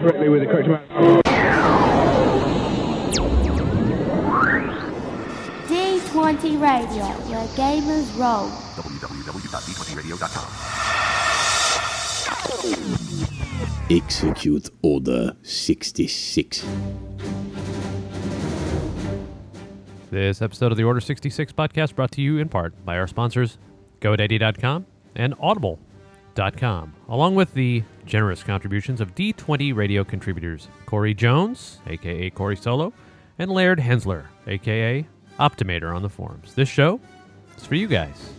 correctly with the correct amount. D20 Radio, where gamers roll. Execute Order 66. This episode of the Order 66 podcast brought to you in part by our sponsors, GoDaddy.com and Audible.com, along with the generous contributions of D20 radio contributors Corey Jones, aka Corey Solo, and Laird Hensler, aka Optimator on the forums. This show is for you guys.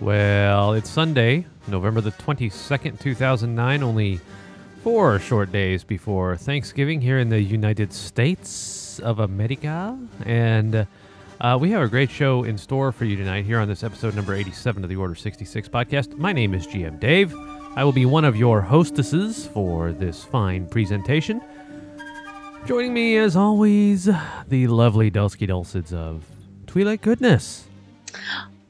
Well, it's Sunday, November the 22nd, 2009, only four short days before Thanksgiving here in the United States of America. And uh, we have a great show in store for you tonight here on this episode number 87 of the Order 66 podcast. My name is GM Dave. I will be one of your hostesses for this fine presentation. Joining me, as always, the lovely Dulski Dulcids of Twi'lek Goodness.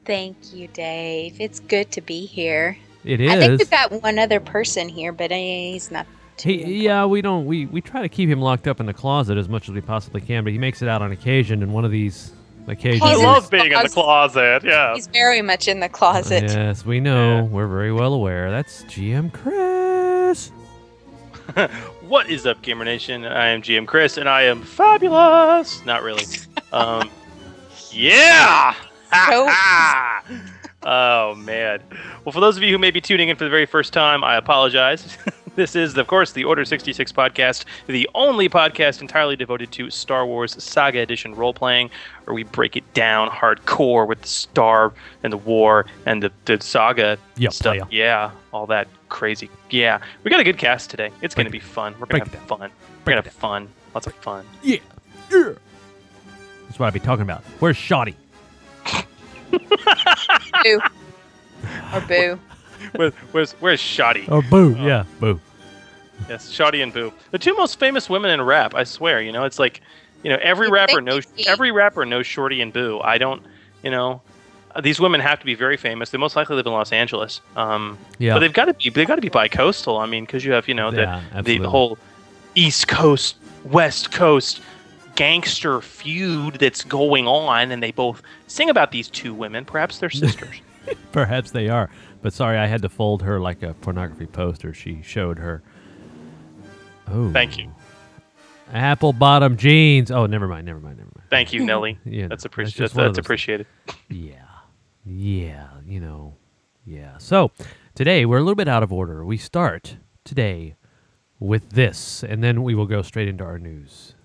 Thank you, Dave. It's good to be here. It is. I think we've got one other person here, but he's not. Too He, yeah, we don't. We, we try to keep him locked up in the closet as much as we possibly can, but he makes it out on occasion. And one of these occasions, He's I love being in the closet. closet. Yeah. He's very much in the closet. yes, we know. Yeah. We're very well aware. That's GM Chris. What is up, Gamer Nation? I am GM Chris, and I am fabulous. Not really. Um, yeah. Nope. oh man. Well, for those of you who may be tuning in for the very first time, I apologize. this is, of course, the Order 66 podcast, the only podcast entirely devoted to Star Wars Saga Edition role playing, where we break it down hardcore with the Star and the War and the, the Saga Yeah, stuff. playa. Yeah, all that crazy. Yeah, we got a good cast today. It's going to be fun. We're going to have down. fun. We're going to have fun. Lots of fun. Yeah, yeah. That's what I'd be talking about. Where's Shoddy? Boo. Or boo. Where's, where's, where's Shoddy? Or Boo? yeah, Boo. Yes, Shoddy and Boo, the two most famous women in rap. I swear, you know, it's like, you know, every rapper knows every rapper knows Shorty and Boo. I don't, you know, these women have to be very famous. They most likely live in Los Angeles. Um, Yeah. but they've got to be they've got to be bi-coastal. I mean, because you have you know the, Yeah, the the whole East Coast West Coast gangster feud that's going on, and they both sing about these two women. Perhaps they're sisters. Perhaps they are. But sorry, I had to fold her like a pornography poster. She showed her. Oh. Thank you. Apple bottom jeans. Oh, never mind. Never mind. Never mind. Thank you, Nelly. Yeah, that's that's appreciated. just That's, that's appreciated. Yeah. Yeah. You know. Yeah. So today we're a little bit out of order. We start today with this, and then we will go straight into our news.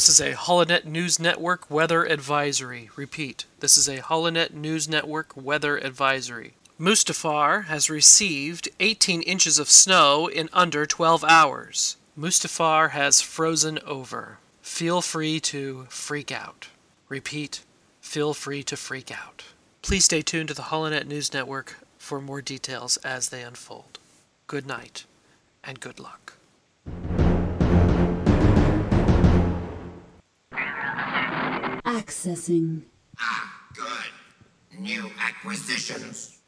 This is a Holonet News Network weather advisory. Repeat, this is a Holonet News Network weather advisory. Mustafar has received 18 inches of snow in under 12 hours. Mustafar has frozen over. Feel free to freak out. Repeat, feel free to freak out. Please stay tuned to the Holonet News Network for more details as they unfold. Good night and good luck. Accessing. Ah, good. New acquisitions.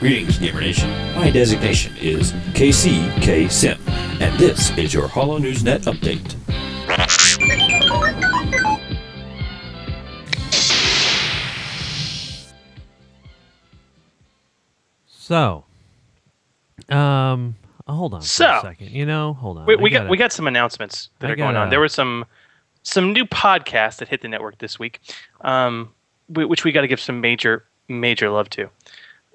Greetings, Gamer Nation. My designation is KCK Sim, and this is your Hollow News Net update. So, um, hold on So, a second. You know, hold on. We, we got gotta- we got some announcements that I are going gotta- on. There were some some new podcasts that hit the network this week, um, which we got to give some major major love to.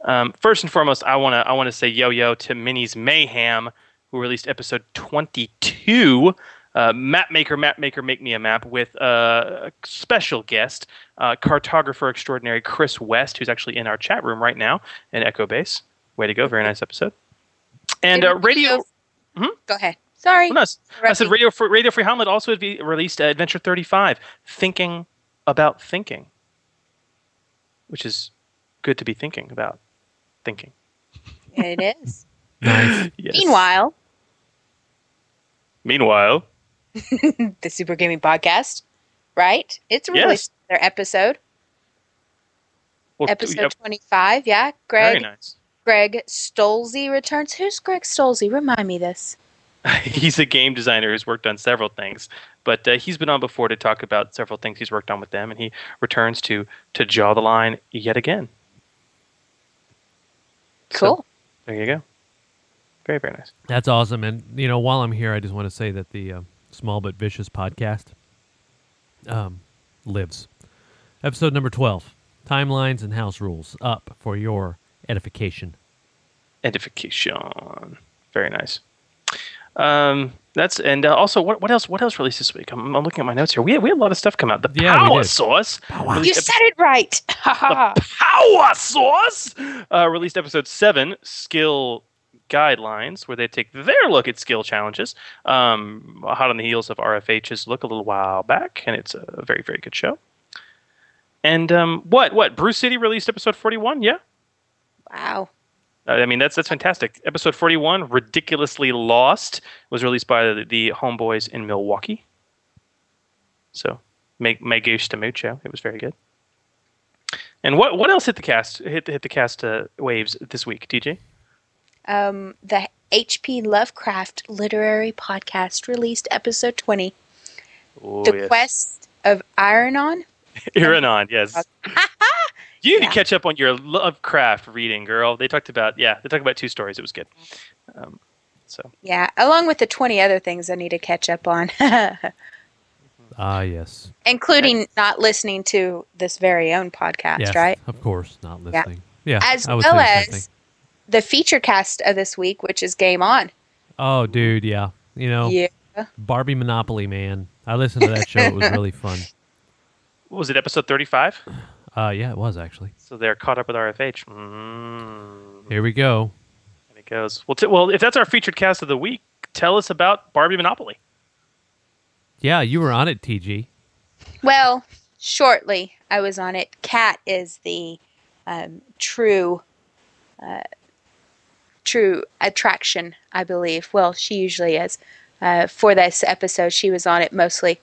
Um, first and foremost, I want to I want to say yo yo to Minnie's Mayhem, who released episode twenty two. Uh, map maker, map maker, make me a map with uh, a special guest, uh, cartographer extraordinary Chris West, who's actually in our chat room right now in Echo Base. Way to go! Very nice episode. And uh, radio. Go ahead. Sorry. Oh, no, I said Radio Free, Radio Free Hommlet also would be released uh, Adventure 35, Thinking About Thinking, which is good to be thinking about thinking. It is. Nice. Yes. Meanwhile, Meanwhile, the Super Gaming Podcast, right? It's Yes. released their episode, well, episode yep, 25. Yeah, Greg. very nice. Greg Stolze returns. Who's Greg Stolze? Remind me this. he's a game designer who's worked on several things, but uh, he's been on before to talk about several things he's worked on with them, and he returns to to jaw the line yet again. So, Cool. there you go. Very very nice. That's awesome. And you know, while I'm here, I just want to say that the uh, Small but Vicious podcast um, lives. Episode number twelve: Timelines and House Rules up for your edification. Edification. Very nice. Um, that's and uh, also what what else what else released this week? I'm, I'm looking at my notes here. We had, we had a lot of stuff come out. The Yeah, Power did. Source. You said it right. the Power Source uh, released episode seven, Skill Guidelines, where they take their look at skill challenges. Um, hot on the heels of RFH's look a little while back, and it's a very very good show. And um, what what Brew City released episode forty one? Yeah. Wow. Uh, I mean, that's that's fantastic. Episode forty-one, ridiculously lost, was released by the, the Homeboys in Milwaukee. So, me, me gusta mucho. It was very good. And what what else hit the cast hit hit the cast uh, waves this week, DJ? Um, the H.P. Lovecraft Literary Podcast released episode 20, Oh, The yes. Quest of Ironon. Iranon, yes. You need Yeah. to catch up on your Lovecraft reading, girl. They talked about yeah, they talked about two stories. It was good. Um, so Yeah, along with the 20 other things I need to catch up on, Ah, yes, including not listening to this very own podcast, yes, right? Of course, not Yeah. listening. Yeah, As I well say the as the feature cast of this week, which is Game On. Oh, dude, yeah. You know, Yeah. Barbie Monopoly, man. I listened to that show. It was really fun. what was it episode thirty-five? Uh, yeah, it was actually. So they're caught up with RFH. Mm. Here we go. And it goes. Well, t- well, if that's our featured cast of the week, tell us about Barbie Monopoly. Yeah, you were on it, TG. Well, shortly I was on it. Cat is the um, true, uh, true attraction, I believe. Well, she usually is. Uh, for this episode, she was on it mostly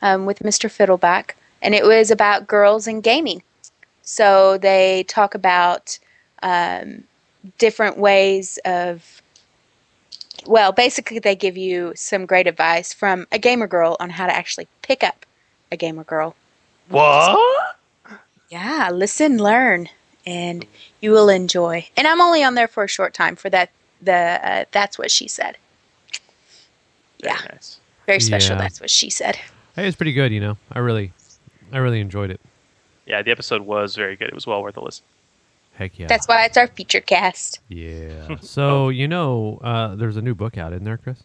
um, with Mr. Fiddleback, and it was about girls and gaming. So they talk about um, different ways of. Well, basically, they give you some great advice from a gamer girl on how to actually pick up a gamer girl. What? Yeah, listen, learn, and you will enjoy. And I'm only on there for a short time for that. The uh, that's what she said. Very Yeah. nice. Very special. Yeah. That's what she said. Hey, it's pretty good. You know, I really, I really enjoyed it. Yeah, the episode was very good. It was well worth a listen. Heck yeah. That's why it's our feature cast. yeah. So you know, uh, there's a new book out, isn't there, Chris?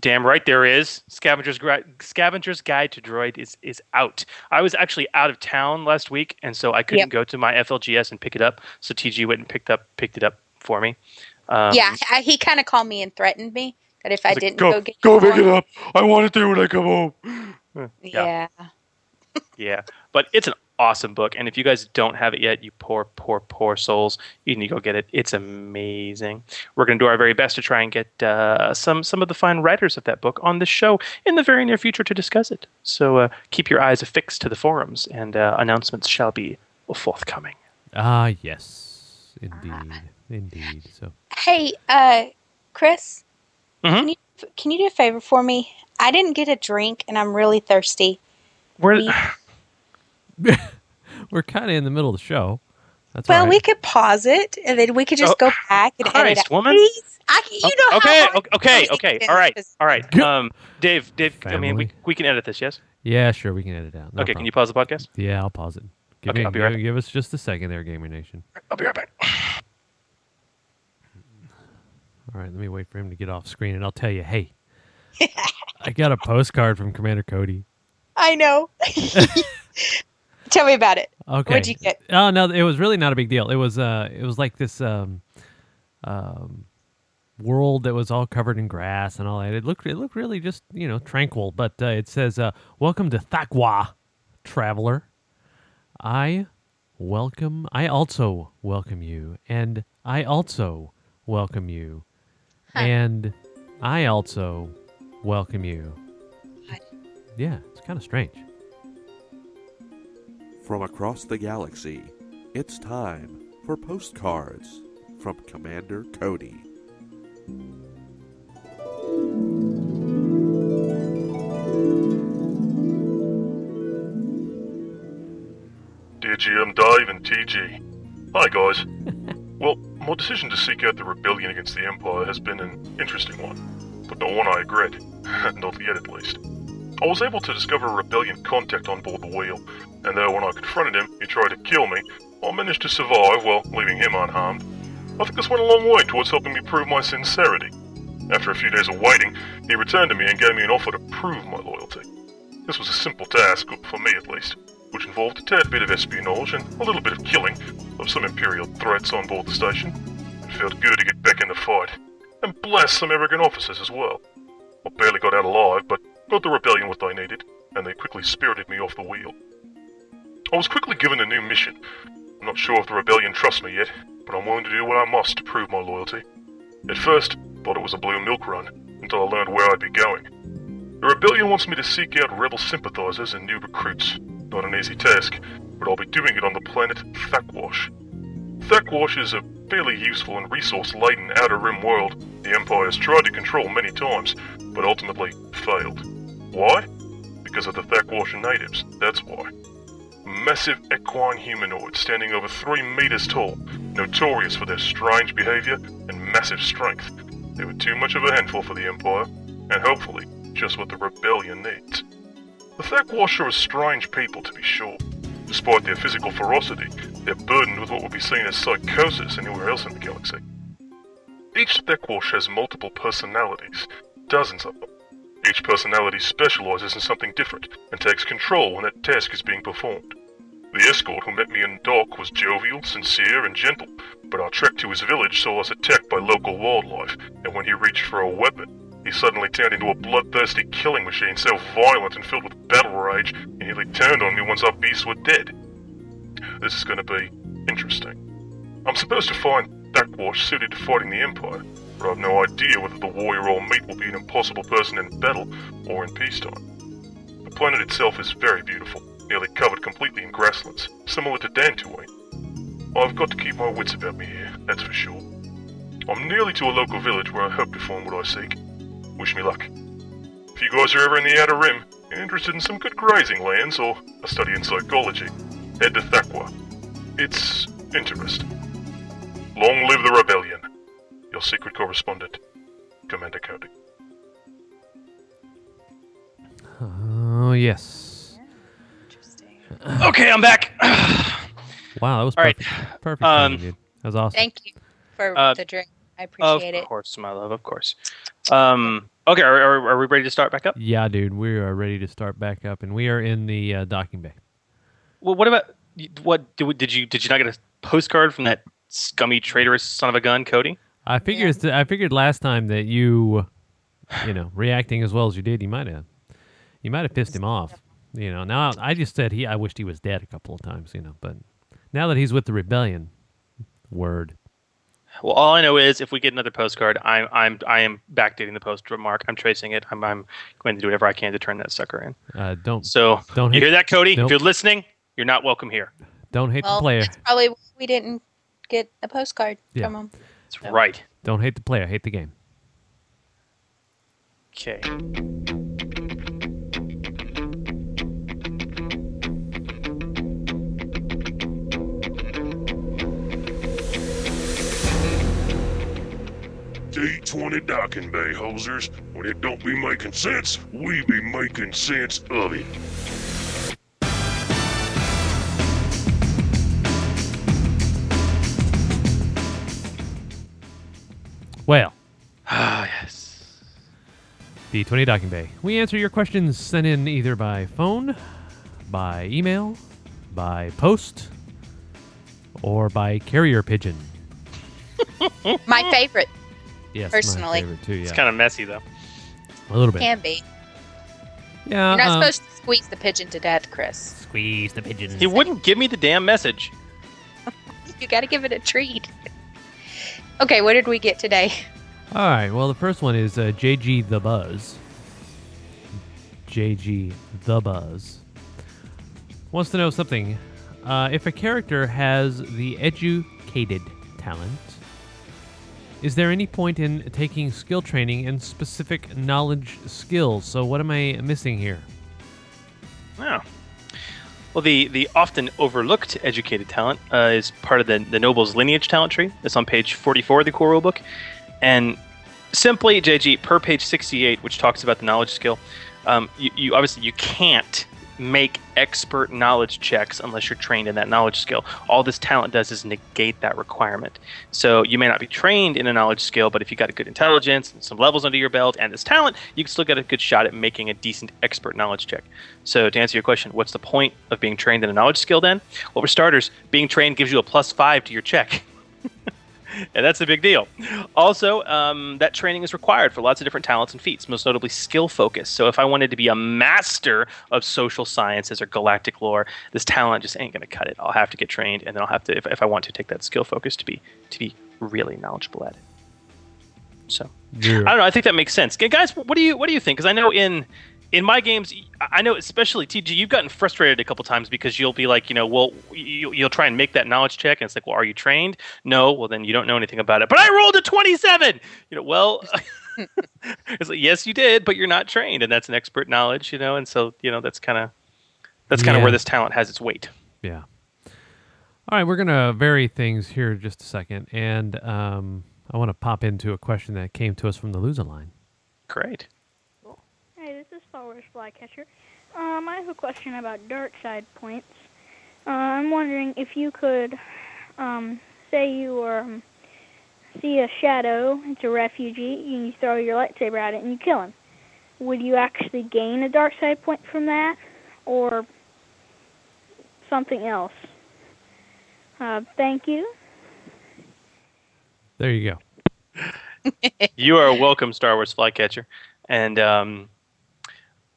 Damn right there is. Scavenger's Gri- Scavenger's Guide to Droid is is out. I was actually out of town last week, and so I couldn't Yep. go to my FLGS and pick it up. So TG went and picked up picked it up for me. Um, yeah, I, he kind of called me and threatened me that if I he's like, didn't go, go, get go more- pick it up. I want it there when I come home. Yeah. Yeah, but it's an awesome book, and if you guys don't have it yet, you poor, poor, poor souls, you need to go get it. It's amazing. We're going to do our very best to try and get uh, some some of the fine writers of that book on the show in the very near future to discuss it. So uh, keep your eyes affixed to the forums, and uh, announcements shall be forthcoming. Ah, yes, indeed, indeed. So Hey, uh, Chris, Mhm. can you can you do a favor for me? I didn't get a drink, and I'm really thirsty. Where? We- we're kind of in the middle of the show. That's Well, all right. we could pause it, and then we could just Oh, go back and edit Christ, out. woman. Please, I, you know okay, how okay, okay, okay. All right, all right. Um, Dave, Dave. I mean, we we can edit this. Yes. yeah, sure, we can edit it out. No okay. Can you pause the podcast? Yeah, I'll pause it. Give, Okay, me, I'll be give, right give us just a second there, Gamer Nation. I'll be right back. All right, let me wait for him to get off screen, and I'll tell you. Hey, I got a postcard from Commander Cody. I know. Tell me about it. Okay. What'd you get? Oh no, it was really not a big deal. It was uh, it was like this um, um, world that was all covered in grass and all that. It looked it looked really just you know tranquil. But uh, it says, uh, "Welcome to Thakwaa, traveler. I welcome. I also welcome you, and I also welcome you, and I also welcome you." Yeah, it's kind of strange. From across the galaxy, it's time for postcards from Commander Cody. Dear GM Dave and TG. Hi, guys. well, my decision to seek out the rebellion against the Empire has been an interesting one, but not one I regret. not yet, at least. I was able to discover a rebellion contact on board the wheel, and though when I confronted him, he tried to kill me, I managed to survive while leaving him unharmed. I think this went a long way towards helping me prove my sincerity. After a few days of waiting, he returned to me and gave me an offer to prove my loyalty. This was a simple task, for me at least, which involved a tad bit of espionage and a little bit of killing of some Imperial threats on board the station. It felt good to get back in the fight, and blast some arrogant officers as well. I barely got out alive, but got the rebellion what they needed, and they quickly spirited me off the wheel. I was quickly given a new mission. I'm not sure if the rebellion trusts me yet, but I'm willing to do what I must to prove my loyalty. At first, thought it was a blue milk run, until I learned where I'd be going. The rebellion wants me to seek out rebel sympathizers and new recruits. Not an easy task, but I'll be doing it on the planet Thakwaash. Thakwaash is a fairly useful and resource-laden outer rim world the Empire has tried to control many times, but ultimately failed. Why? Because of the Thakwaash natives, that's why. Massive equine humanoids standing over three meters tall, notorious for their strange behavior and massive strength. They were too much of a handful for the Empire, and hopefully, just what the rebellion needs. The Thakwaash are strange people, to be sure. Despite their physical ferocity, they're burdened with what would be seen as psychosis anywhere else in the galaxy. Each Thakwaash has multiple personalities, dozens of them. Each personality specializes in something different and takes control when that task is being performed. The escort who met me in dock was jovial, sincere, and gentle, but our trek to his village saw us attacked by local wildlife, and when he reached for a weapon, he suddenly turned into a bloodthirsty killing machine so violent and filled with battle rage, he nearly turned on me once our beasts were dead. This is going to be interesting. I'm supposed to find Thakwaash suited to fighting the Empire, but I've no idea whether the warrior I'll meet will be an impossible person in battle or in peacetime. The planet itself is very beautiful, nearly covered completely in grasslands, similar to Dantooine. I've got to keep my wits about me here, that's for sure. I'm nearly to a local village where I hope to find what I seek. Wish me luck. If you guys are ever in the Outer Rim and interested in some good grazing lands or a study in psychology, head to Thakwaa. It's interesting. Long live the rebellion. Your secret correspondent, Commander Cody. Oh yes. Okay, I'm back. Wow, that was All right. perfect. Perfect. Um, timing, dude. That was awesome. Thank you for Uh, the drink. I appreciate it. of it. course, my love, of course. Um, okay, are, are, are we ready to start back up? Yeah, dude, we are ready to start back up, and we are in the uh, docking bay. Well, what about what did, we- did you did you not get a postcard from that scummy traitorous son of a gun, Cody? I figured. I figured last time that you, you know, reacting as well as you did, you might have, you might have pissed him off. You know. Now I just said he. I wished he was dead a couple of times. You know, but now that he's with the rebellion, word. Well, all I know is if we get another postcard, I'm I'm I am backdating the post mark. I'm tracing it. I'm I'm going to do whatever I can to turn that sucker in. Uh, don't So don't you hate, hear that, Cody? Nope. If you're listening, you're not welcome here. don't hate Well, the player. that's probably why we didn't get a postcard Yeah. from him. That's right. Don't hate the player. Hate the game. Okay. D20 docking bay hosers. When it don't be making sense, we be making sense of it. Well, Ah, yes. D20 Docking Bay. We answer your questions sent in either by phone, by email, by post, or by carrier pigeon. My favorite. Yes, Personally. my favorite too. Yeah, It's kind of messy though. a little bit. Can be. Yeah, You're not um, supposed to squeeze the pigeon to death, Chris. squeeze the pigeons. He wouldn't give me the damn message. You got to give it a treat. Okay, what did we get today? All right. Well, the first one is uh, JG the Buzz. JG the Buzz wants to know something. Uh, if a character has the educated talent, is there any point in taking skill training and specific knowledge skills? So, what am I missing here? Oh. Well, the, the often overlooked educated talent uh, is part of the, the Noble's lineage talent tree. It's on page 44 of the core rulebook. And simply, JG, per page 68, which talks about the knowledge skill, um, you, you obviously you can't make expert knowledge checks unless you're trained in that knowledge skill. All this talent does is negate that requirement. So you may not be trained in a knowledge skill, but if you got a good intelligence and some levels under your belt and this talent, you can still get a good shot at making a decent expert knowledge check. So to answer your question, what's the point of being trained in a knowledge skill then? Well, for starters, being trained gives you a plus five to your check. and that's a big deal. Also, um, that training is required for lots of different talents and feats, most notably skill focus. So, if I wanted to be a master of social sciences or galactic lore, this talent just ain't going to cut it. I'll have to get trained, and then I'll have to, if, if I want to, take that skill focus to be to be really knowledgeable at it. So, I don't know. I think that makes sense, guys. What do you what do you think? Because I know in in my games, I know especially TG, you've gotten frustrated a couple times because you'll be like, you know, well, you, you'll try and make that knowledge check, and it's like, well, are you trained? No. Well, then you don't know anything about it. But I rolled a twenty-seven. You know, well, it's like, yes, you did, but you're not trained, and that's an expert knowledge, you know, and so you know that's kind of that's kind of Yeah. where this talent has its weight. Yeah. All right, we're gonna vary things here just a second, and um, I want to pop into a question that came to us from the loser line. Great. Hey, this is Star Wars Flycatcher. Um, I have a question about dark side points. Uh, I'm wondering if you could, um, say you um, see a shadow, it's a refugee, and you throw your lightsaber at it and you kill him. Would you actually gain a dark side point from that, or something else? Uh, thank you. There you go. you are welcome, Star Wars Flycatcher. And um,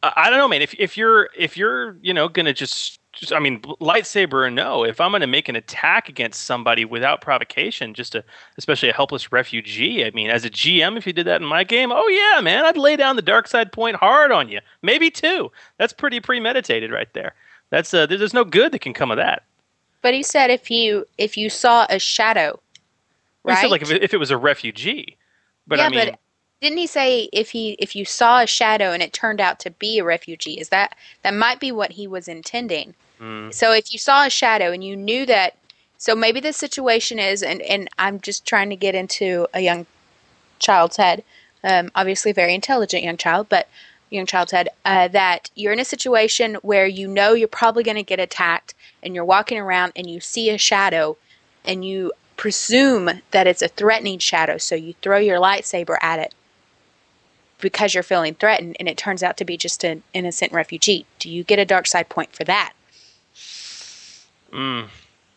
I, don't know, man. If if you're if you're you know gonna just, just I mean lightsaber or no, if I'm gonna make an attack against somebody without provocation, just a especially a helpless refugee. I mean, as a GM, if you did that in my game, oh yeah, man, I'd lay down the dark side point hard on you, maybe two. That's pretty premeditated right there. That's uh, there's no good that can come of that. But he said if you if you saw a shadow, Well, he right? said like if it, if it was a refugee, but yeah, I mean. but didn't he say if he if you saw a shadow and it turned out to be a refugee? Is that that might be what he was intending? mm. So if you saw a shadow and you knew that, so maybe the situation is, and and I'm just trying to get into a young child's head, um, obviously a very intelligent young child, but young child's head, uh, that you're in a situation where you know you're probably going to get attacked, and you're walking around and you see a shadow, and you presume that it's a threatening shadow, so you throw your lightsaber at it because you're feeling threatened, and it turns out to be just an innocent refugee. Do you get a dark side point for that? Mm,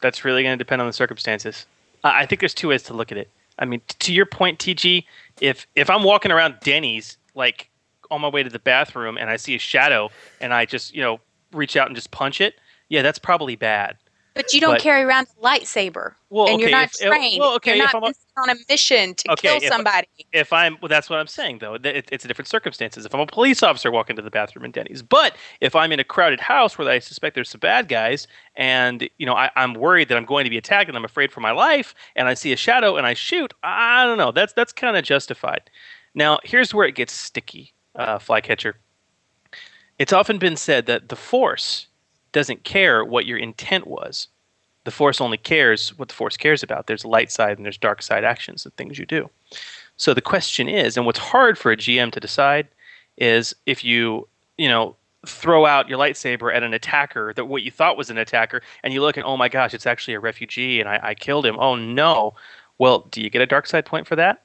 that's really going to depend on the circumstances. I think there's two ways to look at it. I mean, to your point, TG, if if I'm walking around Denny's like on my way to the bathroom and I see a shadow and I just you know reach out and just punch it, yeah, that's probably bad. But you don't But- carry around a lightsaber, Well, and you're not if- trained. well, okay, you're if not I'm a- on a mission to Okay, kill somebody. If I'm well, that's what I'm saying though. It, it's a different circumstances. If I'm a police officer walking to the bathroom in Denny's, but if I'm in a crowded house where I suspect there's some bad guys, and you know I, I'm worried that I'm going to be attacked and I'm afraid for my life, and I see a shadow and I shoot, I don't know. That's that's kind of justified. Now here's where it gets sticky, uh, flycatcher. It's often been said that the force doesn't care what your intent was. The force only cares what the force cares about. There's light side and there's dark side actions and things you do. So the question is, and what's hard for a GM to decide is if you, you know, throw out your lightsaber at an attacker that what you thought was an attacker, and you look and oh my gosh, it's actually a refugee, and I, I killed him. Oh no. Well, do you get a dark side point for that?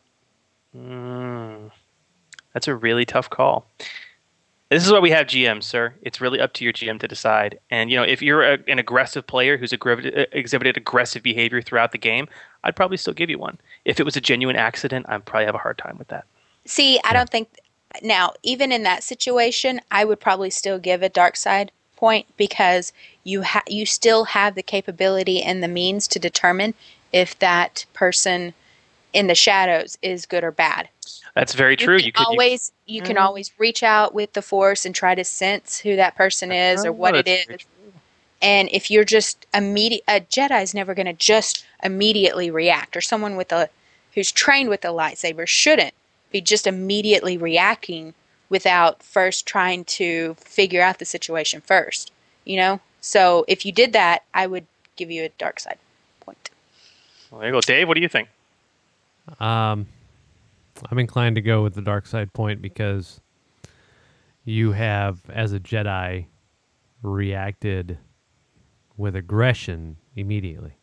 Mm, that's a really tough call. This is why we have GMs, sir. It's really up to your GM to decide. And you know, if you're a, an aggressive player who's aggr- uh, exhibited aggressive behavior throughout the game, I'd probably still give you one. If it was a genuine accident, I'd probably have a hard time with that. See, I don't think now even in that situation, I would probably still give a dark side point because you ha- you still have the capability and the means to determine if that person in the shadows is good or bad. That's very true. You You, can could you- always you, can Mhm. always reach out with the force and try to sense who that person is or what it is. And if you're just immediate, a Jedi is never going to just immediately react, or someone with a who's trained with a lightsaber shouldn't be just immediately reacting without first trying to figure out the situation first. You know, so if you did that, I would give you a dark side point. Well, there you go, Dave. What do you think? Um, I'm inclined to go with the dark side point because you have, as a Jedi, reacted with aggression immediately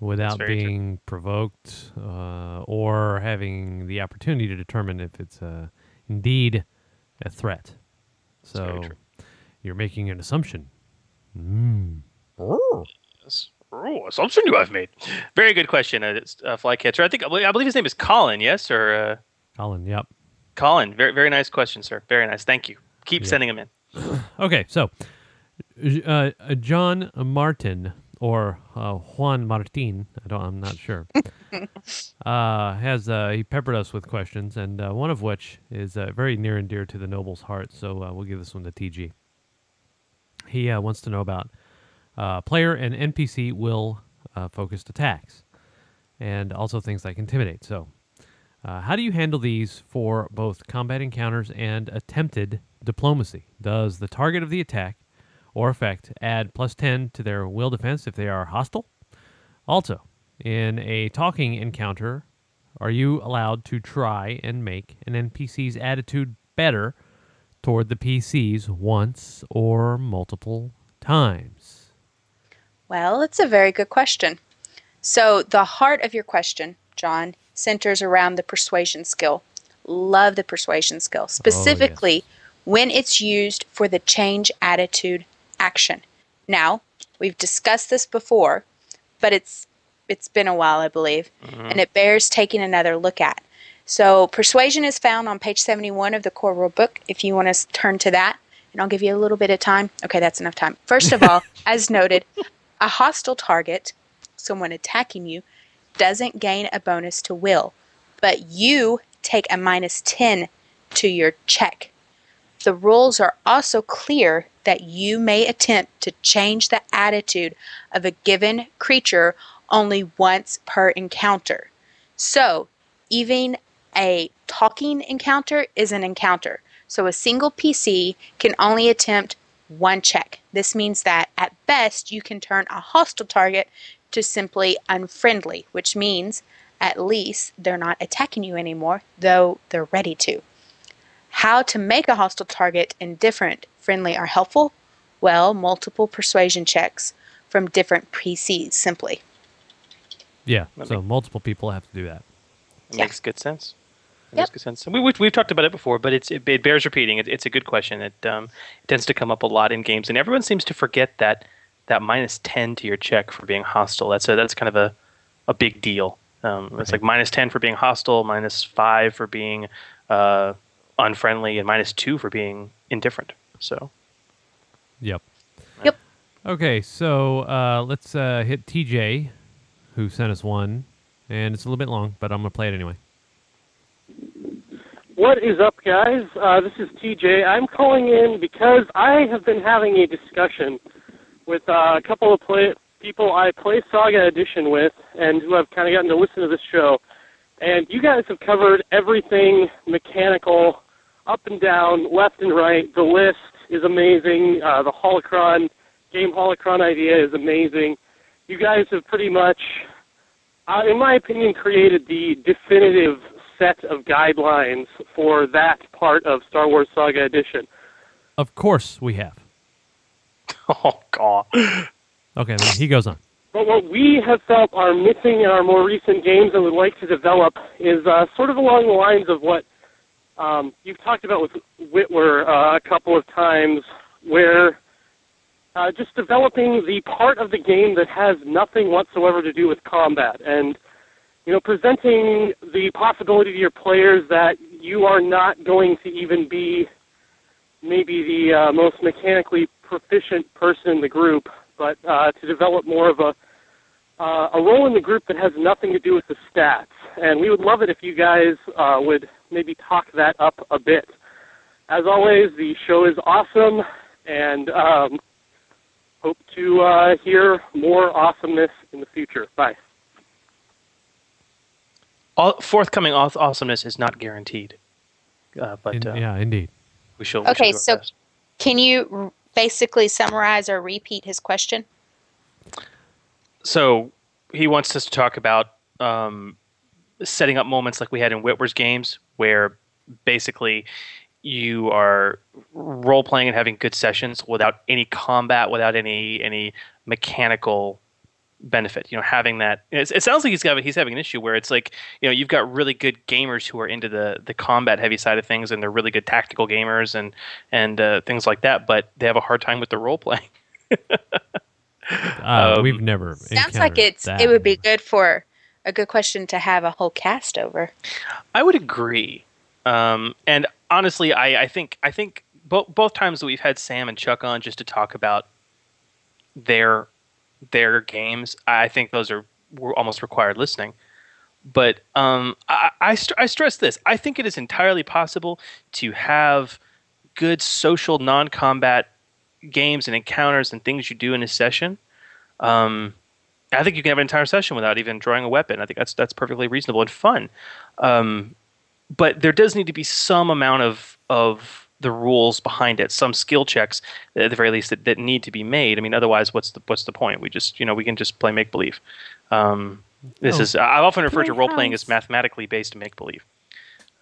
without very true. being provoked uh, or having the opportunity to determine if it's uh, indeed a threat. So you're making an assumption. Mm. Yes. Oh, assumption you have made. Very good question, uh, it's, uh, Flycatcher. I think I believe his name is Colin. Yes, or uh, Colin, yep. Colin. Very very nice question, sir. Very nice. Thank you. Keep Yeah. sending them in. Okay, so uh, uh, John Martin or uh, Juan Martin, I don't, I'm not sure, uh, has uh, he peppered us with questions, and uh, one of which is uh, very near and dear to the noble's heart. So uh, we'll give this one to TG. He uh, wants to know about uh, player and NPC will uh, focused attacks, and also things like intimidate. So. Uh, how do you handle these for both combat encounters and attempted diplomacy? Does the target of the attack or effect add plus 10 to their will defense if they are hostile? Also, in a talking encounter, are you allowed to try and make an NPC's attitude better toward the PCs once or multiple times? Well, it's a very good question. So, the heart of your question, John, centers around the persuasion skill. Love the persuasion skill, oh, specifically when it's used for the change attitude action. Now, we've discussed this before, but it's it's been a while, I believe, mm-hmm. and it bears taking another look at. So, persuasion is found on page 71 of the core rule book if you want to turn to that, and I'll give you a little bit of time. Okay, that's enough time. First of all, as noted, a hostile target, someone attacking you, doesn't gain a bonus to will, but you take a minus 10 to your check. The rules are also clear that you may attempt to change the attitude of a given creature only once per encounter. So, even a talking encounter is an encounter. So, a single PC can only attempt one check. This means that at best you can turn a hostile target to simply unfriendly, which means at least they're not attacking you anymore, though they're ready to. How to make a hostile target indifferent, friendly, or helpful? Well, multiple persuasion checks from different PCs simply. Yeah, so multiple people have to do that. It makes good sense. It makes good sense. We, we, we've talked about it before, but it's it, it bears repeating. It, it's a good question. It, um, it tends to come up a lot in games, and everyone seems to forget that that minus ten to your check for being hostile. That's a that's kind of a a big deal. Um, It's like minus ten for being hostile, minus five for being uh, unfriendly, and minus two for being indifferent. So Yep. Yep. Okay, so uh, let's uh, hit TJ, who sent us one, and it's a little bit long, but I'm gonna play it anyway. What is up, guys? Uh, this is TJ. I'm calling in because I have been having a discussion with uh, a couple of play- people I play Saga Edition with and who have kind of gotten to listen to this show. And you guys have covered everything mechanical, up and down, left and right. The list is amazing. Uh, the holocron, game holocron idea is amazing. You guys have pretty much, uh, in my opinion, created the definitive set of guidelines for that part of Star Wars Saga Edition. Of course we have. Oh God. Okay, then he goes on. But what we have felt are missing in our more recent games and would like to develop is uh, sort of along the lines of what um, you've talked about with Witwer uh, a couple of times where uh, just developing the part of the game that has nothing whatsoever to do with combat and you know presenting the possibility to your players that you are not going to even be maybe the uh, most mechanically proficient person in the group, but uh, to develop more of a uh, a role in the group that has nothing to do with the stats. And we would love it if you guys uh, would maybe talk that up a bit. As always, the show is awesome, and um, hope to uh, hear more awesomeness in the future. Bye. All, forthcoming awesomeness is not guaranteed. Uh, but In- uh, yeah, indeed. we shall. we Okay, shall so best. can you r- basically summarize or repeat his question? so he wants us to talk about um, setting up moments like we had in Witwer's games, where basically you are role playing and having good sessions without any combat, without any any mechanical benefit. You know, having that. It, it sounds like he's got he's having an issue where it's like you know you've got really good gamers who are into the the combat heavy side of things, and they're really good tactical gamers and and uh, things like that, but they have a hard time with the role playing. Uh, Um, we've never. Sounds like it's that. it would be good for a good question to have a whole cast over. I would agree. Um, and honestly, I, I think I think both both times that we've had Sam and Chuck on just to talk about their their games, I think those are almost required listening. But um, I, I, st- I stress this: I think it is entirely possible to have good social non-combat games and encounters and things you do in a session. Um, I think you can have an entire session without even drawing a weapon. I think that's that's perfectly reasonable and fun. Um, but there does need to be some amount of of the rules behind it, some skill checks at the very least that, that need to be made. I mean, otherwise, what's the what's the point? We just you know we can just play make believe. Um, this Oh. is I often refer to role playing as mathematically based make believe.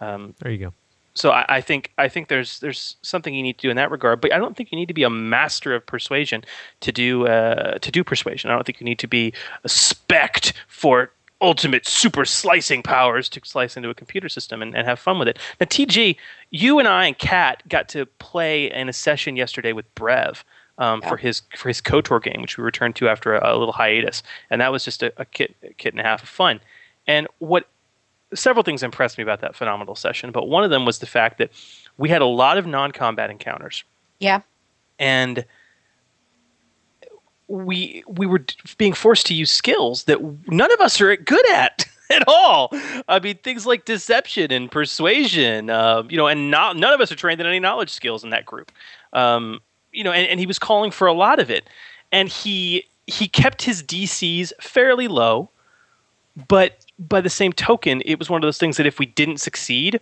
Um, There you go. so I, I think I think there's there's something you need to do in that regard, but I don't think you need to be a master of persuasion to do uh, to do persuasion. I don't think you need to be a spect for ultimate super slicing powers to slice into a computer system and, and have fun with it. Now, TG, you and I and Kat got to play in a session yesterday with Brev. Um, For his for his Kotor game, which we returned to after a, a little hiatus, and that was just a, a kit a kit and a half of fun. And what several things impressed me about that phenomenal session, but one of them was the fact that we had a lot of non-combat encounters, Yeah. and we we were being forced to use skills that none of us are good at at all. I mean, things like deception and persuasion, uh, you know, and not, none of us are trained in any knowledge skills in that group. Um, you know, and, and he was calling for a lot of it, and he he kept his DCs fairly low, but by the same token, it was one of those things that if we didn't succeed,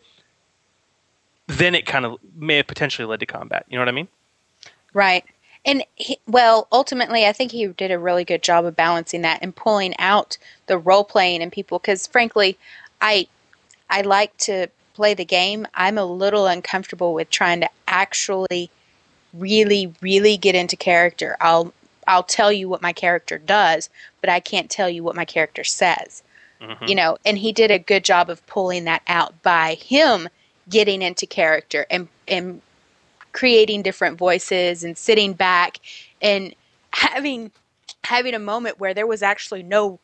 then it kind of may have potentially led to combat. You know what I mean? Right. And he, well, ultimately, I think he did a really good job of balancing that and pulling out the role playing and people. Because frankly, I I like to play the game. I'm a little uncomfortable with trying to actually really, really get into character. I'll I'll tell you what my character does, but I can't tell you what my character says. Mm-hmm. You know, and he did a good job of pulling that out by him getting into character and and creating different voices and sitting back and having having a moment where there was actually no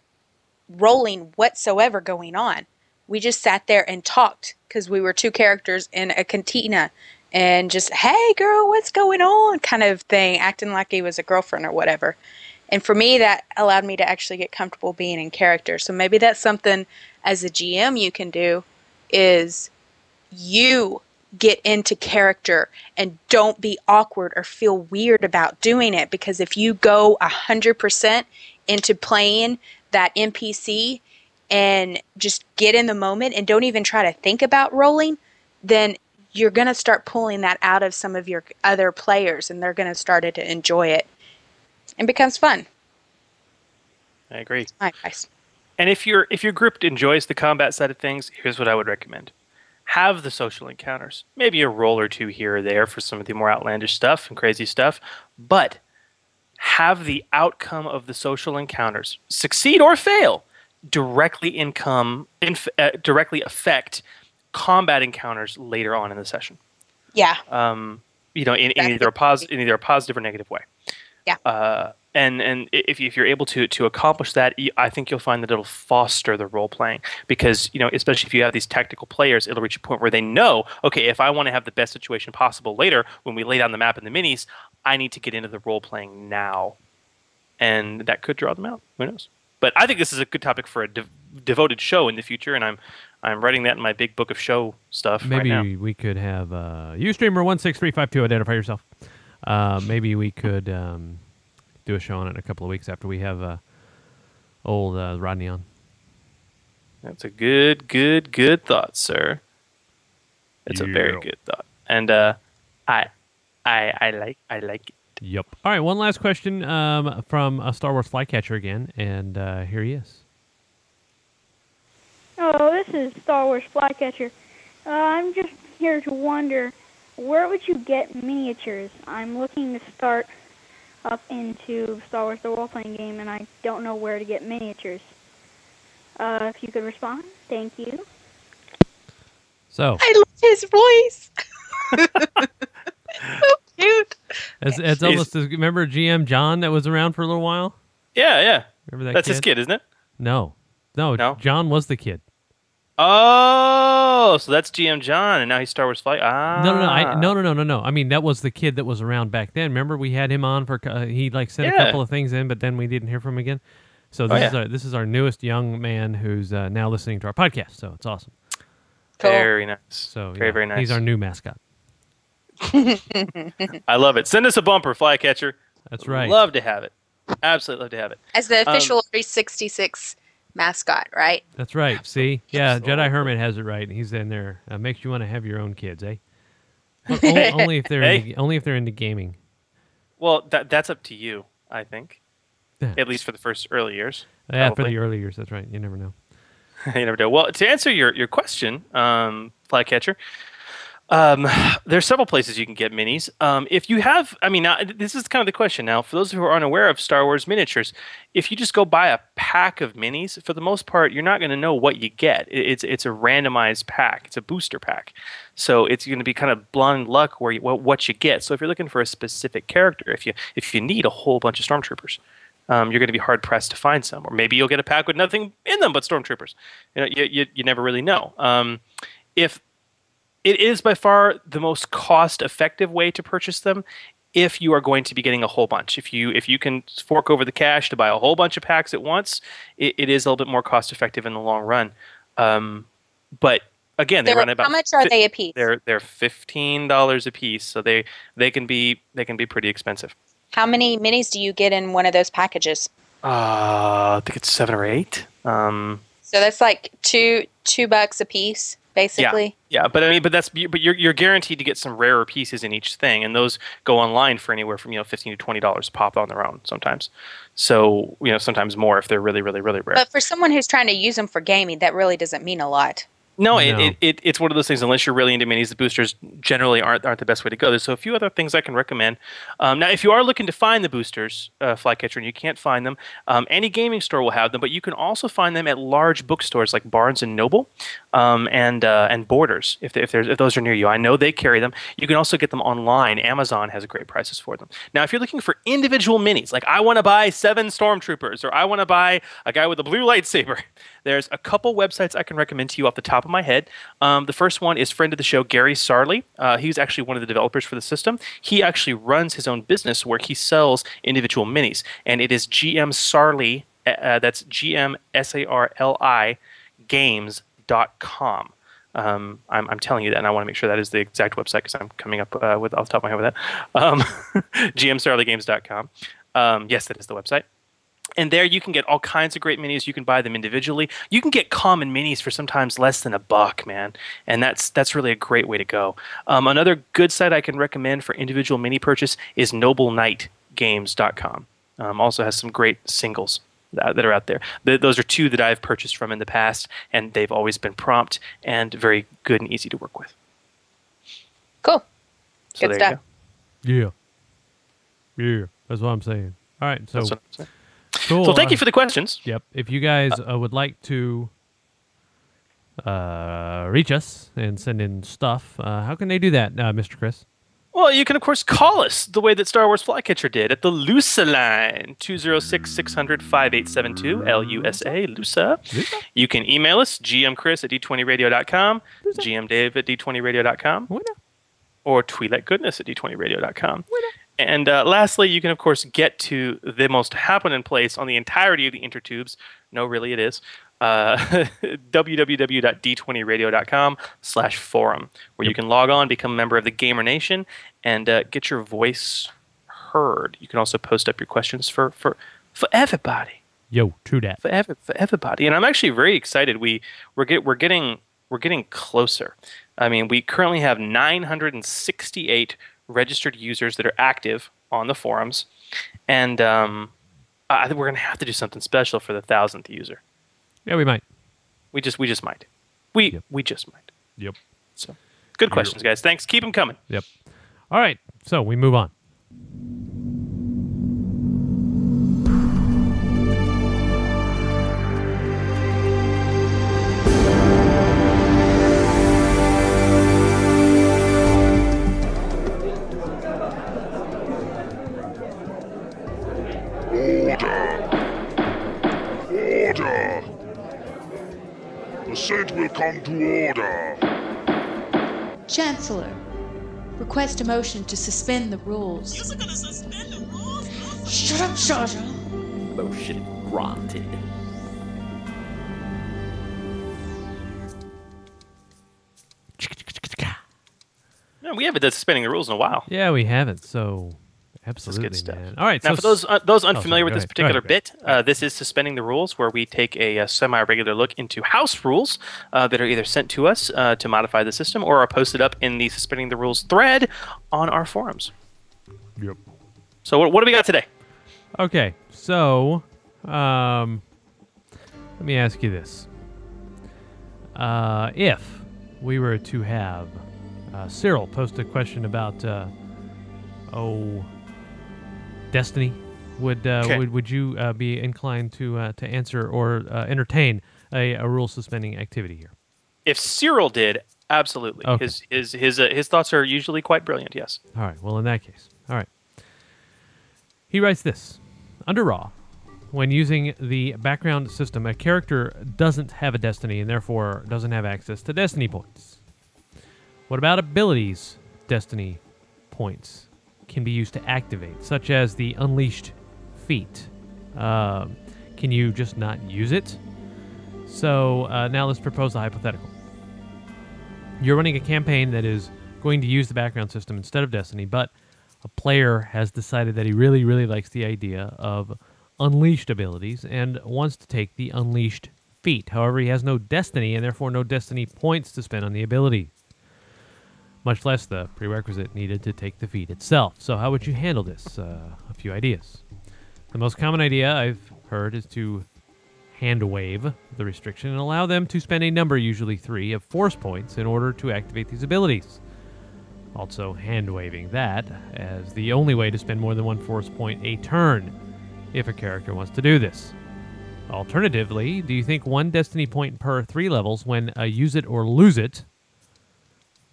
rolling whatsoever going on. We just sat there and talked because we were two characters in a cantina and just, hey girl, what's going on? kind of thing, acting like he was a girlfriend or whatever. And for me, that allowed me to actually get comfortable being in character. So maybe that's something as a GM you can do is you get into character and don't be awkward or feel weird about doing it because if you go 100% into playing that NPC and just get in the moment and don't even try to think about rolling, then you're going to start pulling that out of some of your other players and they're going to start to enjoy it. It becomes fun. I agree. My advice. And if your if your group enjoys the combat side of things, here's what I would recommend: have the social encounters. Maybe a roll or two here or there for some of the more outlandish stuff and crazy stuff, but have the outcome of the social encounters succeed or fail directly income inf- uh, directly affect combat encounters later on in the session. Yeah. Um, you know, in, in either a positive, in either a positive or negative way. Yeah. Uh, and and if, if you're able to to accomplish that, I think you'll find that it'll foster the role playing because you know, especially if you have these tactical players, it'll reach a point where they know, okay, if I want to have the best situation possible later when we lay down the map and the minis, I need to get into the role playing now, and that could draw them out. Who knows? But I think this is a good topic for a de- devoted show in the future, and I'm I'm writing that in my big book of show stuff right Maybe now. we could have uh, Ustreamer one six three five two. Identify yourself. Uh, maybe we could um, do a show on it in a couple of weeks after we have uh, old uh, Rodney on. That's a good, good, good thought, sir. It's a very good thought, and uh, I, I, I like, I like it. Yep. All right. One last question um, from a Star Wars Flycatcher again, and uh, here he is. Oh, this is Star Wars Flycatcher. Uh, I'm just here to wonder, where would you get miniatures? I'm looking to start up into Star Wars the role-playing game, and I don't know where to get miniatures. Uh, if you could respond, thank you. So, I love his voice. so cute. it's, it's almost as remember GM John that was around for a little while. Yeah, yeah. Remember that? That's kid? his kid, isn't it? No, no, No? John was the kid. Oh, so that's GM John, and now he's Star Wars Flight. Ah, No, no, no, I, no, no, no, no, no. I mean, that was the kid that was around back then. Remember, we had him on for uh, he like sent a couple of things in, but then we didn't hear from him again. So Oh, this is our this is our newest young man who's uh, now listening to our podcast. So it's awesome. Very nice. So very, yeah, very nice. He's our new mascot. I love it. Send us a bumper, Flycatcher. That's right. Love to have it. Absolutely love to have it. As the Um, official 366 mascot, right? That's right. See, yeah, Jedi Hermit has it right. He's in there. Uh, makes you want to have your own kids, eh? Only, only if they're Hey. into, only if they're into gaming. Well, that that's up to you, I think. Yeah. At least for the first early years. Yeah, for the early years. That's right. You never know. you never do. Well, to answer your, your question, um, Flycatcher, um, there's several places you can get minis. Um, if you have, I mean, this is kind of the question now. For those who are unaware of Star Wars miniatures, if you just go buy a pack of minis, for the most part, you're not going to know what you get. It's it's a randomized pack. It's a booster pack, so it's going to be kind of blind luck where you, what what you get. So if you're looking for a specific character, if you if you need a whole bunch of stormtroopers, um, you're going to be hard pressed to find some. Or maybe you'll get a pack with nothing in them but stormtroopers. You know, you, you, you never really know. Um, if it is by far the most cost effective way to purchase them if you are going to be getting a whole bunch. If you if you can fork over the cash to buy a whole bunch of packs at once it, it is a little bit more cost effective in the long run. Um, but again they They're- run about how much are they a piece? they're they're $15 a piece so they they can be they can be pretty expensive. How many minis do you get in one of those packages? uh, i think it's seven or eight. Um, So that's like two two bucks a piece, basically. Yeah, yeah, but I mean, but that's but you're you're guaranteed to get some rarer pieces in each thing, and those go online for anywhere from you know fifteen to twenty dollars a pop on their own sometimes. So you know sometimes more if they're really really really rare. But for someone who's trying to use them for gaming, that really doesn't mean a lot. No, it, No. It, it, it's one of those things. Unless you're really into minis, the boosters generally aren't aren't the best way to go. There's so a few other things I can recommend. Um, now, if you are looking to find the boosters, uh, Flycatcher, and you can't find them, um, any gaming store will have them. But you can also find them at large bookstores like Barnes and Noble um, and uh, and Borders. If they, if there's if those are near you, I know they carry them. You can also get them online. Amazon has great prices for them. Now, if you're looking for individual minis, like I want to buy seven stormtroopers, or I want to buy a guy with a blue lightsaber, there's a couple websites I can recommend to you off the top of my head. Um, the first one is friend of the show Gary Sarli. Uh, he's actually one of the developers for the system. He actually runs his own business where he sells individual minis, and it is GM Sarli. Uh, that's G M S A R L I Games.com. Um, I'm, I'm telling you that, and I want to make sure that is the exact website because I'm coming up uh, with off the top of my head with that. Um, GMSarliGames.com. Um, yes, that is the website. And there you can get all kinds of great minis. You can buy them individually. You can get common minis for sometimes less than a buck, man. And that's that's really a great way to go. Um, another good site I can recommend for individual mini purchase is NobleKnightGames.com. Um, also has some great singles that, that are out there. Th- those are two that I've purchased from in the past, and they've always been prompt and very good and easy to work with. Cool. So Good stuff. you Yeah. Yeah. That's what I'm saying. All right. So, cool. So thank you for the questions. Yep. If you guys uh, would like to uh, reach us and send in stuff, uh, how can they do that, uh, Mr. Chris? Well, you can, of course, call us the way that Star Wars Flycatcher did at the LUSA line, 206 600 5872, L U S A, LUSA. You can email us, gmchris at d20radio.com, gmdave at d20radio.com, or twilightgoodness at goodness at d20radio.com. And uh, lastly, you can, of course, get to the most happening place on the entirety of the intertubes. No, really, it is. Uh, www.d20radio.com slash forum, where you can log on, become a member of the Gamer Nation, and uh, get your voice heard. You can also post up your questions for, for, for everybody. Yo, true that. For, every, for everybody. And I'm actually very excited. We, we're, get, we're, getting, we're getting closer. I mean, we currently have 968 registered users that are active on the forums. And um, I think we're going to have to do something special for the thousandth user. Yeah, we might. We just we just might. We we just might. Yep. So, good questions, guys. Thanks. Keep them coming. Yep. All right. So we move on. Order. Chancellor, request a motion to suspend the rules. Shut up, Jar Jar. Motion granted. No, we haven't done suspending the rules in a while. Yeah, we haven't. So absolutely, man. All right. Now, so for those uh, those oh, sorry, unfamiliar with this particular ahead, bit, uh, this is suspending the rules, where we take a, uh semi-regular look into house rules uh, that are either sent to us uh, to modify the system or are posted up in the suspending the rules thread on our forums. Yep. So what, what do we got today? Okay, so um, let me ask you this: uh, If we were to have uh, Cyril post a question about uh, oh Destiny, would uh, Okay. would would you uh, be inclined to uh, to answer or uh, entertain a, a rule suspending activity here? If Cyril did, absolutely. Okay. His his his uh, his thoughts are usually quite brilliant. Yes. All right. Well, in that case, all right. He writes this under Raw. When using the background system, a character doesn't have a destiny and therefore doesn't have access to destiny points. What about abilities destiny points can be used to activate, such as the Unleashed feat? Um, can you just not use it? So uh, now let's propose a hypothetical. You're running a campaign that is going to use the background system instead of Destiny, but a player has decided that he really, really likes the idea of unleashed abilities and wants to take the unleashed feat. However, he has no Destiny and therefore no Destiny points to spend on the ability, much less the prerequisite needed to take the feat itself. So, how would you handle this? Uh, a few ideas. The most common idea I've heard is to hand wave the restriction and allow them to spend a number, usually three, of force points in order to activate these abilities. Also, hand waving that as the only way to spend more than one force point a turn if a character wants to do this. Alternatively, do you think one destiny point per three levels when a use it or lose it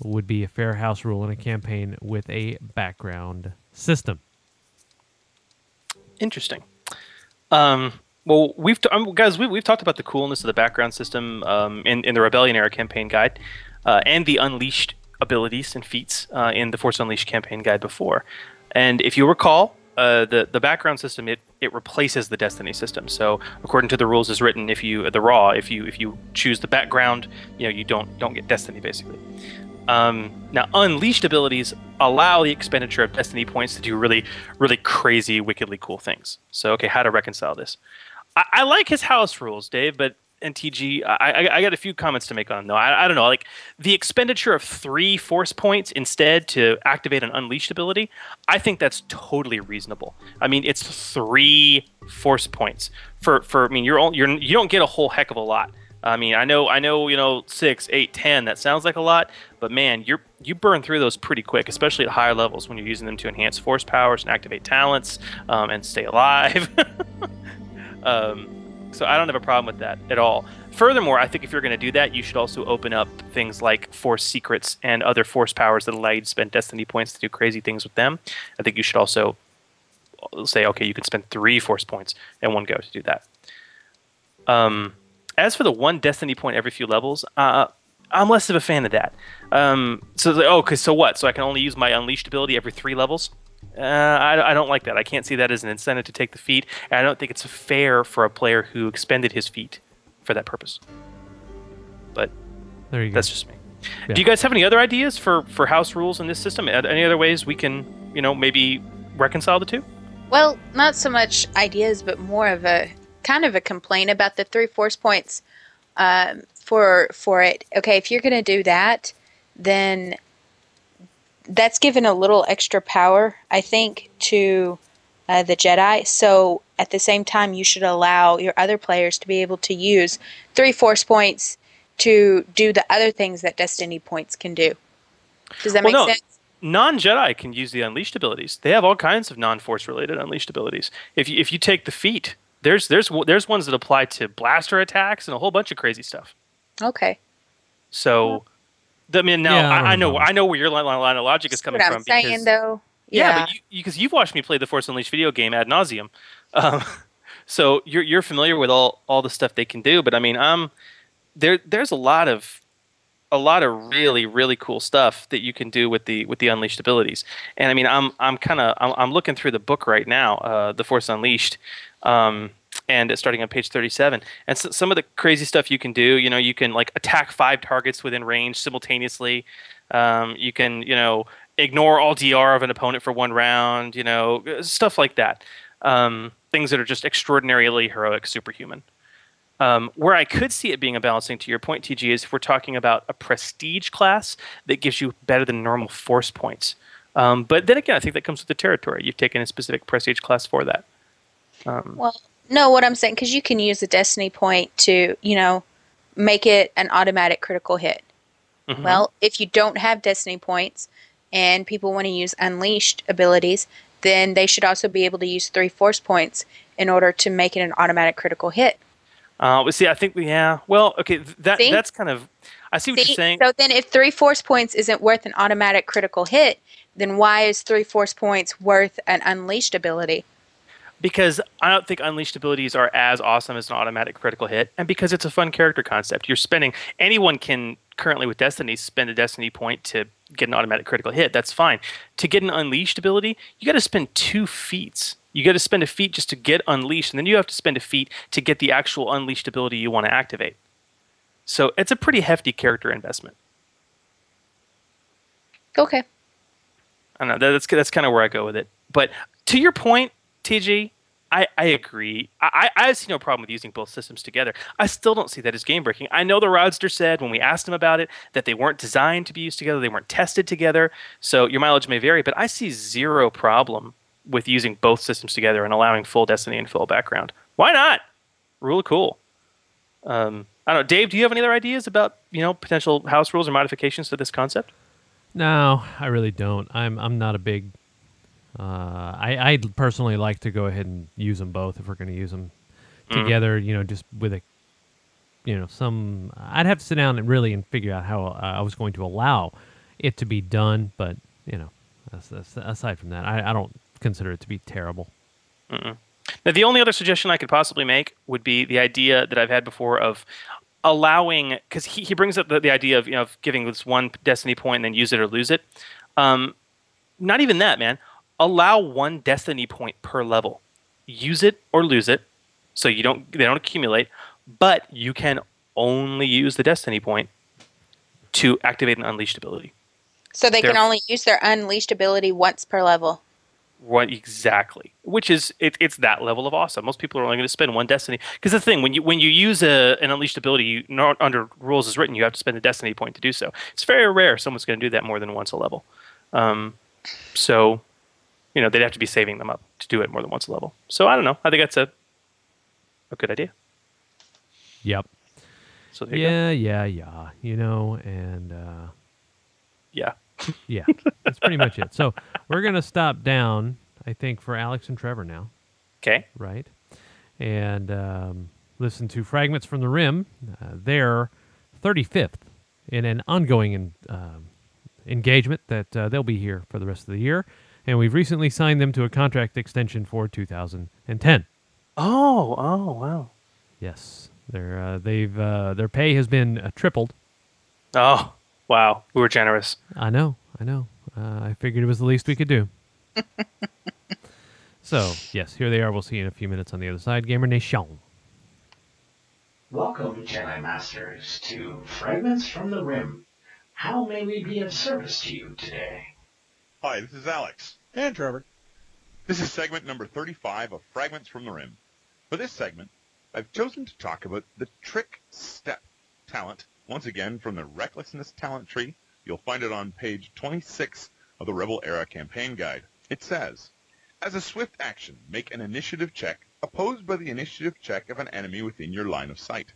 would be a fair house rule in a campaign with a background system? Interesting. Um, well, we've t- um, guys, we, we've talked about the coolness of the background system um, in in the Rebellion era campaign guide, uh, and the Unleashed abilities and feats uh, in the Force Unleashed campaign guide before. And if you recall, uh, the the background system it it replaces the Destiny system. So according to the rules as written, if you the raw, if you if you choose the background, you know you don't don't get Destiny basically. Um, now, unleashed abilities allow the expenditure of destiny points to do really, really crazy, wickedly cool things. So, okay, how to reconcile this? I, I like his house rules, Dave, but and TG, I, I, I got a few comments to make on them. though. I, I don't know, like the expenditure of three force points instead to activate an unleashed ability. I think that's totally reasonable. I mean, it's three force points for for. I mean, you're all, you're you don't get a whole heck of a lot. I mean, I know, I know, you know, six, eight, ten. That sounds like a lot, but man, you're you burn through those pretty quick, especially at higher levels when you're using them to enhance force powers and activate talents um, and stay alive. um, So I don't have a problem with that at all. Furthermore, I think if you're going to do that, you should also open up things like force secrets and other force powers that allow you to spend destiny points to do crazy things with them. I think you should also say, okay, you can spend three force points in one go to do that. Um, as for the one destiny point every few levels, uh, I'm less of a fan of that. Um, so, it's like, oh, cause so what? So I can only use my unleashed ability every three levels? Uh, I, I don't like that. I can't see that as an incentive to take the feat, and I don't think it's fair for a player who expended his feat for that purpose. But there you go. That's just me. Yeah. Do you guys have any other ideas for for house rules in this system? Any other ways we can, you know, maybe reconcile the two? Well, not so much ideas, but more of a kind of a complaint about the three force points um, for for it. Okay, if you're going to do that, then that's given a little extra power, I think, to uh, the Jedi. So at the same time, you should allow your other players to be able to use three force points to do the other things that Destiny points can do. Does that Well, make no. sense? Non Jedi can use the unleashed abilities. They have all kinds of non force related unleashed abilities. If you, if you take the feat, there's there's there's ones that apply to blaster attacks and a whole bunch of crazy stuff. Okay. So, I mean, now Yeah, I I, I know know. I know where your line, line of logic is coming what from. I'm saying, because, though. Yeah, Yeah. but you because you've watched me play the Force Unleashed video game ad nauseum, um, so you're you're familiar with all all the stuff they can do. But I mean, um, there there's a lot of a lot of really really cool stuff that you can do with the with the unleashed abilities. And I mean, I'm I'm kind of I'm, I'm looking through the book right now, uh, the Force Unleashed. Um, and it's starting on page 37 and so, some of the crazy stuff you can do you know you can like attack five targets within range simultaneously um, you can you know ignore all dr of an opponent for one round you know stuff like that um, things that are just extraordinarily heroic superhuman um, where I could see it being a balancing to your point, TG, is if we're talking about a prestige class that gives you better than normal force points. Um, but then again, I think that comes with the territory. You've taken a specific prestige class for that. Um, Well, no, what I'm saying, because you can use the Destiny point to, you know, make it an automatic critical hit. mhm. Well, if you don't have Destiny points and people want to use Unleashed abilities, then they should also be able to use three Force points in order to make it an automatic critical hit. uh, well, see, I think we yeah. Well, okay, that See? that's kind of. I see what See? you're saying. So then, if three Force points isn't worth an automatic critical hit, then why is three Force points worth an Unleashed ability? Because I don't think unleashed abilities are as awesome as an automatic critical hit, and because it's a fun character concept. You're spending anyone can currently with Destiny spend a Destiny point to get an automatic critical hit. That's fine. To get an unleashed ability, you got to spend two feats. You got to spend a feat just to get unleashed, and then you have to spend a feat to get the actual unleashed ability you want to activate. So it's a pretty hefty character investment. Okay. I don't know. That's that's kind of where I go with it. But to your point, TG, I, I agree. I, I see no problem with using both systems together. I still don't see that as game breaking. I know the Rodster said when we asked him about it that they weren't designed to be used together, they weren't tested together. So your mileage may vary, but I see zero problem with using both systems together and allowing full Destiny and full background. Why not? Rule of cool. Um, I don't know, Dave. Do you have any other ideas about you know potential house rules or modifications to this concept? No, I really don't. I'm I'm not a big. Uh, I I personally like to go ahead and use them both if we're going to use them Mhm. together. You know, just with a, you know, some. I'd have to sit down and really and figure out how uh, I was going to allow it to be done. But you know, that's, that's, aside from that, I, I don't consider it to be terrible. Mm-mm. Now, the only other suggestion I could possibly make would be the idea that I've had before of allowing, because he, he brings up the, the idea of, you know, of giving this one destiny point and then use it or lose it. Um, not even that, man. Allow one destiny point per level. Use it or lose it, so you don't they don't accumulate. But you can only use the destiny point to activate an unleashed ability. So they can only use their Unleashed ability once per level. What exactly? Which is it, it's that level of awesome. Most people are only going to spend one destiny because the thing when you when you use a, an unleashed ability, you, not under rules as written, you have to spend a destiny point to do so. It's very rare someone's going to do that more than once a level. Um, so, you know, they'd have to be saving them up to do it more than once a level. So I don't know. I think that's a a good idea. Yep. So there you go. yeah, yeah, yeah. You know, and uh, Yeah. yeah, that's pretty much it. So we're gonna stop down, I think, for Alex and Trevor now. Okay. Right. And um, listen to Fragments from the Rim. Uh, their 35th in an ongoing in, um engagement that uh, they'll be here for the rest of the year. And we've recently signed them to a contract extension for 2010. Oh, oh, wow. Yes, they're, uh, they've uh, their pay has been uh, tripled. Oh, wow. We were generous. I know, I know. Uh, I figured it was the least we could do. so yes, here they are. We'll see you in a few minutes on the other side. Gamer Nation. Welcome, Jedi Masters, to Fragments from the Rim. How may we be of service to you today? Hi, this is Alex. And Trevor. This is segment number 35 of Fragments from the Rim. For this segment, I've chosen to talk about the trick step talent, once again from the Recklessness talent tree. You'll find it on page 26 of the Rebel Era campaign guide. It says, As a swift action, make an initiative check opposed by the initiative check of an enemy within your line of sight.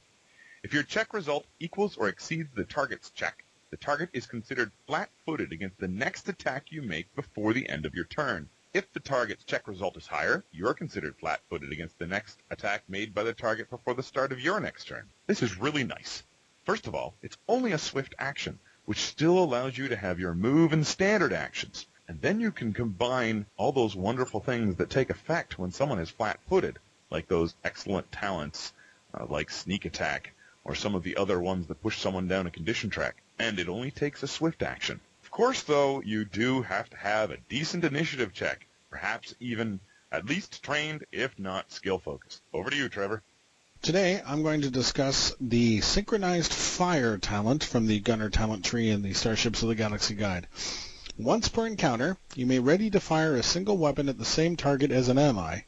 If your check result equals or exceeds the target's check, the target is considered flat-footed against the next attack you make before the end of your turn. If the target's check result is higher, you're considered flat-footed against the next attack made by the target before the start of your next turn. This is really nice. First of all, it's only a swift action, which still allows you to have your move and standard actions. And then you can combine all those wonderful things that take effect when someone is flat-footed, like those excellent talents, uh, like sneak attack, or some of the other ones that push someone down a condition track. And it only takes a swift action. Of course, though, you do have to have a decent initiative check, perhaps even at least trained, if not skill focused. Over to you, Trevor. Today, I'm going to discuss the synchronized fire talent from the Gunner talent tree in the Starships of the Galaxy guide. Once per encounter, you may ready to fire a single weapon at the same target as an ally,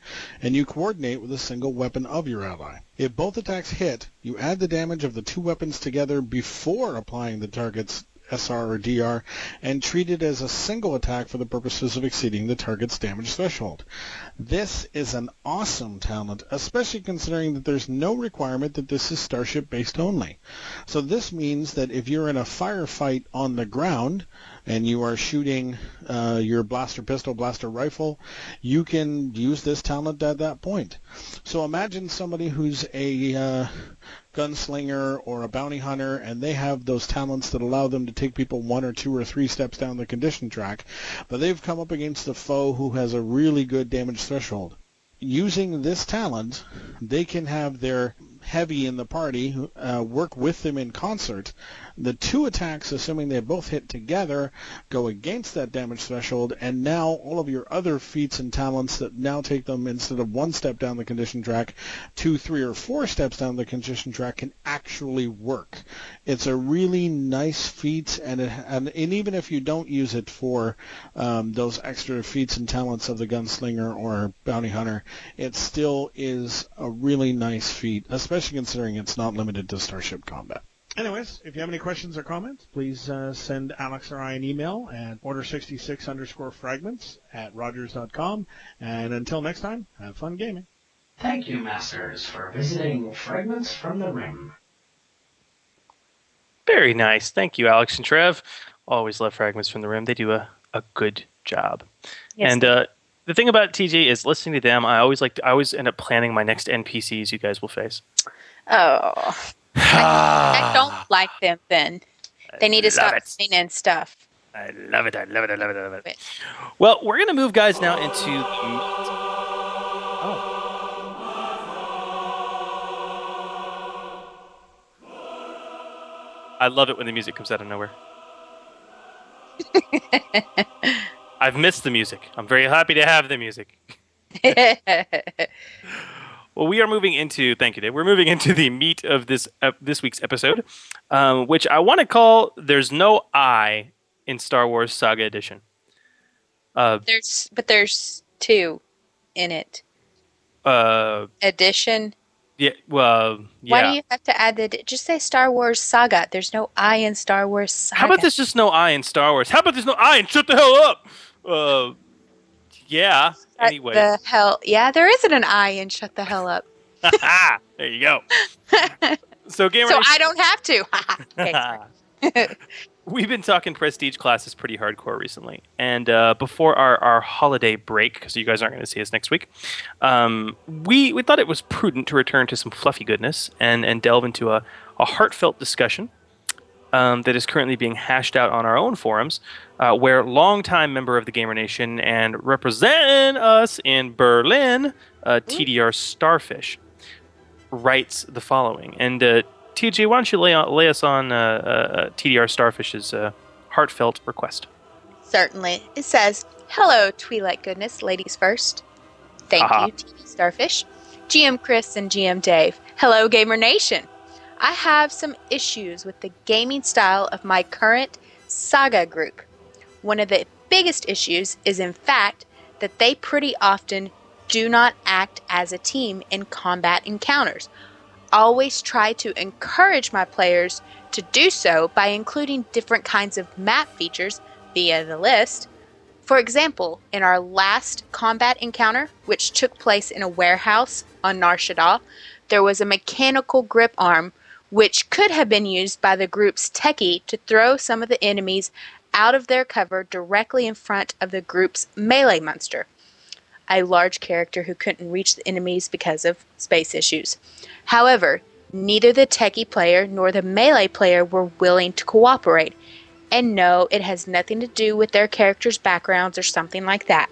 and you coordinate with a single weapon of your ally. If both attacks hit, you add the damage of the two weapons together before applying the target's SR or DR and treat it as a single attack for the purposes of exceeding the target's damage threshold. This is an awesome talent, especially considering that there's no requirement that this is starship based only. So this means that if you're in a firefight on the ground and you are shooting uh, your blaster pistol, blaster rifle, you can use this talent at that point. So imagine somebody who's a uh, gunslinger or a bounty hunter and they have those talents that allow them to take people one or two or three steps down the condition track, but they've come up against a foe who has a really good damage threshold. Using this talent, they can have their heavy in the party uh, work with them in concert. The two attacks, assuming they both hit together, go against that damage threshold, and now all of your other feats and talents that now take them instead of one step down the condition track, two, three, or four steps down the condition track can actually work. It's a really nice feat, and, it, and, and even if you don't use it for um, those extra feats and talents of the gunslinger or bounty hunter, it still is a really nice feat, especially considering it's not limited to starship combat. Anyways, if you have any questions or comments, please uh, send Alex or I an email at order66 underscore fragments at rogers.com. And until next time, have fun gaming. Thank you, Masters, for visiting Fragments from the Rim. Very nice. Thank you, Alex and Trev. Always love Fragments from the Rim. They do a, a good job. Yes, and uh, the thing about TG is listening to them, I always like to, I always end up planning my next NPCs you guys will face. Oh. I, I don't like them then. They need to stop it. saying and stuff. I love it. I love it. I love it. I love it. Well, we're going to move guys now into. Oh. I love it when the music comes out of nowhere. I've missed the music. I'm very happy to have the music. Well, we are moving into. Thank you, Dave. We're moving into the meat of this uh, this week's episode, um, which I want to call "There's No I" in Star Wars Saga Edition. Uh, There's, but there's two in it. uh, Edition. yeah. Well, yeah. Why do you have to add the? Just say Star Wars Saga. There's no I in Star Wars Saga. How about there's just no I in Star Wars? How about there's no I and shut the hell up? Uh, yeah. Shut Anyway, The hell, yeah, there isn't an I in shut the hell up. there you go. So, gamer. so I don't have to. okay, we've been talking prestige classes pretty hardcore recently, and uh, before our, our holiday break, because you guys aren't going to see us next week, um, we we thought it was prudent to return to some fluffy goodness and and delve into a, a heartfelt discussion um, that is currently being hashed out on our own forums, uh, where longtime member of the Gamer Nation and representing us in Berlin, uh, TDR Starfish, writes the following. And uh, TG, why don't you lay, on, lay us on uh, uh, TDR Starfish's uh, heartfelt request? Certainly. It says, Hello, Twilight Goodness, ladies first. Thank Aha. you, TV Starfish. GM Chris and GM Dave. Hello, Gamer Nation. I have some issues with the gaming style of my current Saga group. One of the biggest issues is, in fact, that they pretty often do not act as a team in combat encounters. Always try to encourage my players to do so by including different kinds of map features via the list. For example, in our last combat encounter, which took place in a warehouse on Nar Shaddaa, there was a mechanical grip arm which could have been used by the group's techie to throw some of the enemies out of their cover directly in front of the group's melee monster, a large character who couldn't reach the enemies because of space issues. However, neither the techie player nor the melee player were willing to cooperate. And no, it has nothing to do with their characters' backgrounds or something like that.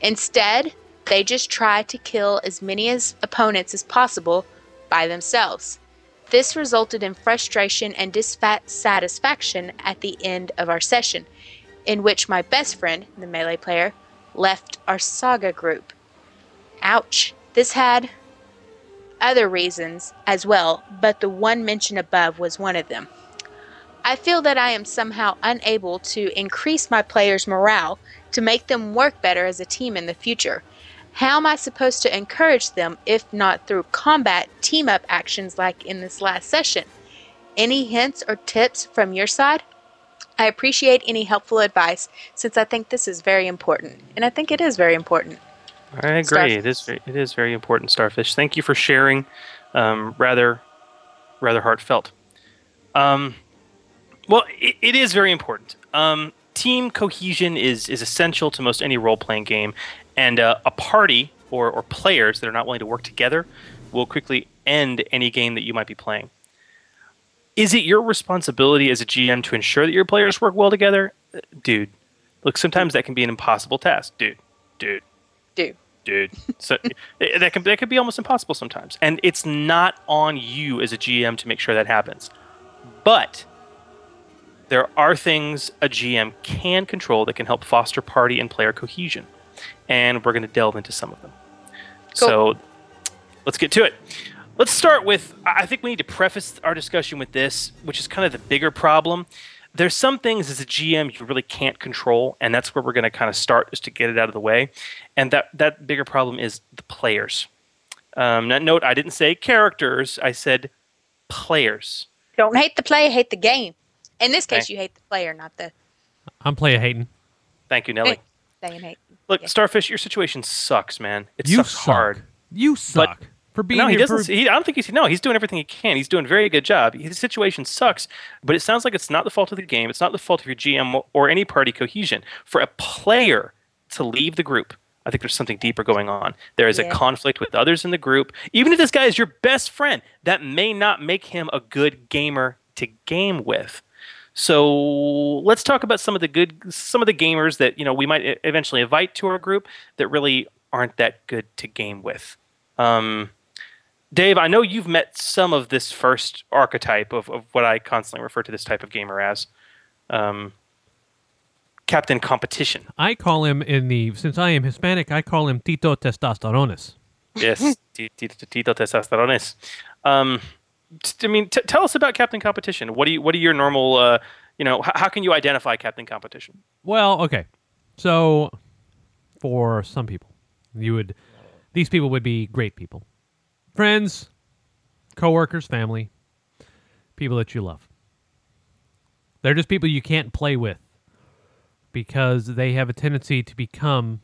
Instead, they just try to kill as many as opponents as possible by themselves. This resulted in frustration and dissatisfaction at the end of our session, in which my best friend, the melee player, left our saga group. Ouch. This had other reasons as well, but the one mentioned above was one of them. I feel that I am somehow unable to increase my players' morale to make them work better as a team in the future. How am I supposed to encourage them if not through combat team up actions like in this last session? Any hints or tips from your side? I appreciate any helpful advice since I think this is very important. And I think it is very important. I agree. Starfish. It is very, it is very important, Starfish. Thank you for sharing. Um, rather, rather heartfelt. Um, well, it, it is very important. Um, team cohesion is is essential to most any role playing game, and uh, a party or or players that are not willing to work together will quickly end any game that you might be playing. Is it your responsibility as a GM to ensure that your players work well together, Uh, dude? Look, sometimes that can be an impossible task, dude. Dude dude. dude. So eh, that can that can be almost impossible sometimes, and it's not on you as a GM to make sure that happens. But there are things a GM can control that can help foster party and player cohesion, and we're going to delve into some of them. So let's get to it. Let's start with I I think we need to preface our discussion with this, which is kind of the bigger problem. There's some things as a GM you really can't control, and that's where we're going to kind of start just to get it out of the way. And that that bigger problem is the players. Um, now, note I didn't say characters; I said players. Don't hate the play, hate the game. In this case, Okay. you hate the player, not the I'm player hating. Thank you, Nelly. saying hate. Look, Starfish, your situation sucks, man. It You sucks suck. hard. You suck But, for being no, he doesn't. for- He, I don't think he's. No, he's doing everything he can. He's doing a very good job. His situation sucks, but it sounds like it's not the fault of the game. It's not the fault of your GM or any party cohesion. For a player to leave the group, I think there's something deeper going on. There is a conflict with others in the group. Even if this guy is your best friend, that may not make him a good gamer to game with. So let's talk about some of the good, some of the gamers that you know we might eventually invite to our group that really aren't that good to game with. Um, Dave, I know you've met some of this first archetype of, of what I constantly refer to this type of gamer as, um, Captain Competition. I call him in the since I am Hispanic, I call him Tito Testosterones. Yes, Ti- Ti- Tito Testosterones. Um, I mean, t- tell us about Captain Competition. What do you? What are your normal? Uh, you know, h- how can you identify Captain Competition? Well, okay. So for some people, you would these people would be great people. Friends, coworkers, family, people that you love. They're just people you can't play with because they have a tendency to become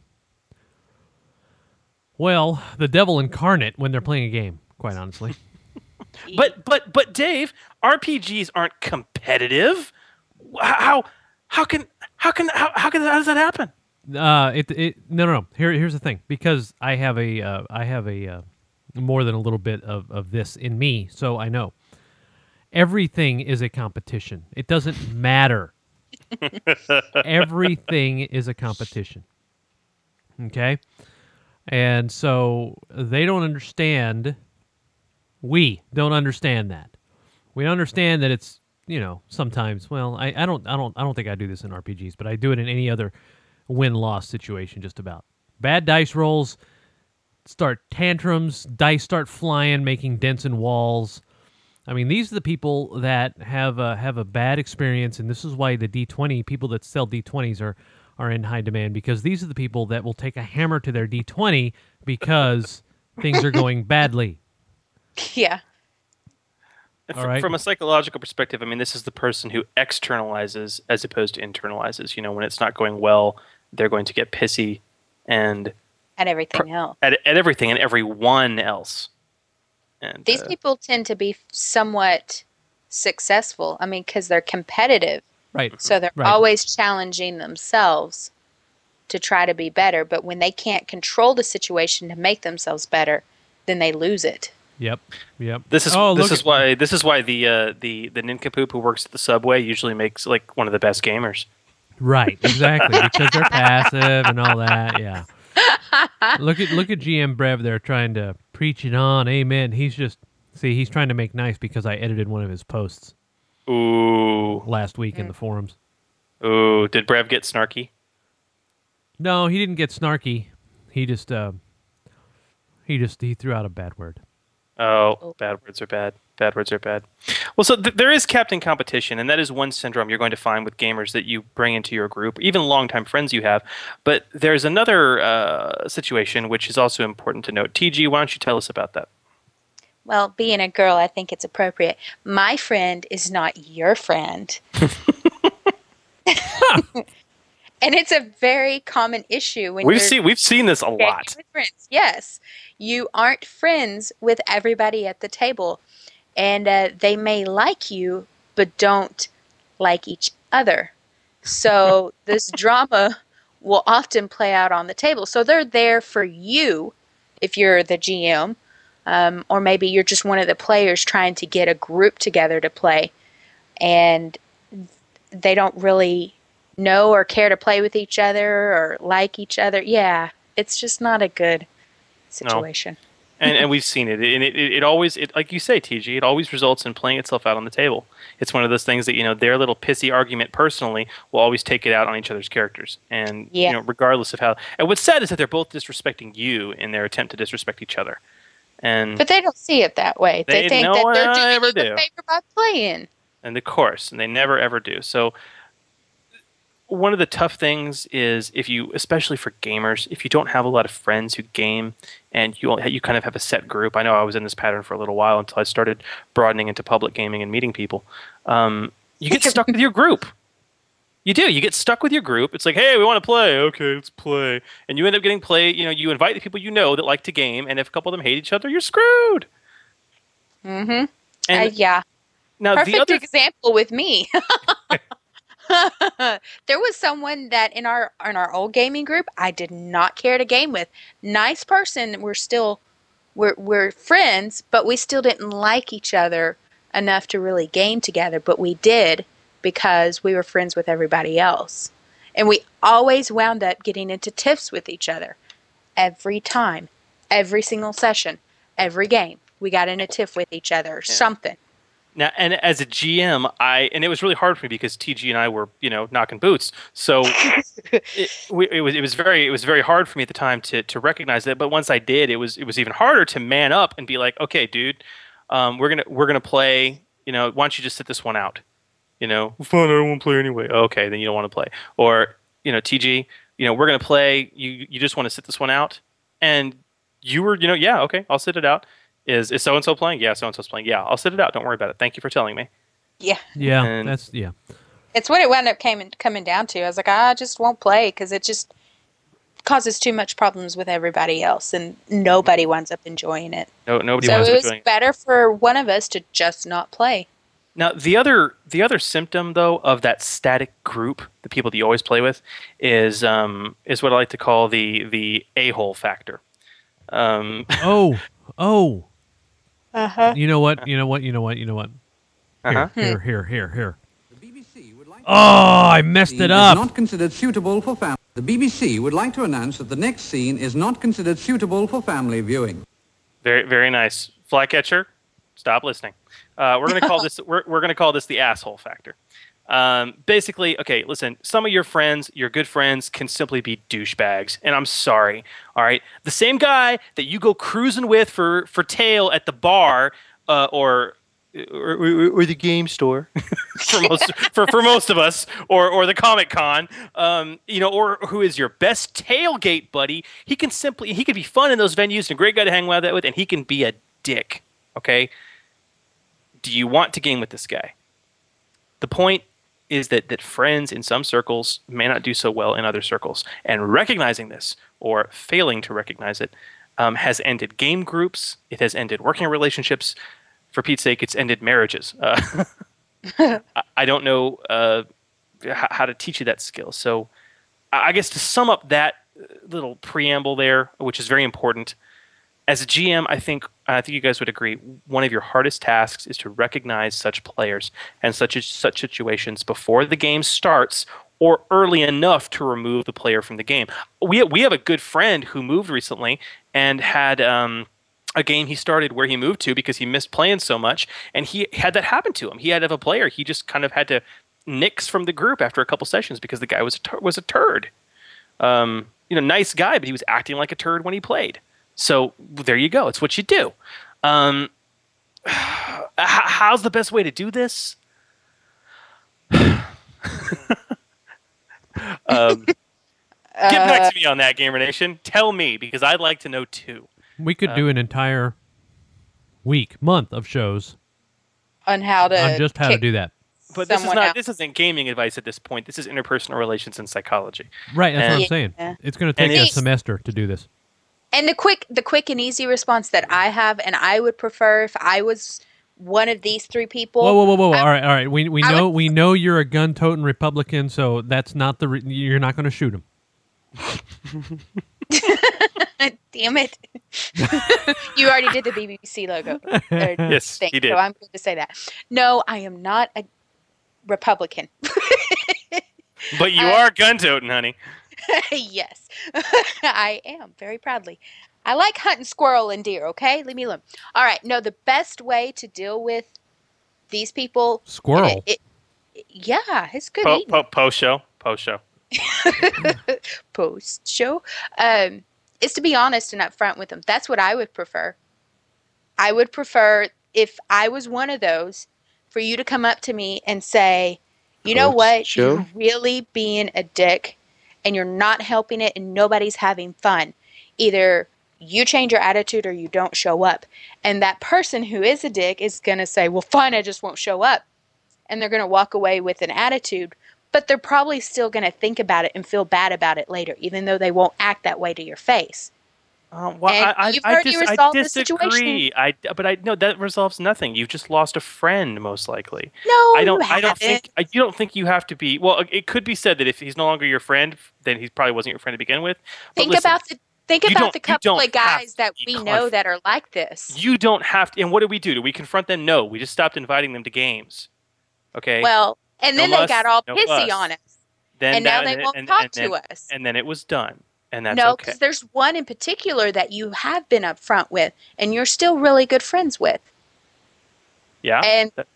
well, the devil incarnate when they're playing a game, quite honestly. But but but Dave, RPGs aren't competitive. How how can how can how, how can how does that happen? Uh, it it no no no. Here here's the thing. Because I have a uh, I have a uh, more than a little bit of of this in me, so I know. Everything is a competition. It doesn't matter. Everything is a competition. Okay? And so they don't understand we don't understand that. We understand that it's, you know, sometimes, well, I, I don't I don't I don't think I do this in RPGs, but I do it in any other win loss situation just about. Bad dice rolls start tantrums, dice start flying, making dents in walls. I mean, these are the people that have a, have a bad experience, and this is why the D20 people that sell D20s are are in high demand because these are the people that will take a hammer to their D20 because things are going badly. Yeah. And All fr- right. From a psychological perspective, I mean, this is the person who externalizes as opposed to internalizes. You know, when it's not going well, they're going to get pissy and And everything else. at, at everything and everyone else. And These uh, people tend to be somewhat successful. I mean, because they're competitive. Right. So they're Right. always challenging themselves to try to be better. But when they can't control the situation to make themselves better, then they lose it. Yep. Yep. This is oh, this is at- why this is why the uh, the the nincompoop who works at the subway usually makes like one of the best gamers. Right, exactly, because they're passive and all that. Yeah. Look at look at GM Brev there trying to preach it on. Amen. He's just see he's trying to make nice because I edited one of his posts Ooh. last week in the forums. Ooh, did Brev get snarky? No, he didn't get snarky. He just uh, he just he threw out a bad word. Oh, bad words are bad. Bad words are bad. Well, so th- there is captain competition, and that is one syndrome you're going to find with gamers that you bring into your group, even longtime friends you have. But there's another uh, situation which is also important to note. TG, why don't you tell us about that? Well, being a girl, I think it's appropriate. My friend is not your friend. and it's a very common issue when We've seen we've seen this a lot. friends. Yes, you aren't friends with everybody at the table, and uh, they may like you, but don't like each other. So this drama will often play out on the table. So they're there for you if you're the GM, um, or maybe you're just one of the players trying to get a group together to play, and they don't really know or care to play with each other or like each other. Yeah, it's just not a good situation. and and we've seen it, and it, it, it always, it, like you say, TG, it always results in playing itself out on the table. It's one of those things that you know their little pissy argument personally will always take it out on each other's characters, and Yeah. you know regardless of how. And what's sad is that they're both disrespecting you in their attempt to disrespect each other, and But they don't see it that way. They, They- think no that they're doing you do. a favor by playing. and of course, and they never ever do. So one of the tough things is if you, especially for gamers, if you don't have a lot of friends who game and you you kind of have a set group. I know I was in this pattern for a little while until I started broadening into public gaming and meeting people. Um, you get stuck with your group. You do. You get stuck with your group. It's like, hey, we want to play. Okay, let's play. And you end up getting play. You know, you invite the people you know that like to game, and if a couple of them hate each other, you're screwed. Mm-hmm. And uh, yeah. now the Perfect other example with me. there was someone that in our in our old gaming group I did not care to game with. Nice person. We're still we're we're friends, but we still didn't like each other enough to really game together. But we did because we were friends with everybody else, and we always wound up getting into tiffs with each other every time, every single session, every game. We got in a tiff with each other or something. Now, and as a GM, I and it was really hard for me because TG and I were, you know, knocking boots. So it, we, it was it was very it was very hard for me at the time to to recognize that. But once I did, it was it was even harder to man up and be like, okay, dude, um, we're gonna we're gonna play. You know, why don't you just sit this one out? You know, fine. I don't want to play anyway. Okay, then you don't want to play. Or you know, TG, you know, we're gonna play. You you just want to sit this one out, and you were, you know, yeah, okay, I'll sit it out. Is is so and so playing? Yeah, so and so's playing. Yeah, I'll sit it out. Don't worry about it. Thank you for telling me. Yeah. Yeah, And- that's yeah. It's what it wound up came, coming down to. I was like, I just won't play because it just causes too much problems with everybody else, and nobody winds up enjoying it. No, nobody so wants it was join. better for one of us to just not play. Now the other the other symptom though of that static group, the people that you always play with, is um, is what I like to call the the a hole factor. Um, Oh, oh. Uh-huh. You know what? You know what? You know what? You know what? Here, Uh-huh. here, here, here, here. Oh, I messed it up. Not considered suitable for family. The BBC would like to announce that the next scene is not considered suitable for family viewing. Very very nice. Flycatcher, stop listening. Uh, we're gonna call this we're, we're gonna call this the asshole factor. Um, basically, okay, listen. Some of your friends, your good friends, can simply be douchebags, and I'm sorry. All right, the same guy that you go cruising with for for tail at the bar, uh, or, or or or the game store for most for, for most of us, or or the Comic Con, um, you know, or who is your best tailgate buddy? He can simply he can be fun in those venues and a great guy to hang out with, and he can be a dick. Okay, do you want to game with this guy? The point is that that friends in some circles may not do so well in other circles, and recognizing this or failing to recognize it um, has ended game groups. It has ended working relationships. For Pete's sake, it's ended marriages. Uh, I- I don't know uh, h- how to teach you that skill. So, I guess to sum up that uh, little preamble there, which is very important, as a GM, I think I think you guys would agree. One of your hardest tasks is to recognize such players and such such situations before the game starts, or early enough to remove the player from the game. We we have a good friend who moved recently and had. Um, a game he started where he moved to because he missed playing so much, and he had that happen to him. He had have a player. He just kind of had to nix from the group after a couple sessions because the guy was a tur- was a turd. Um, you know, nice guy, but he was acting like a turd when he played. So there you go. It's what you do. Um, h- how's the best way to do this? um, get Uh, back to me on that, Gamer Nation. Tell me because I'd like to know too. We could Uh, do an entire week, month of shows on how to on just how to do that. But this is not. out. This isn't gaming advice at this point. This is interpersonal relations and psychology. Right, that's what I'm saying. Yeah. It's going to And take a semester to do this. And the quick, the quick and easy response that I have, and I would prefer if I was one of these three people. Whoa, whoa, whoa, whoa! all right, all right. We we I know we know you're a gun-toting Republican, so that's not the re- you're not going to shoot him. Damn it! you already did the BBC logo. Yes, thing, he did. So I'm going to say that. No, I am not a Republican. But you Uh, are gun toting, honey. yes, I am very proudly. I like hunting squirrel and deer. Okay, leave me alone. All right. No, the best way to deal with these people. Squirrel. It, it- yeah, it's good. Po, eating. po, post show. Post show. post show um, is to be honest and upfront with them. That's what I would prefer. I would prefer if I was one of those for you to come up to me and say, "You know what? show? You're really being a dick and you're not helping it and nobody's having fun. Either you change your attitude or you don't show up." And that person who is a dick is going to say, "Well, fine, I just won't show up." And they're going to walk away with an attitude but they're probably still going to think about it and feel bad about it later, even though they won't act that way to your face. Uh, well, And I, I, you've I, already dis- I resolved the situation. disagree. I, but I no, that resolves nothing. You've just lost a friend, most likely. No, I don't. I don't think. I, you don't think you have to be. Well, it could be said that if he's no longer your friend, then he probably wasn't your friend to begin with. But Think listen, about the think you about the couple of guys that we know that are like this. You don't have to. And what do we do? Do we confront them? No. We just stopped inviting them to games. Okay. Well, and No then they got all no pissy fuss. on us. then and now that- they won't and- talk and to us. And then it was done. And that's no, okay. because there's one in particular that you have been upfront with, and you're still really good friends with. Yeah. and That-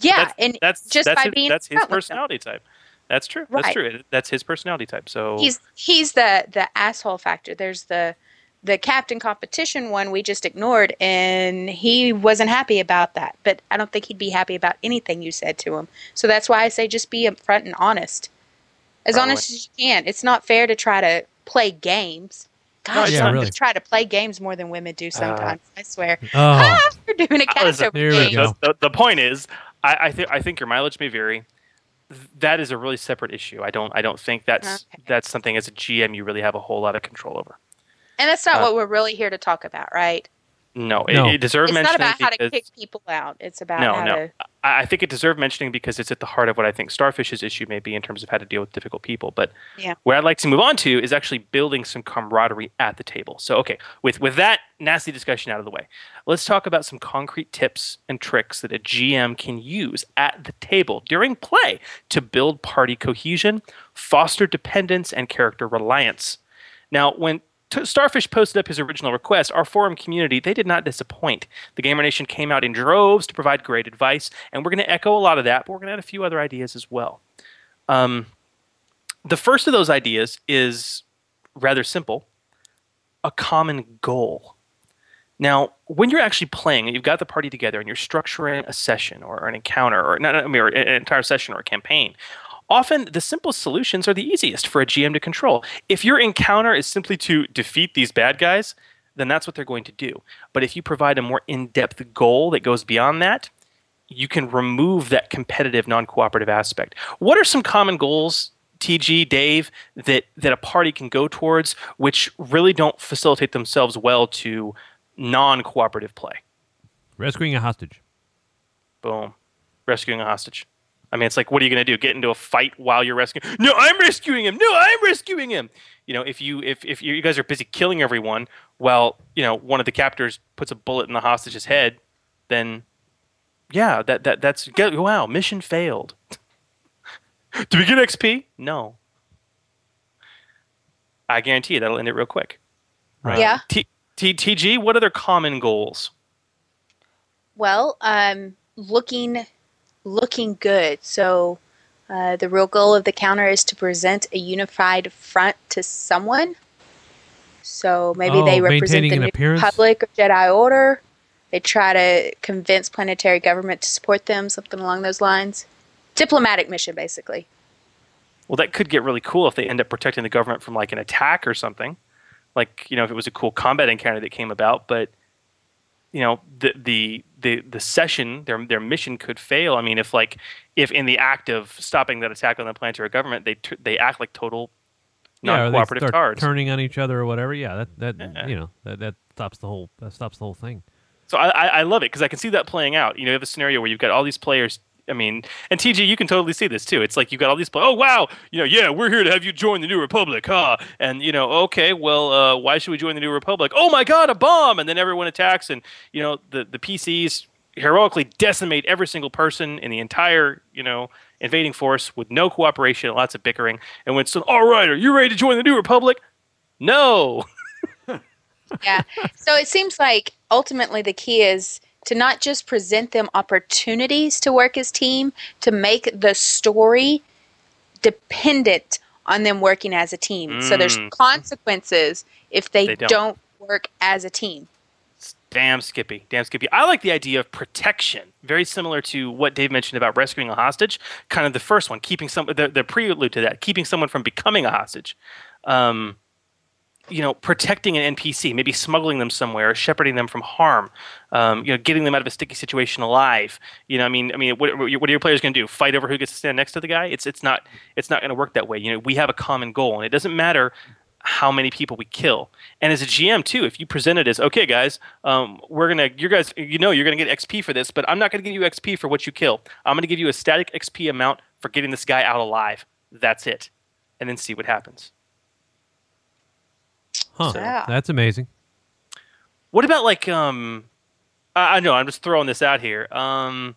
Yeah, that's, and that's just that's by his, being that's his upfront with them. personality type. That's true. That's true. That's his personality type. So he's he's the the asshole factor. There's the the captain competition one we just ignored, and he wasn't happy about that. But I don't think he'd be happy about anything you said to him. So that's why I say just be upfront and honest, as Probably. honest as you can. It's not fair to try to play games. No, Gosh, it's some not. try to play games more than women do sometimes. I swear. Oh. Ah, we're doing a Uh, listen, catch game. The, the, the point is, I, I think I think your mileage may vary. That is a really separate issue. I don't I don't think that's that's something as a GM you really have a whole lot of control over. And that's not Uh, what we're really here to talk about, right? No, it, No. it deserved It's not mentioning about how to kick people out. It's about no, how no. to. I, I think it deserved mentioning because it's at the heart of what I think Starfish's issue may be in terms of how to deal with difficult people. But Yeah. where I'd like to move on to is actually building some camaraderie at the table. So, okay, with with that nasty discussion out of the way, let's talk about some concrete tips and tricks that a GM can use at the table during play to build party cohesion, foster dependence, and character reliance. Now, when T- Starfish posted up his original request, our forum community, they did not disappoint. The Gamer Nation came out in droves to provide great advice, and we're going to echo a lot of that, but we're going to add a few other ideas as well. Um, the first of those ideas is rather simple a common goal. Now, when you're actually playing and you've got the party together and you're structuring a session or an encounter or not, I mean, or an entire session or a campaign, often the simplest solutions are the easiest for a GM to control. If your encounter is simply to defeat these bad guys, then that's what they're going to do. But if you provide a more in depth goal that goes beyond that, you can remove that competitive non cooperative aspect. What are some common goals? TG, Dave, that, that a party can go towards, which really don't facilitate themselves well to non cooperative play. Rescuing a hostage. Boom. Rescuing a hostage. I mean, it's like, what are you going to do? Get into a fight while you're rescuing? No, I'm rescuing him. No, I'm rescuing him. You know, if you if if you guys are busy killing everyone, well, you know one of the captors puts a bullet in the hostage's head, then yeah, that that that's wow, mission failed. do we get XP? No. I guarantee you that'll end it real quick. Yeah. T- T- TG, what other common goals? Well, um, looking looking good. So uh, the real goal of the counter is to present a unified front to someone. So maybe Oh, they represent the an New appearance? Republic or Jedi Order. They try to convince planetary government to support them, something along those lines. Diplomatic mission, basically. Well, that could get really cool if they end up protecting the government from like an attack or something. Like you know, if it was a cool combat encounter that came about, but you know, the the the the session, their their mission could fail. I mean, if like if in the act of stopping that attack on the planetary government, they t- they act like total Yeah, or they non-cooperative start tards. turning on each other or whatever. Yeah, that that eh, eh. you know that that stops the whole that stops the whole thing. So I, I, I love it because I can see that playing out. You know, you have a scenario where you've got all these players. I mean, and TG, you can totally see this too. It's like you've got all these. Oh wow, you know, yeah, we're here to have you join the New Republic, huh? And you know, okay, well, uh, why should we join the New Republic? Oh my God, a bomb! And then everyone attacks, and you know, the the PCs heroically decimate every single person in the entire you know invading force with no cooperation, and lots of bickering. And when it's all right, are you ready to join the New Republic? No. yeah. So it seems like ultimately the key is to not just present them opportunities to work as team, to make the story dependent on them working as a team. So there's Mm. consequences if they, They don't. don't work as a team. Damn Skippy. Damn Skippy. I like the idea of protection. Very similar to what Dave mentioned about rescuing a hostage. Kind of the first one, keeping some the, the prelude to that, keeping someone from becoming a hostage. Um, you know, protecting an NPC, maybe smuggling them somewhere, shepherding them from harm. Um, you know, getting them out of a sticky situation alive. You know, I mean, I mean, what, what are your players going to do? Fight over who gets to stand next to the guy? It's it's not it's not going to work that way. You know, we have a common goal, and it doesn't matter how many people we kill. And as a GM too, if you present it as, okay, guys, um, we're gonna, you guys, you know, you're gonna get XP for this, but I'm not gonna give you XP for what you kill. I'm gonna give you a static XP amount for getting this guy out alive. That's it, and then see what happens. Huh? Yeah. That's amazing. What about like, um, I, I know I'm just throwing this out here. Um,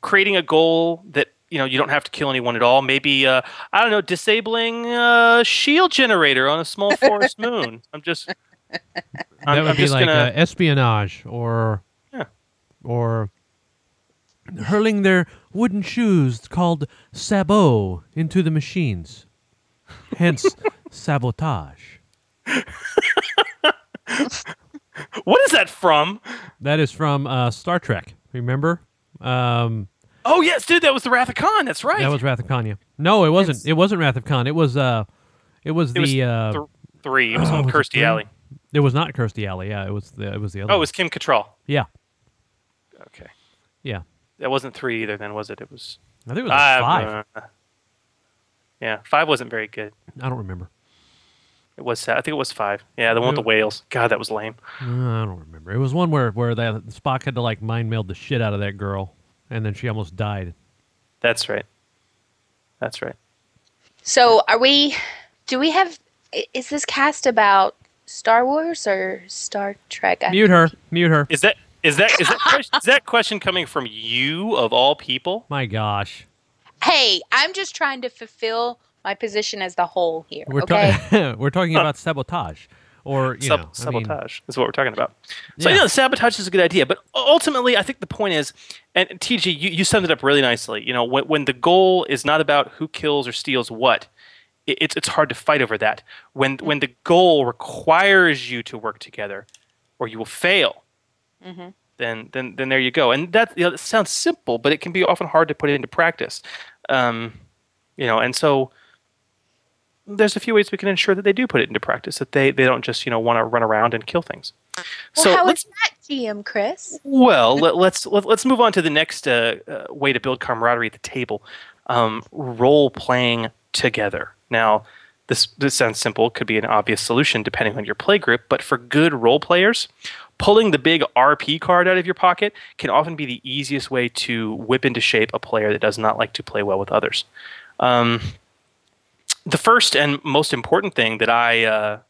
creating a goal that you know you don't have to kill anyone at all. Maybe uh, I don't know, disabling a shield generator on a small forest moon. I'm just. I'm, that would I'm be just like gonna. uh, espionage or Yeah. or hurling their wooden shoes called sabot into the machines. Hence sabotage. what is that from? That is from uh, Star Trek. Remember? Um, Oh yes, dude, that was the Wrath of Khan. That's right. That was Wrath of Khan. Yeah. No, it wasn't. It wasn't Wrath of Khan. It was. Uh, it was It the. was uh, th- three. It was oh, one with it Kirstie? Alley. It was not Kirstie Alley. Yeah, it was the. It was the other. Oh, it was Kim Cattrall. Yeah. Okay. Yeah. That wasn't three either. Then was it? It was. I think it was five. uh, yeah, five wasn't very good. I don't remember. It was. I think it was five. Yeah, the one with the whales. God, that was lame. Uh, I don't remember. It was one where where that Spock had to like mind meld the shit out of that girl, and then she almost died. That's right. That's right. So, are we? Do we have? Is this cast about Star Wars or Star Trek? I- Mute her. Mute her. Is that is that is that question, is that question coming from you of all people? My gosh. Hey, I'm just trying to fulfill my position as the whole here. We're okay. talking. we're talking about sabotage, or you Sab- know, I mean- sabotage is what we're talking about. So Yeah. you know, sabotage is a good idea, but ultimately, I think the point is, and TG, you, you summed it up really nicely. You know, when, when the goal is not about who kills or steals what, it, it's it's hard to fight over that. When when the goal requires you to work together, or you will fail, Mm-hmm. then then then there you go. And that you know, it sounds simple, but it can be often hard to put it into practice. Um, you know, and so there's a few ways we can ensure that they do put it into practice. That they they don't just you know want to run around and kill things. Well, so how is that, GM Chris? well let, let's let, let's move on to the next uh, uh, way to build camaraderie at the table. Um, role playing together. Now. This, this sounds simple, could be an obvious solution depending on your play group, but for good role players, pulling the big RP card out of your pocket can often be the easiest way to whip into shape a player that does not like to play well with others. Um, the first and most important thing that I uh,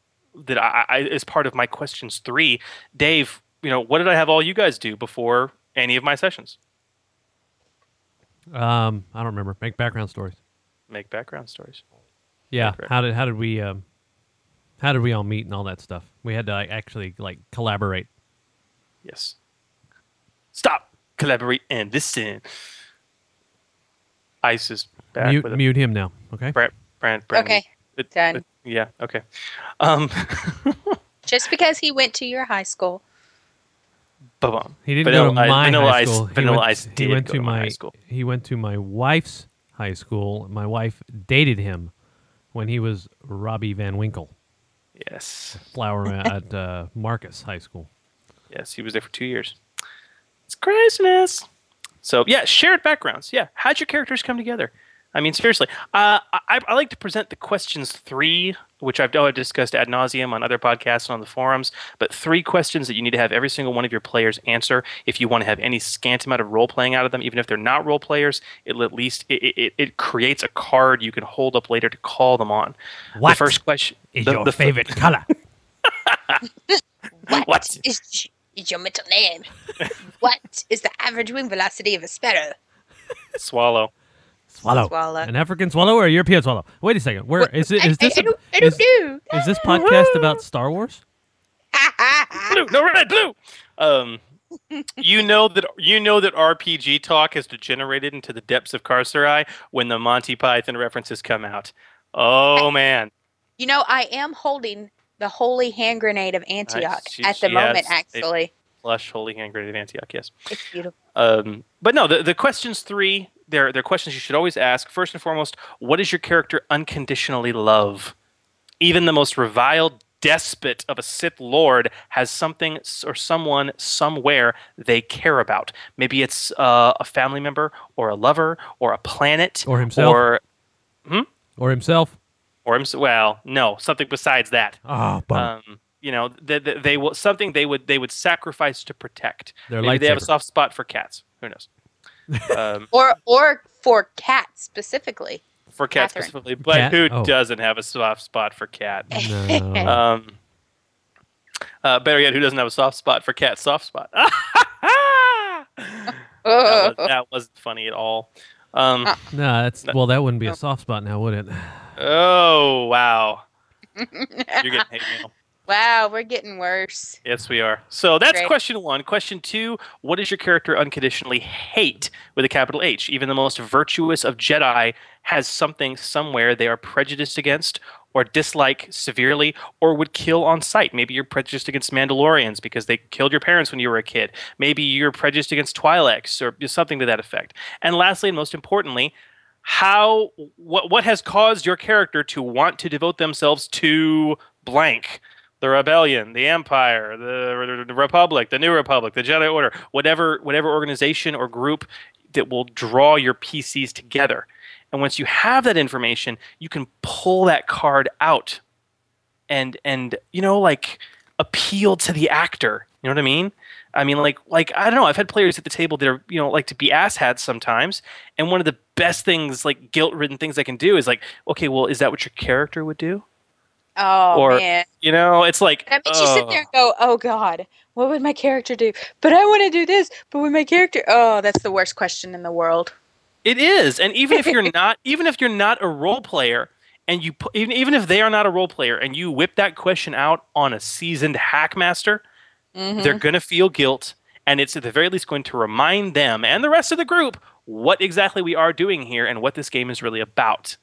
that I, I is part of my questions three, Dave. You know, what did I have all you guys do before any of my sessions? Um, I don't remember. Make background stories. Make background stories. Yeah. How did how did we um, how did we all meet and all that stuff? We had to like, actually like collaborate. Yes. Stop, collaborate, and listen. Ice is back. Mute mute him now. Okay. Brand, brand, brand. Okay, It- done. it- yeah. Okay. Um. Just because he went to your high school. Ba-bum. He didn't Vanilla go to my Vanilla high Ice- school. Vanilla he went, Ice did went go to to my my high school. He went to my wife's high school. My wife dated him when he was Robbie Van Winkle. Yes. Flower at uh, Marcus High School. Yes, he was there for two years. It's craziness. So yeah, shared backgrounds. Yeah, how'd your characters come together? I mean, seriously, uh, I, I like to present the questions three, which I've, oh, I've discussed ad nauseum on other podcasts and on the forums. But three questions that you need to have every single one of your players answer if you want to have any scant amount of role playing out of them, even if they're not role players. It'll at least it, it, it creates a card you can hold up later to call them on. What the first question is the- your the- favorite color? What is, is your middle name? what is the average wing velocity of a sparrow? Swallow. Swallow. Swallow. An African swallow or a European swallow? Wait a second. Where is it? Is I- this? I a- don't- I don't is, is this podcast about Star Wars? blue, no red, blue. Um, you know that you know that RPG talk has degenerated into the depths of Carceri when the Monty Python references come out. Oh man, You know, I am holding the holy hand grenade of Antioch she- at the she moment, has a- actually. lush holy hand grenade of Antioch. Yes. It's beautiful. Um, but no, the, the questions three, they're, they're questions you should always ask. First and foremost, what does your character unconditionally love? Even the most reviled despot of a Sith Lord has something or someone somewhere they care about. Maybe it's uh, a family member or a lover or a planet Or himself. or hmm? Or himself? or him. Well, no, something besides that. Oh, bummer. Um, you know, they, they, they will something they would they would sacrifice to protect. Their Maybe they have a soft spot for cats. Who knows? Um, Or or for cats specifically. for cats Catherine. specifically, but Cat? who Oh. doesn't have a soft spot for cat? No. Um, uh, better yet, who doesn't have a soft spot for cat? Soft spot. that, was, that wasn't funny at all. Um, no, that's well. That wouldn't be a soft spot now, would it? oh wow, you're getting hate mail. Wow, we're getting worse. Yes, we are. So that's Great. question one. Question two What does your character unconditionally hate with a capital H? Even the most virtuous of Jedi has something somewhere they are prejudiced against or dislike severely or would kill on sight. Maybe you're prejudiced against Mandalorians because they killed your parents when you were a kid. Maybe you're prejudiced against Twi'leks or something to that effect. And lastly, and most importantly, how what what has caused your character to want to devote themselves to blank the rebellion the empire the, the republic the new republic the jedi order whatever whatever organization or group that will draw your pcs together and once you have that information you can pull that card out and and you know like appeal to the actor. You know what I mean? I mean, like, like I don't know. I've had players at the table that are, you know, like to be asshats sometimes, and one of the best things, like guilt-ridden things I can do, is like, okay, well, is that what your character would do? Oh or man. you know, it's like That makes you sit there and go, "Oh God, what would my character do?" But I want to do this. But would my character? Oh, that's the worst question in the world. It is, and even if you're not, even if you're not a role player, and you even even if they are not a role player, and you whip that question out on a seasoned hackmaster, Mhm. they're going to feel guilt, and it's at the very least going to remind them and the rest of the group what exactly we are doing here and what this game is really about.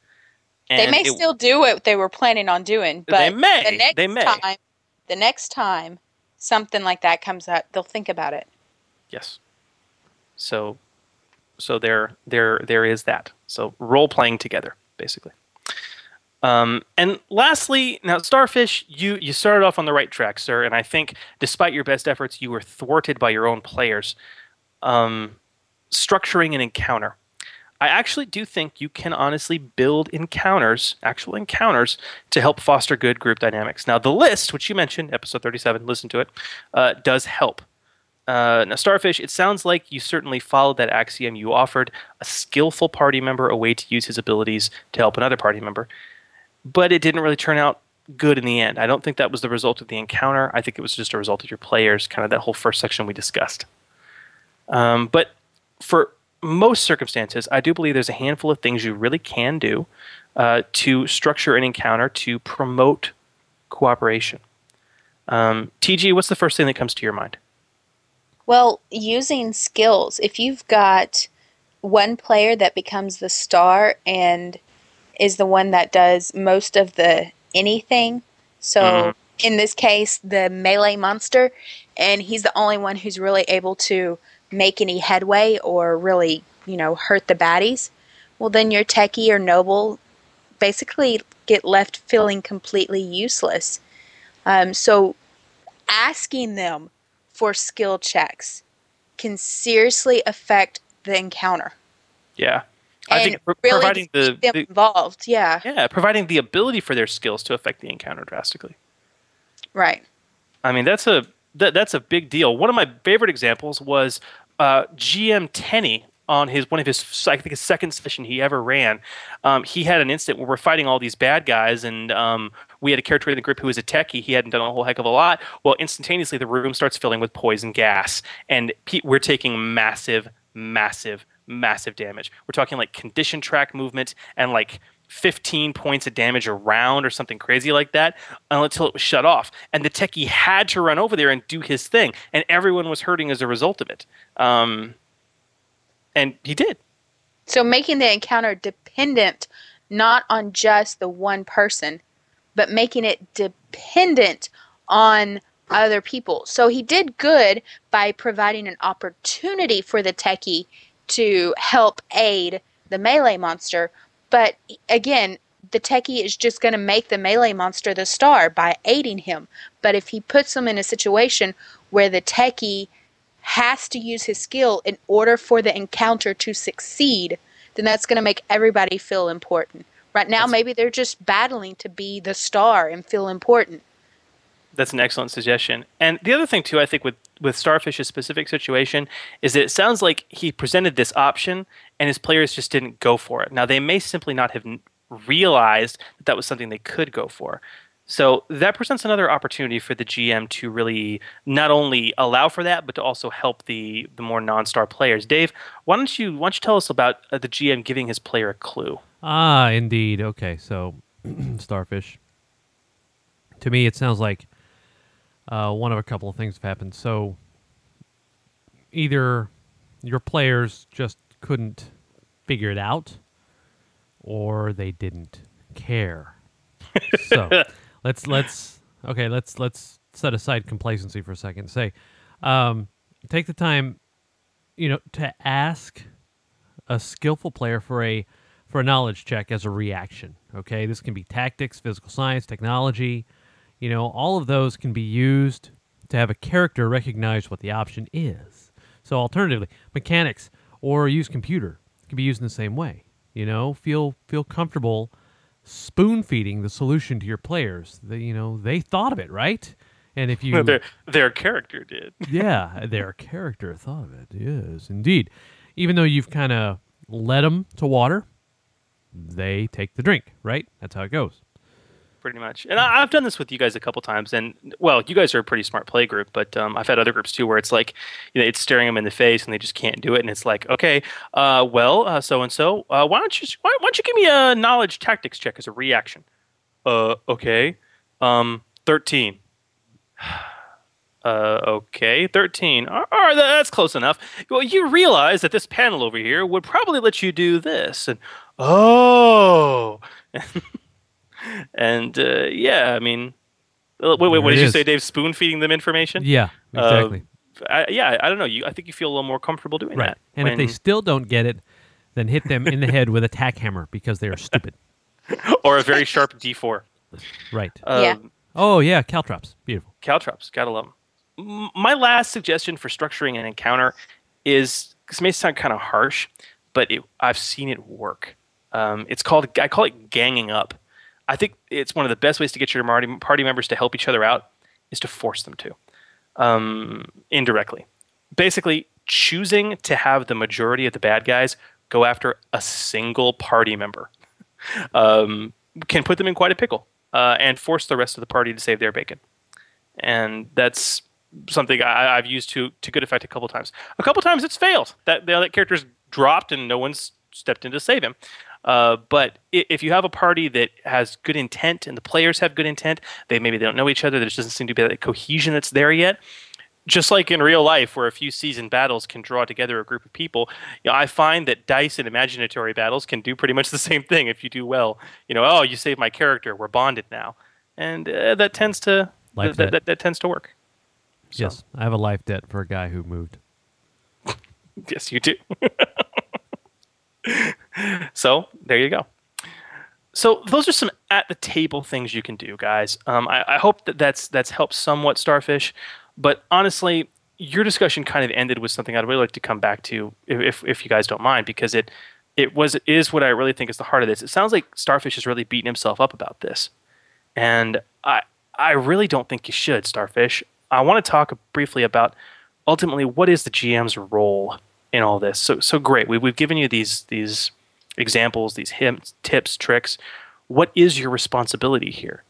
They may it- still do what they were planning on doing, but They may. the next They may. time, the next time something like that comes up, they'll think about it. Yes. So, so there, there, there is that. So role playing together, basically. Um, and lastly, now Starfish, you you started off on the right track, sir. And I think, despite your best efforts, you were thwarted by your own players. Um, structuring an encounter. I actually do think you can honestly build encounters, actual encounters, to help foster good group dynamics. Now, the list, which you mentioned, episode 37, listen to it, uh, does help. Uh, now, Starfish, it sounds like you certainly followed that axiom. You offered a skillful party member a way to use his abilities to help another party member, but it didn't really turn out good in the end. I don't think that was the result of the encounter. I think it was just a result of your players, kind of that whole first section we discussed. Um, but for most circumstances, I do believe there's a handful of things you really can do uh, to structure an encounter to promote cooperation. Um, TG, what's the first thing that comes to your mind? Well, using skills. If you've got one player that becomes the star and is the one that does most of the anything, so Mhm. in this case, the melee monster, and he's the only one who's really able to make any headway or really, you know, hurt the baddies, well, then your techie or noble basically get left feeling completely useless. Um, so asking them for skill checks can seriously affect the encounter Yeah. I and think pro- really providing the, the involved. Yeah, yeah, providing the ability for their skills to affect the encounter drastically. right. I mean, that's a that, that's a big deal. One of my favorite examples was uh, GM Tenny on his one of his I think his second session he ever ran. Um, he had an instant where we're fighting all these bad guys, and um, we had a character in the group who was a techie. He hadn't done a whole heck of a lot. Well, instantaneously the room starts filling with poison gas, and pe- we're taking massive, massive, massive damage. We're talking like condition track movement and like 15 points of damage around or something crazy like that until it was shut off. And the techie had to run over there and do his thing, and everyone was hurting as a result of it. Um, and he did. So making the encounter dependent not on just the one person, but making it dependent on other people. So he did good by providing an opportunity for the techie to help aid the melee monster. But again, the techie is just going to make the melee monster the star by aiding him. But if he puts them in a situation where the techie has to use his skill in order for the encounter to succeed, then that's going to make everybody feel important. Right now, maybe they're just battling to be the star and feel important. That's an excellent suggestion. And the other thing too, I think with with Starfish's specific situation is that it sounds like he presented this option and his players just didn't go for it. Now they may simply not have realized that that was something they could go for. So that presents another opportunity for the GM to really not only allow for that, but to also help the the more non-star players. Dave, why don't you why don't you tell us about uh, the GM giving his player a clue? Ah, indeed. Okay, so starfish. To me, it sounds like uh, one of a couple of things have happened. So either your players just couldn't figure it out, or they didn't care. so let's let's okay let's let's set aside complacency for a second. Say, um, take the time, you know, to ask a skillful player for a for a knowledge check as a reaction. Okay, this can be tactics, physical science, technology. You know, all of those can be used to have a character recognize what the option is. So, alternatively, mechanics or use computer It can be used in the same way. You know, feel feel comfortable spoon feeding the solution to your players. They, you know, they thought of it, right? And if you their their character did. yeah, their character thought of it. Yes, indeed. Even though you've kind of led them to water, they take the drink, right? That's how it goes. Pretty much. And I, I've done this with you guys a couple times, and well, you guys are a pretty smart play group, but um, I've had other groups too where it's like, you know, it's staring them in the face and they just can't do it, and it's like, okay, uh, well, so and so, why don't you why, why don't you give me a knowledge tactics check as a reaction? Uh, okay, um, thirteen. Uh, okay, 13. All right, that's close enough. Well, you realize that this panel over here would probably let you do this. And, oh. and, uh, yeah, I mean, uh, wait, wait, what it did you is. say, Dave? Spoon feeding them information? Yeah, Uh, exactly. I, yeah, I don't know. You, I think you feel a little more comfortable doing right. that. And if they still don't get it, then hit them in the head with a tack hammer because they are stupid. or a very sharp D4. Right. Yeah. Oh yeah, caltrops. Beautiful. Caltrops, gotta love them. My last suggestion for structuring an encounter is this may sound kind of harsh, but it, I've seen it work. Um, it's called I call it ganging up. I think it's one of the best ways to get your party, members to help each other out is to force them to um, indirectly. Basically, choosing to have the majority of the bad guys go after a single party member um, can put them in quite a pickle uh, and force the rest of the party to save their bacon. And that's something I, I've used to to good effect a couple times. A couple times it's failed. That other character's dropped and no one's stepped in to save him. Uh, but if you have a party that has good intent and the players have good intent, they maybe they don't know each other. There just doesn't seem to be that cohesion that's there yet. Just like in real life, where a few seasoned battles can draw together a group of people, you know, I find that dice and imaginatory battles can do pretty much the same thing if you do well. You know, oh, you saved my character, we're bonded now, and uh, that tends to that, that, that tends to work. Yes, I have a life debt for a guy who moved. Yes, you do. so there you go. So those are some at the table things you can do, guys. Um, I, I hope that that's that's helped somewhat, Starfish. But honestly, your discussion kind of ended with something I'd really like to come back to, if if, you guys don't mind, because it it was is what I really think is the heart of this. It sounds like Starfish is really beating himself up about this, and I I really don't think you should, Starfish. I want to talk briefly about ultimately what is the GM's role in all this. So so great. We, we've given you these these examples, these hints, tips, tricks. What is your responsibility here?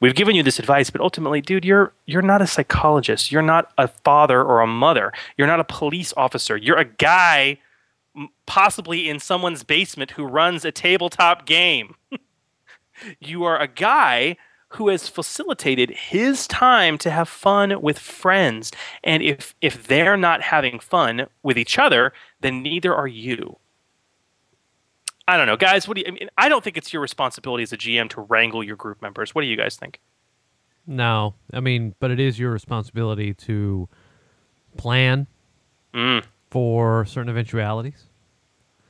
We've given you this advice, but ultimately, dude, you're you're not a psychologist. You're not a father or a mother. You're not a police officer. You're a guy possibly in someone's basement who runs a tabletop game. you are a guy who has facilitated his time to have fun with friends. And if if they're not having fun with each other, then neither are you. I don't know, guys. What do you? I mean, I don't think it's your responsibility as a GM to wrangle your group members. What do you guys think? No, I mean, but it is your responsibility to plan Mm. for certain eventualities.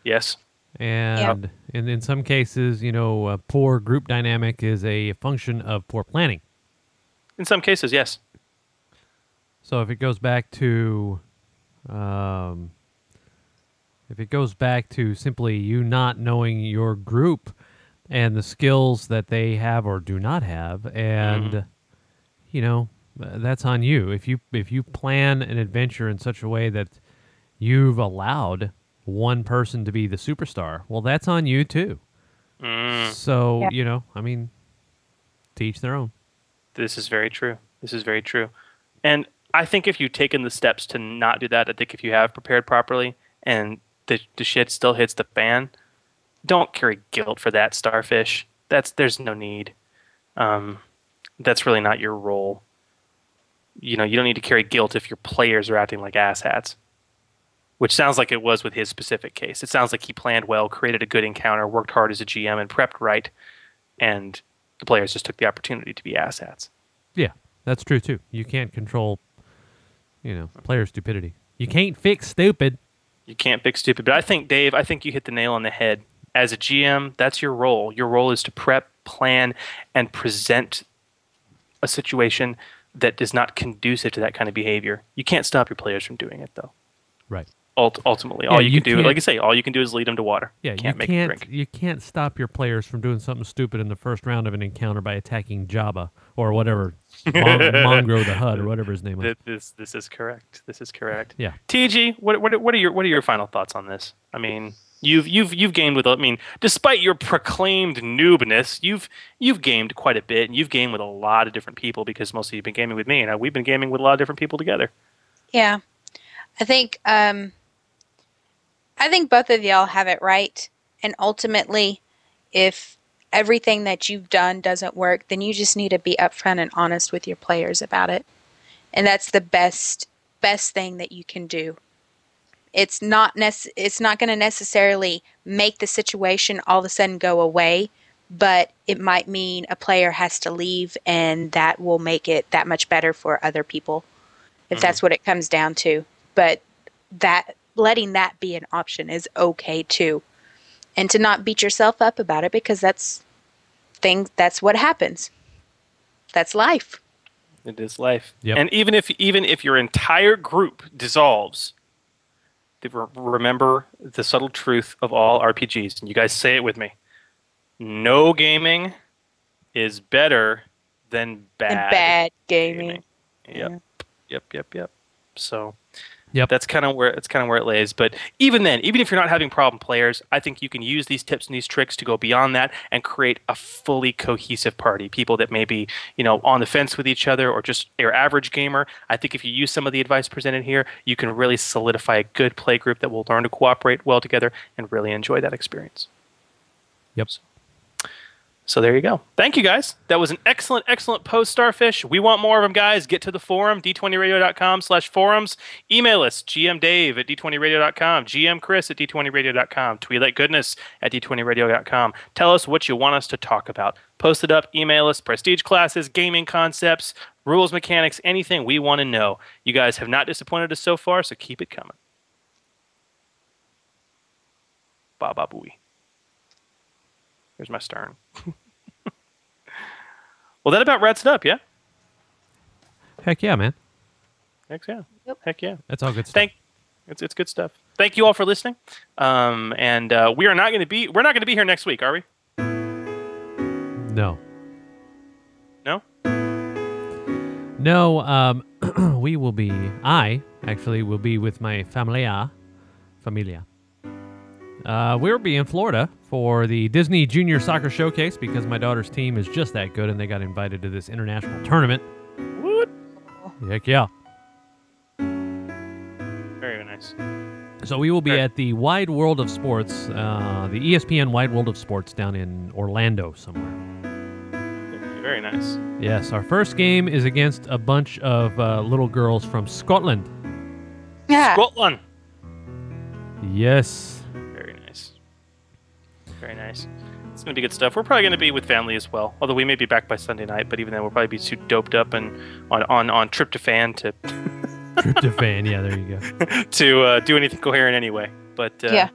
Yes. And in, in some cases, you know, a poor group dynamic is a function of poor planning. In some cases, yes. So if it goes back to, um, if it goes back to simply you not knowing your group and the skills that they have or do not have, and Mhm. you know that's on you. If you if you plan an adventure in such a way that you've allowed one person to be the superstar, well, that's on you too. Mm. So Yeah. you know, I mean, teach their own. This is very true. This is very true. And I think if you've taken the steps to not do that, I think if you have prepared properly and the, the shit still hits the fan, don't carry guilt for that, Starfish. That's there's no need. Um, that's really not your role. You know, you don't need to carry guilt if your players are acting like asshats. Which sounds like it was with his specific case. It sounds like he planned well, created a good encounter, worked hard as a GM, and prepped right, and the players just took the opportunity to be asshats. Yeah, that's true too. You can't control, you know, player stupidity. You can't fix stupid. You can't fix stupid. But I think, Dave, I think you hit the nail on the head. As a GM, that's your role. Your role is to prep, plan, and present a situation that is not conducive to that kind of behavior. You can't stop your players from doing it, though. Right. Ult- ultimately, Yeah, all you, you can do, like I say, all you can do is lead them to water. Yeah, can't you make them can't drink. you can't stop your players from doing something stupid in the first round of an encounter by attacking Jabba or whatever Mon- Mongro the Hutt or whatever his name is. This this is correct. This is correct. Yeah. TG, what what what are your what are your final thoughts on this? I mean, you've you've you've gamed with. I mean, despite your proclaimed noobness, you've you've gamed quite a bit, and you've gamed with a lot of different people because mostly you've been gaming with me, and uh, we've been gaming with a lot of different people together. Yeah. I think um I think both of y'all have it right. And ultimately, if everything that you've done doesn't work, then you just need to be upfront and honest with your players about it. And that's the best best thing that you can do. It's not nec- it's not going to necessarily make the situation all of a sudden go away, but it might mean a player has to leave and that will make it that much better for other people if mm-hmm. that's what it comes down to. But that letting that be an option is okay too. And to not beat yourself up about it because that's thing that's what happens. That's life. It is life. Yep. And even if even if your entire group dissolves, remember the subtle truth of all RPGs, and you guys say it with me: no gaming is better than And bad. bad gaming. Yep. Yep. Yep. Yep. So. Yep. That's kind of where it's kind of where it lays. But even then, even if you're not having problem players, I think you can use these tips and these tricks to go beyond that and create a fully cohesive party. People that may be, you know, on the fence with each other or just your average gamer. I think if you use some of the advice presented here, you can really solidify a good play group that will learn to cooperate well together and really enjoy that experience. Yep. So there you go. Thank you guys. That was an excellent, excellent post, Starfish. We want more of them, guys. Get to the forum, d20radio.com slash forums. Email us, gmdave at d20radio.com, gmchris at d20radio.com, twilightgoodness at d20radio.com. Tell us what you want us to talk about. Post it up, email us, prestige classes, gaming concepts, rules, mechanics, anything we want to know. You guys have not disappointed us so far, so keep it coming. Baba booey. Here's my stern. well, that about wraps it up, yeah? Heck yeah, man. Heck yeah. Yep. Heck yeah. That's all good stuff. Thank it's it's good stuff. Thank you all for listening. Um, and uh, we are not going to be we're not going to be here next week, are we? No. No. No, um, we will be. I actually will be with my familia, familia. Uh, we'll be in Florida for the Disney Junior Soccer Showcase because my daughter's team is just that good, and they got invited to this international tournament. What? Heck yeah! Very nice. So we will be at the Wide World of Sports, uh, the ESPN Wide World of Sports down in Orlando somewhere. Very nice. Yes, our first game is against a bunch of uh, little girls from Scotland. Yeah. Scotland. Yes. Very nice. It's gonna be good stuff. We're probably gonna be with family as well. Although we may be back by Sunday night, but even then we'll probably be too doped up and on on on tryptophan to Tryptophan, yeah, there you go. to uh, do anything coherent anyway. But uh, Yeah.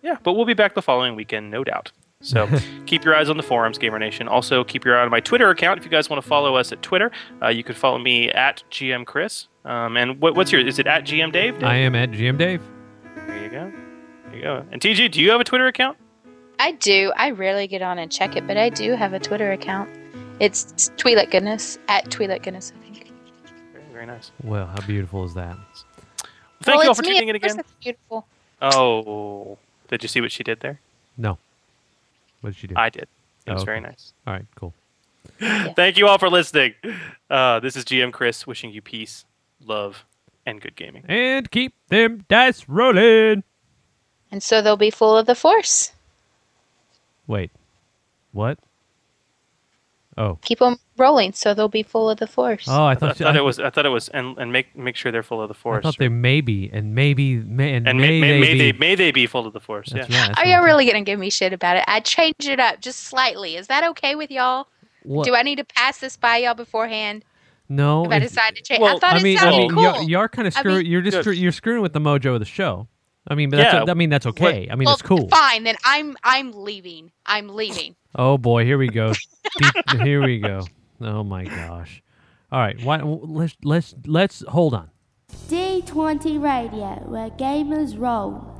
yeah. But we'll be back the following weekend, no doubt. So keep your eyes on the forums, Gamer Nation. Also keep your eye on my Twitter account if you guys want to follow us at Twitter. Uh, you can follow me at GM Chris. Um, and what, what's your? Is it at GM Dave? I am at GM Dave. There you go. There you go. And TG, do you have a Twitter account? I do. I rarely get on and check it, but I do have a Twitter account. It's Twilight Goodness at Twilight Goodness. I think. Very, very nice. Well, how beautiful is that? Thank well, you all it's for me. tuning in Of course again. it's beautiful. Oh, did you see what she did there? No. What did she do? I did. It Oh, was okay. very nice. All right, cool. Thank you all for listening. Uh, this is GM Chris wishing you peace, love, and good gaming. And keep them dice rolling. And so they'll be full of the Force. Wait. What? Oh. Keep them rolling, so they'll be full of the Force. Oh, I I thought, thought I, it was. I thought it was, and and make make sure they're full of the force. I force. thought they may be, and maybe, may, and, and may, may, may, they may be. they may they be full of the force. That's yeah. right. that's Are you I'm really gonna give me shit about it? I changed it up just slightly. Is that okay with y'all? What- Do I need to pass this by y'all beforehand? No, if I it's- decide to change, well, I thought I it mean, oh, I mean, cool. you're, you're kind of I screwing. mean- you're just Good. you're screwing with the mojo of the show. I mean, but that's Yeah. I mean that's okay. I mean, well, it's cool. Fine, then I'm I'm leaving. I'm leaving. Oh boy, here we go. Deep- here we go. Oh my gosh. All right, why, let's let's let's hold on. D20 Radio, where gamers roll.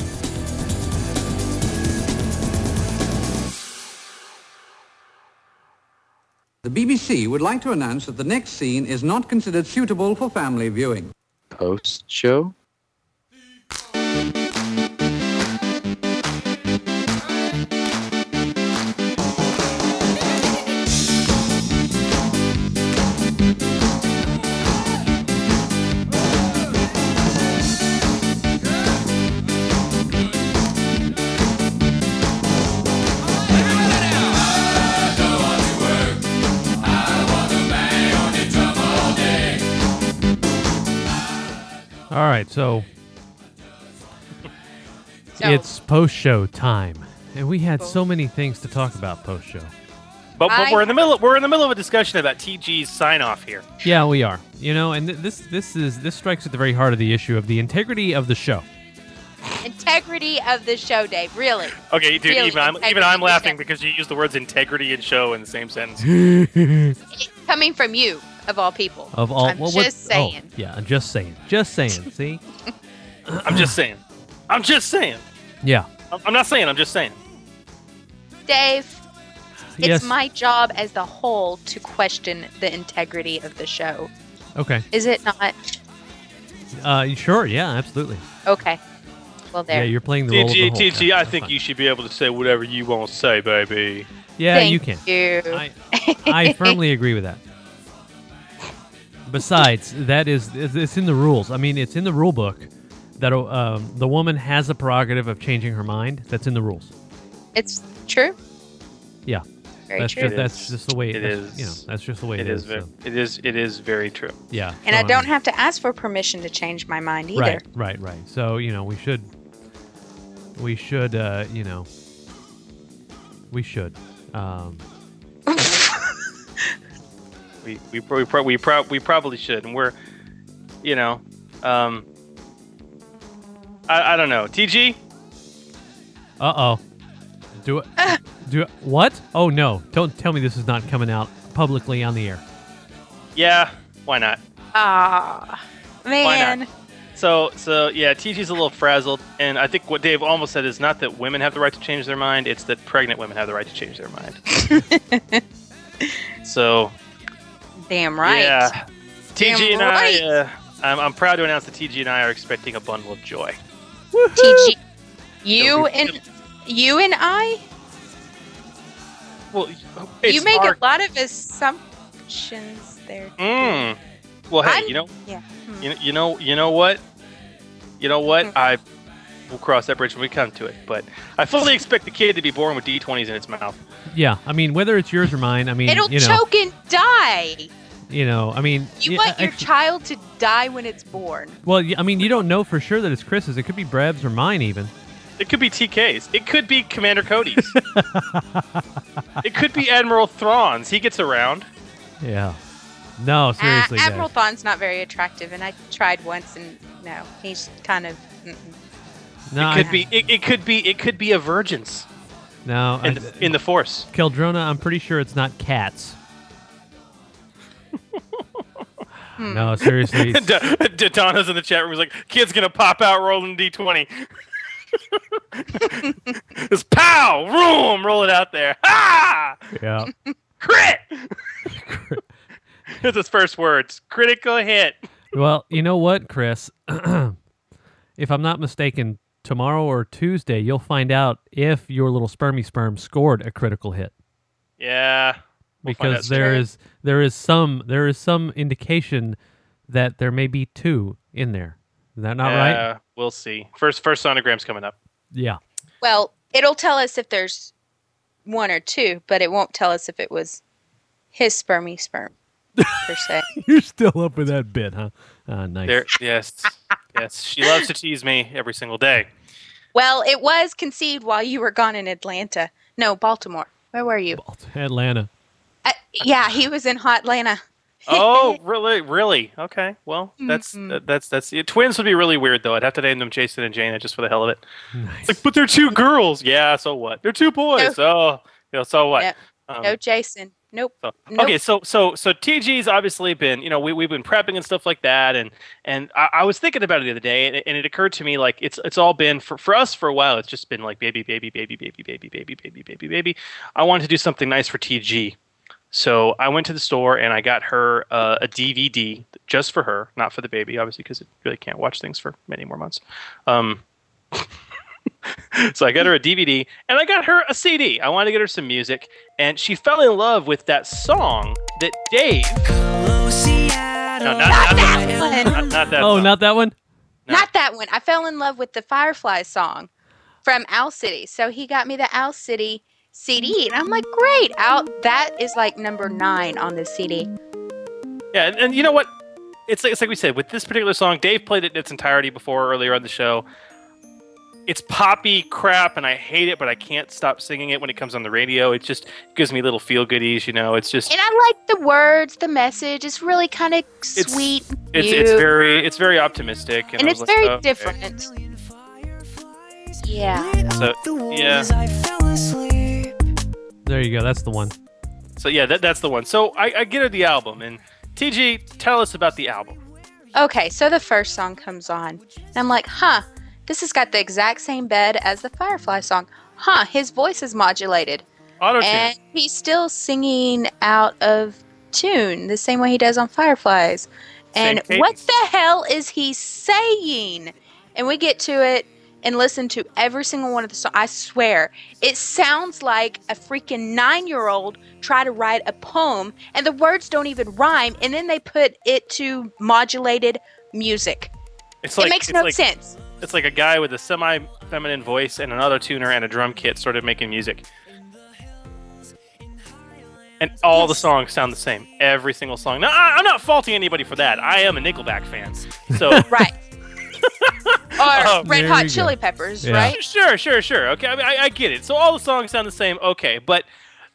The BBC would like to announce that the next scene is not considered suitable for family viewing. Post show? So So- it's post show time, and we had so many things to talk about post show. But, but I- we're in the middle. We're in the middle of a discussion about TG's sign off here. Yeah, we are. You know, and th- this this is this strikes at the very heart of the issue of the integrity of the show. Integrity of the show, Dave. Really. Okay, dude. Really, even I'm even I'm of laughing because you use the words integrity and show in the same sentence. It's coming from you, of all people. Of all, I'm well, what- just saying. Oh, yeah, I'm just saying, just saying. See, I'm just saying. I'm just saying. yeah, I'm I'm not saying. I'm just saying. Dave, it's Yes. my job as the whole to question the integrity of the show. okay, Is it not? uh, sure, yeah, absolutely. Okay. Well, there. Yeah, you're playing the role of the TG, whole. TG, Yeah, I think fine. you should be able to say whatever you want to say, baby. Yeah, Thank you can. you. I, I firmly agree with that. Besides, that is it's in the rules. I mean, it's in the rule book that um, the woman has a prerogative of changing her mind. That's in the rules. It's true. Yeah, Very that's true. just that's just the way it is. that's- You know, that's just the way It is. Very, so, it is. It is very true. yeah, And so, I don't mean, have to ask for permission to change my mind either. Right, right, right. So you know, we should, we should, uh, you know, we should. Um, We we pro- we pro- we, pro- we probably should, and we're, you know, um, I, I don't know. TG, uh oh. Do it. do it. What? Oh no! Don't tell me this is not coming out publicly on the air. yeah, why not? Ah, man. not? So so yeah, TG's a little frazzled, and I think what Dave almost said is not that women have the right to change their mind; it's that pregnant women have the right to change their mind. so Damn right. yeah, TG Damn and right. I, uh, I'm, I'm proud to announce that TG and I are expecting a bundle of joy. TG, you and you and I, Well, you make our- a lot of assumptions there. Mm. Well, hey, I'm- you know, Yeah. Hmm. you you know, you know what, you know what? I will cross that bridge when we come to it. But I fully expect the kid to be born with D20s in its mouth. Yeah, I mean, whether it's yours or mine, I mean, It'll you know, choke and die. you know, I mean, You yeah, want your actu- child to die when it's born. well, I mean, you don't know for sure that it's Chris's. It could be Brev's or mine, even. It could be TK's. It could be Commander Cody's. it could be Admiral Thrawn's. He gets around. Yeah. No, seriously, uh, guys. Admiral Thrawn's not very attractive, and I tried once, and no, he's kind of. mm-mm. No, it could I- be. It, it could be. It could be a virgin's No, in I- the, in the Force. Keldrona, I'm pretty sure it's not cats. Hmm. no, seriously. it's- D- D- in the chat room. He's like, "Kid's gonna pop out rolling D20." Just pow, room, roll it out there. Ha! yeah. Crit. That's his first words. Critical hit. Well, you know what, Chris? if I'm not mistaken, tomorrow or Tuesday, you'll find out if your little spermy sperm scored a critical hit. Yeah. we'll because out there soon. is there is some there is some indication that there may be two in there. Is that not right? Uh, We'll see. First, first sonogram's coming up. Yeah. Well, it'll tell us if there's one or two, but it won't tell us if it was his spermy sperm per se. You're still up with that bit, huh? Ah, nice. There, yes, yes. She loves to tease me every single day. Well, it was conceived while you were gone in Atlanta. No, Baltimore. Where were you? Atlanta. Uh, yeah, he was in Hot Atlanta. Oh, really? Really? Okay. Well, that's Mhm. that, that's that's yeah, twins would be really weird though. I'd have to name them Jason and Jana just for the hell of it. It's like, but they're two girls. Yeah. So what? They're two boys. Oh, you know, so what? No, Um, no Jason. Nope. So, Nope. Okay, so so so TG's obviously been, you know, we we've been prepping and stuff like that, and and I, I was thinking about it the other day, and it, and it occurred to me like it's it's all been for for us for a while. It's just been like baby, baby, baby, baby, baby, baby, baby, baby, baby. I wanted to do something nice for TG, so I went to the store and I got her uh, a DVD just for her, not for the baby, obviously, because it really can't watch things for many more months. Um, so I got her a DVD and I got her a CD. I wanted to get her some music, and she fell in love with that song that Dave. No, not, not, that one. not, not that. oh, song. not that one. Not that one. I fell in love with the Firefly song from Owl City. So he got me the Owl City CD, and I'm like, great. Owl, that is like number nine on this CD. Yeah, and, and you know what? It's like, it's like we said with this particular song. Dave played it in its entirety before earlier on the show. It's poppy crap, and I hate it, but I can't stop singing it when it comes on the radio. It just gives me little feel goodies, you know. It's just And I like the words, the message. It's really kind of sweet. and it's it's very it's very optimistic, and, and it's was like, very "Oh, okay." different. Yeah. So yeah, There you go. That's the one. so yeah, that, that's the one. So I, I get her the album, and TG, tell us about the album. Okay, so the first song comes on, and I'm like, huh, this has got the exact same bed as the Firefly song. Huh, his voice is modulated. Auto-tune. And he's still singing out of tune the same way he does on Fireflies. Same And what the hell is he saying? And we get to it and listen to every single one of the songs. I swear, it sounds like a freaking nine year old try to write a poem and the words don't even rhyme, and then they put it to modulated music. It's it makes no like- sense. It's like a guy with a semi-feminine voice and another tuner and a drum kit started making music. And all the songs sound the same. Every single song. Now, I, I'm not faulting anybody for that. I am a Nickelback fan. So, right. Or Oh, Red Hot you go. Chili Peppers, Yeah. right? Sure, sure, sure. Okay, I, mean, I, I get it. So all the songs sound the same. Okay, but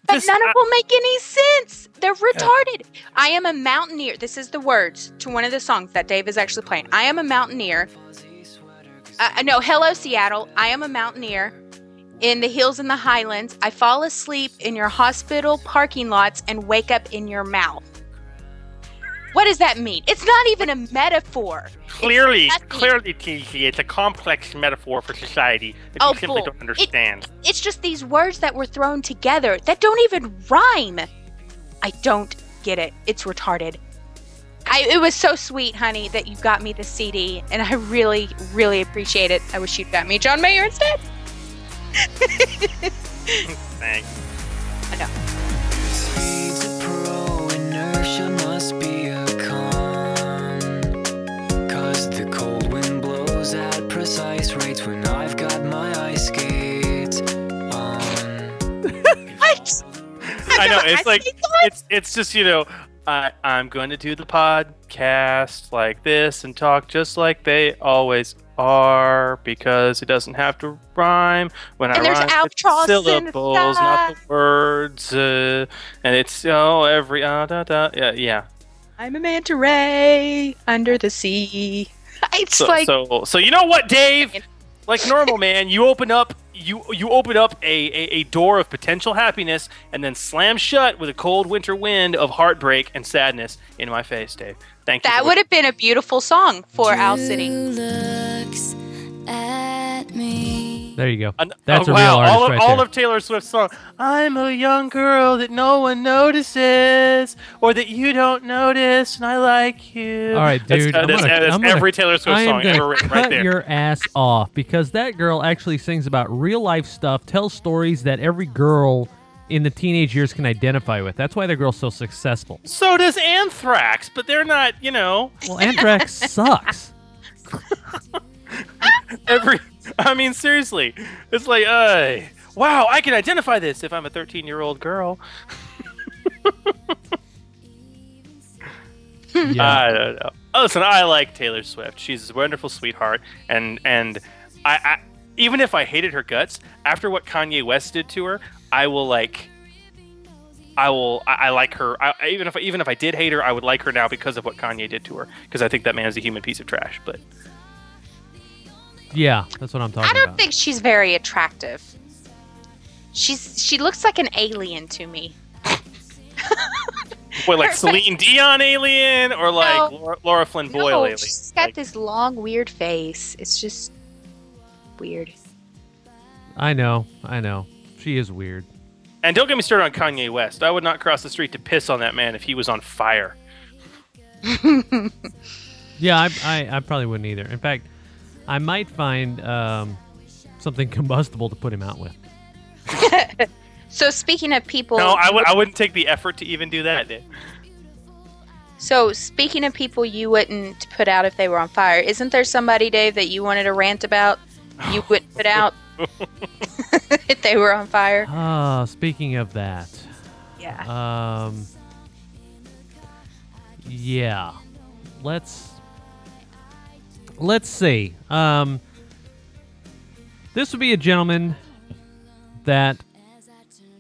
But this, none of them make any sense. They're retarded. I am a mountaineer. This is the words to one of the songs that Dave is actually playing. I am a mountaineer. Uh, no, hello, Seattle. I am a mountaineer in the hills and the highlands. I fall asleep in your hospital parking lots and wake up in your mouth. What does that mean? It's not even a metaphor. clearly, clearly, TG, it's a complex metaphor for society that Oh, you simply bull. don't understand. It's just these words that were thrown together that don't even rhyme. I don't get it. It's retarded. I, it was so sweet, honey, that you got me the CD, and I really, really appreciate it. I wish you'd got me John Mayer instead. Thanks. I know. inertia must be a con. Cause the cold wind blows at precise rates when I've got my ice skates on. What? I know it's like it's it's just you know I I'm going to do the podcast like this and talk just like they always are because it doesn't have to rhyme when And I there's rhyme Charleston syllables, not the words, uh, and it's oh every uh, da, da, yeah yeah. I'm a manta ray under the sea. It's So, like so so you know what, Dave? Like normal man, you open up you you open up a, a, a door of potential happiness and then slam shut with a cold winter wind of heartbreak and sadness in my face, Dave. Thank you. that would have been a beautiful song for Owl City. There you go. An- That's oh, a wow, real artist all of, right all there. of Taylor Swift's song. I'm a young girl that no one notices, or that you don't notice, and I like you. All right, That's- dude. uh, I'm that's, gonna- uh, that's I'm gonna- every Taylor Swift song ever written, cut right there. your ass off because that girl actually sings about real life stuff, tells stories that every girl in the teenage years can identify with. That's why the girl's so successful. So does Anthrax, but they're not, you know. Well, Anthrax sucks. Every, I mean, seriously, it's like, uh, wow, I can identify this if I'm a 13 year old girl. I don't know. Oh, listen, I like Taylor Swift. She's a wonderful sweetheart, and and I, I even if I hated her guts after what Kanye West did to her, I will like. I will. I, I like her. I, I- even if even if I did hate her, I would like her now because of what Kanye did to her. Because I think that man is a human piece of trash. But Yeah, that's what I'm talking about. I don't about. think she's very attractive. She's she looks like an alien to me. what, like Celine Dion alien or like No. Laura, Laura Flynn Boyle no, alien? she's got this long, weird face. It's just weird. I know, I know. She is weird. And don't get me started on Kanye West. I would not cross the street to piss on that man if he was on fire. Yeah, I, I, I probably wouldn't either. In fact, I might find um, something combustible to put him out with. So speaking of people, No, I would. I wouldn't take the effort to even do that. So speaking of people you wouldn't put out if they were on fire, isn't there somebody, Dave, that you wanted to rant about? You wouldn't put out if they were on fire. Ah, speaking of that. Yeah. Um. Yeah. Let's. Let's see. Um. This would be a gentleman that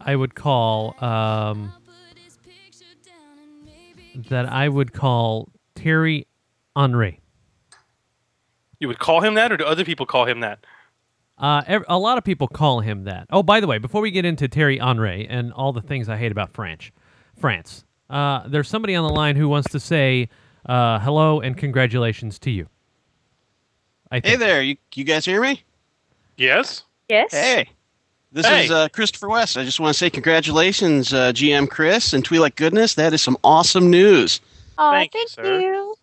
I would call um. That I would call Terry Henry. You would call him that, or do other people call him that? Uh, a lot of people call him that. Oh, by the way, before we get into Terry Henry and all the things I hate about French, France, uh, there's somebody on the line who wants to say uh, hello and congratulations to you. I Hey there, you, you guys hear me? Yes. Yes. Hey. This Hey. is uh, Christopher West. I just want to say congratulations, uh, GM Chris and Twi'lek Goodness. That is some awesome news. Oh, Thank thank, you, sir. you.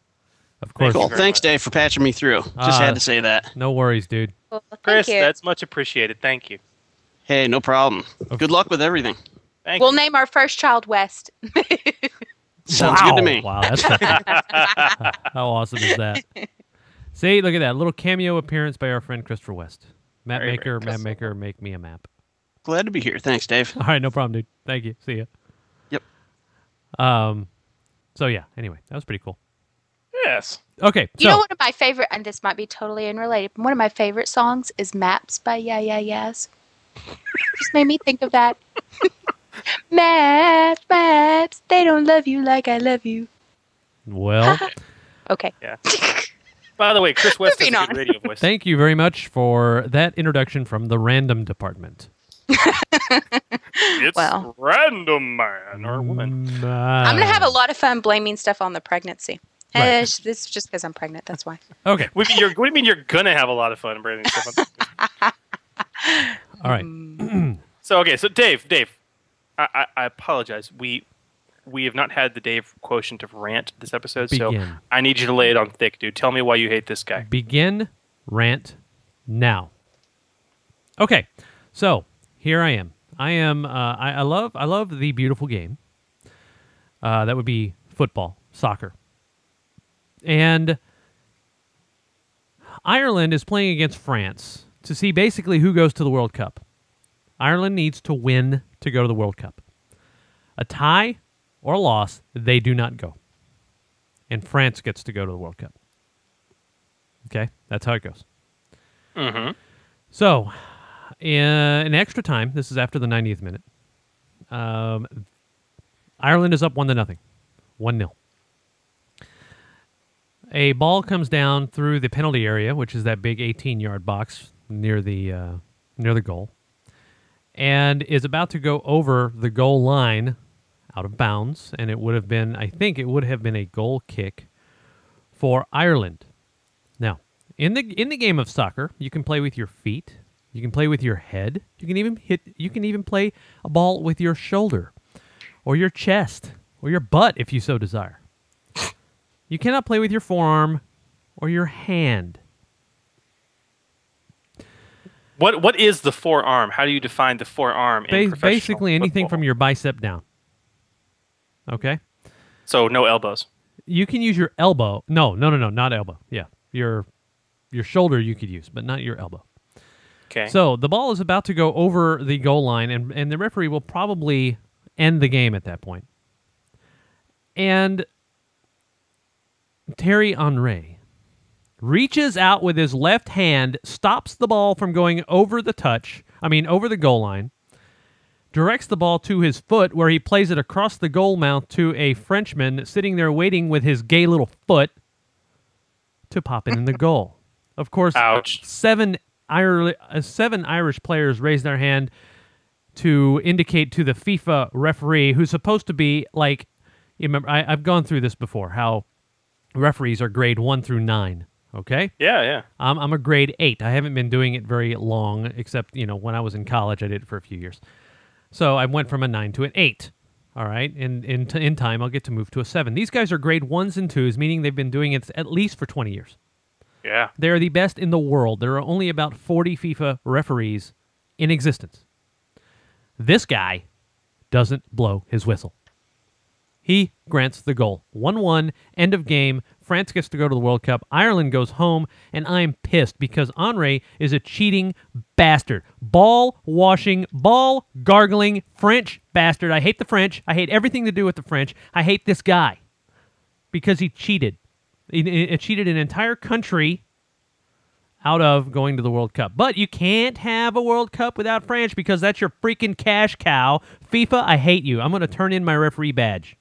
Of course. Cool. Thanks, Dave, for patching me through. Just Uh, had to say that. No worries, dude. Well, Chris, you. that's much appreciated. Thank you. Hey, no problem. Good luck with everything. Thank we'll name our first child West. Sounds wow. good to me. Wow, that's how awesome is that? See, look at that little cameo appearance by our friend Christopher West. Map Very, maker, very map maker, make me a map. Glad to be here. Thanks, Dave. All right, no problem, dude. Thank you. See ya. Yep. Um. So yeah. Anyway, that was pretty cool. Yes. Okay. You so know, one of my favorite, and this might be totally unrelated, but one of my favorite songs is Maps by Yeah Yeah Yeahs. Just made me think of that. maps, maps, they don't love you like I love you. well, Okay. Yeah. By the way, Chris West has Moving a good radio voice. thank you very much for that introduction from the random department. It's Well. random man or woman. Mm, I'm going to have a uh, lot of fun blaming stuff on the pregnancy. Right. Eh, it's- this is just because I'm pregnant. That's why. Okay. What do, you mean you're, what do you mean you're gonna have a lot of fun blaming stuff? on- All right. Mm. so okay, so Dave, Dave, I, I, I apologize. We we have not had the Dave quotient of rant this episode, so I need you to lay it on thick, dude. Tell me why you hate this guy. Begin rant now. Okay, so here I am. I am. Uh, I, I love. I love the beautiful game. Uh, that would be football, soccer, and Ireland is playing against France to see basically who goes to the World Cup. Ireland needs to win to go to the World Cup. A tie or loss, they do not go. And France gets to go to the World Cup. Okay, that's how it goes. Mm-hmm. So, in extra time, this is after the 90th minute. Um, Ireland is up one to nothing, one 0 A ball comes down through the penalty area, which is that big 18-yard box near the uh, near the goal, and is about to go over the goal line, out of bounds, and it would have been, I think, it would have been a goal kick for Ireland. Now, in the in the game of soccer, you can play with your feet, you can play with your head, you can even hit you can even play a ball with your shoulder or your chest or your butt if you so desire. You cannot play with your forearm or your hand. What what is the forearm? How do you define the forearm in Ba- basically anything football? from your bicep down. Okay? So no elbows. You can use your elbow. No, no, no, no, not elbow. Yeah. Your your shoulder you could use, but not your elbow. Okay. So the ball is about to go over the goal line, and, and the referee will probably end the game at that point. And Terry Henry reaches out with his left hand, stops the ball from going over the touch, I mean, over the goal line, directs the ball to his foot, where he plays it across the goal mouth to a Frenchman sitting there waiting with his gay little foot to pop it in the goal. Of course, seven Irish, uh, seven Irish players raised their hand to indicate to the FIFA referee, who's supposed to be like, you remember, I, I've gone through this before, how referees are grade one through nine. Okay. Yeah, yeah. I'm I'm a grade eight. I haven't been doing it very long, except you know when I was in college, I did it for a few years. So I went from a nine to an eight. All right, in in t- in time, I'll get to move to a seven. These guys are grade ones and twos, meaning they've been doing it at least for 20 years. Yeah. They are the best in the world. There are only about 40 FIFA referees in existence. This guy doesn't blow his whistle. He grants the goal. 1 1, end of game. France gets to go to the World Cup. Ireland goes home, and I'm pissed because Henri is a cheating bastard. Ball washing, ball gargling French bastard. I hate the French. I hate everything to do with the French. I hate this guy because he cheated. He, he cheated an entire country out of going to the World Cup. But you can't have a World Cup without France because that's your freaking cash cow. FIFA, I hate you. I'm going to turn in my referee badge.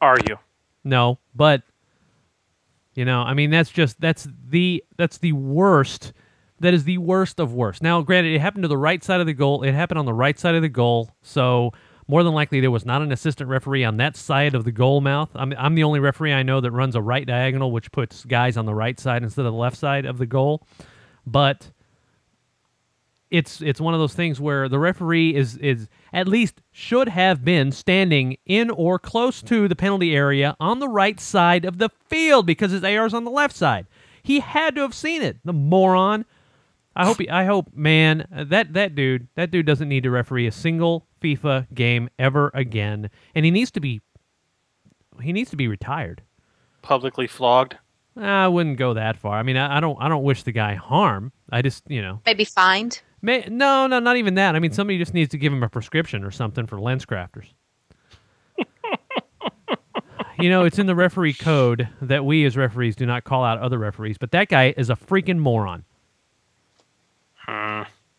Are you? No, but you know, I mean that's just that's the that's the worst. That is the worst of worst. Now, granted, it happened to the right side of the goal. It happened on the right side of the goal, so more than likely there was not an assistant referee on that side of the goal mouth. I'm I'm the only referee I know that runs a right diagonal, which puts guys on the right side instead of the left side of the goal. But it's it's one of those things where the referee is is at least should have been standing in or close to the penalty area on the right side of the field because his AR is on the left side. He had to have seen it. The moron. I hope he, I hope man that that dude that dude doesn't need to referee a single FIFA game ever again, and he needs to be he needs to be retired. Publicly flogged. I wouldn't go that far. I mean, I, I don't I don't wish the guy harm. I just you know Maybe fined. May, no, no, not even that. I mean, somebody just needs to give him a prescription or something for lens crafters. you know, it's in the referee code that we as referees do not call out other referees, but that guy is a freaking moron.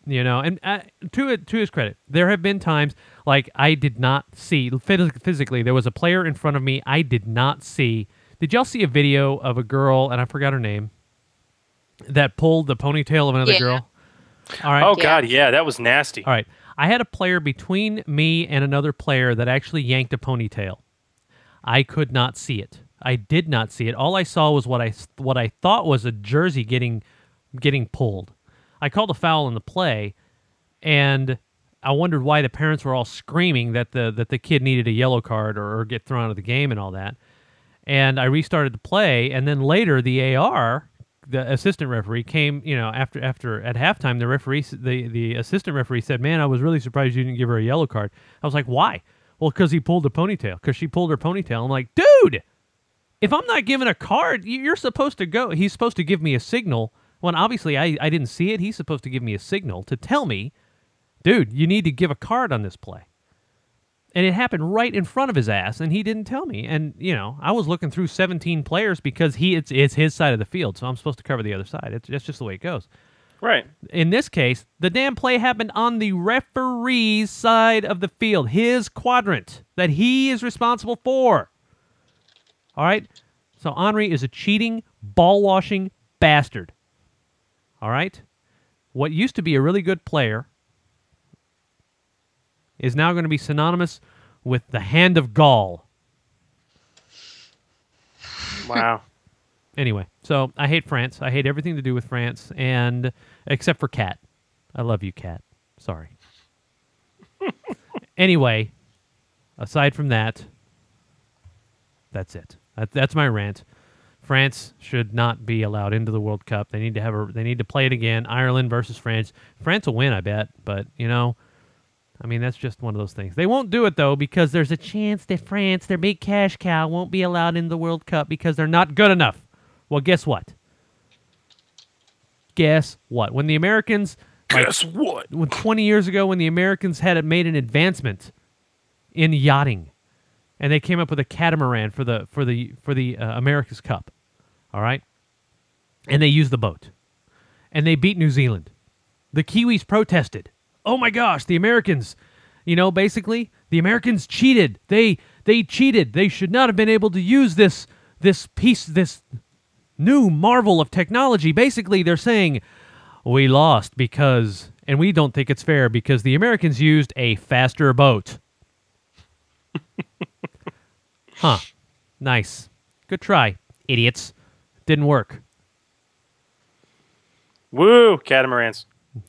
You know, and uh, to to his credit, there have been times like I did not see phys- physically. There was a player in front of me I did not see. Did y'all see a video of a girl and I forgot her name that pulled the ponytail of another Yeah. girl? All right. Oh God, yeah, that was nasty. All right. I had a player between me and another player that actually yanked a ponytail. I could not see it. I did not see it. All I saw was what I what I thought was a jersey getting getting pulled. I called a foul in the play, and I wondered why the parents were all screaming that the that the kid needed a yellow card or, or get thrown out of the game and all that. And I restarted the play, and then later the AR, the assistant referee, came. You know, after after at halftime, the referee, the the assistant referee said, "Man, I was really surprised you didn't give her a yellow card." I was like, "Why?" Well, because he pulled the ponytail. Because she pulled her ponytail. I'm like, dude, if I'm not given a card, you're supposed to go. He's supposed to give me a signal. When obviously I, I didn't see it, he's supposed to give me a signal to tell me, dude, you need to give a card on this play. And it happened right in front of his ass, and he didn't tell me. And you know, I was looking through 17 players because he it's it's his side of the field, so I'm supposed to cover the other side. It's that's just the way it goes. Right. In this case, the damn play happened on the referee's side of the field, his quadrant that he is responsible for. All right? So Henri is a cheating, ball washing bastard. All right? What used to be a really good player is now going to be synonymous with the hand of Gaul. Wow. Anyway, so I hate France. I hate everything to do with France, and except for Cat. I love you, Cat. Sorry. anyway, aside from that, that's it. That, that's my rant. France should not be allowed into the World Cup. They need to have a. They need to play it again. Ireland versus France. France will win, I bet. But you know, I mean, that's just one of those things. They won't do it though because there's a chance that France, their big cash cow, won't be allowed in the World Cup because they're not good enough. Well, guess what? Guess what? When the Americans, like, Guess what? When 20 years ago, when the Americans had made an advancement in yachting, and they came up with a catamaran for the for the for the uh, America's Cup. All right, and they used the boat, and they beat New Zealand. The Kiwis protested. Oh my gosh, the Americans! You know, basically, the Americans cheated. They they cheated. They should not have been able to use this this piece this new marvel of technology. Basically, they're saying we lost because and we don't think it's fair because the Americans used a faster boat. huh. Nice. Good try, idiots. Didn't work. Woo, catamarans.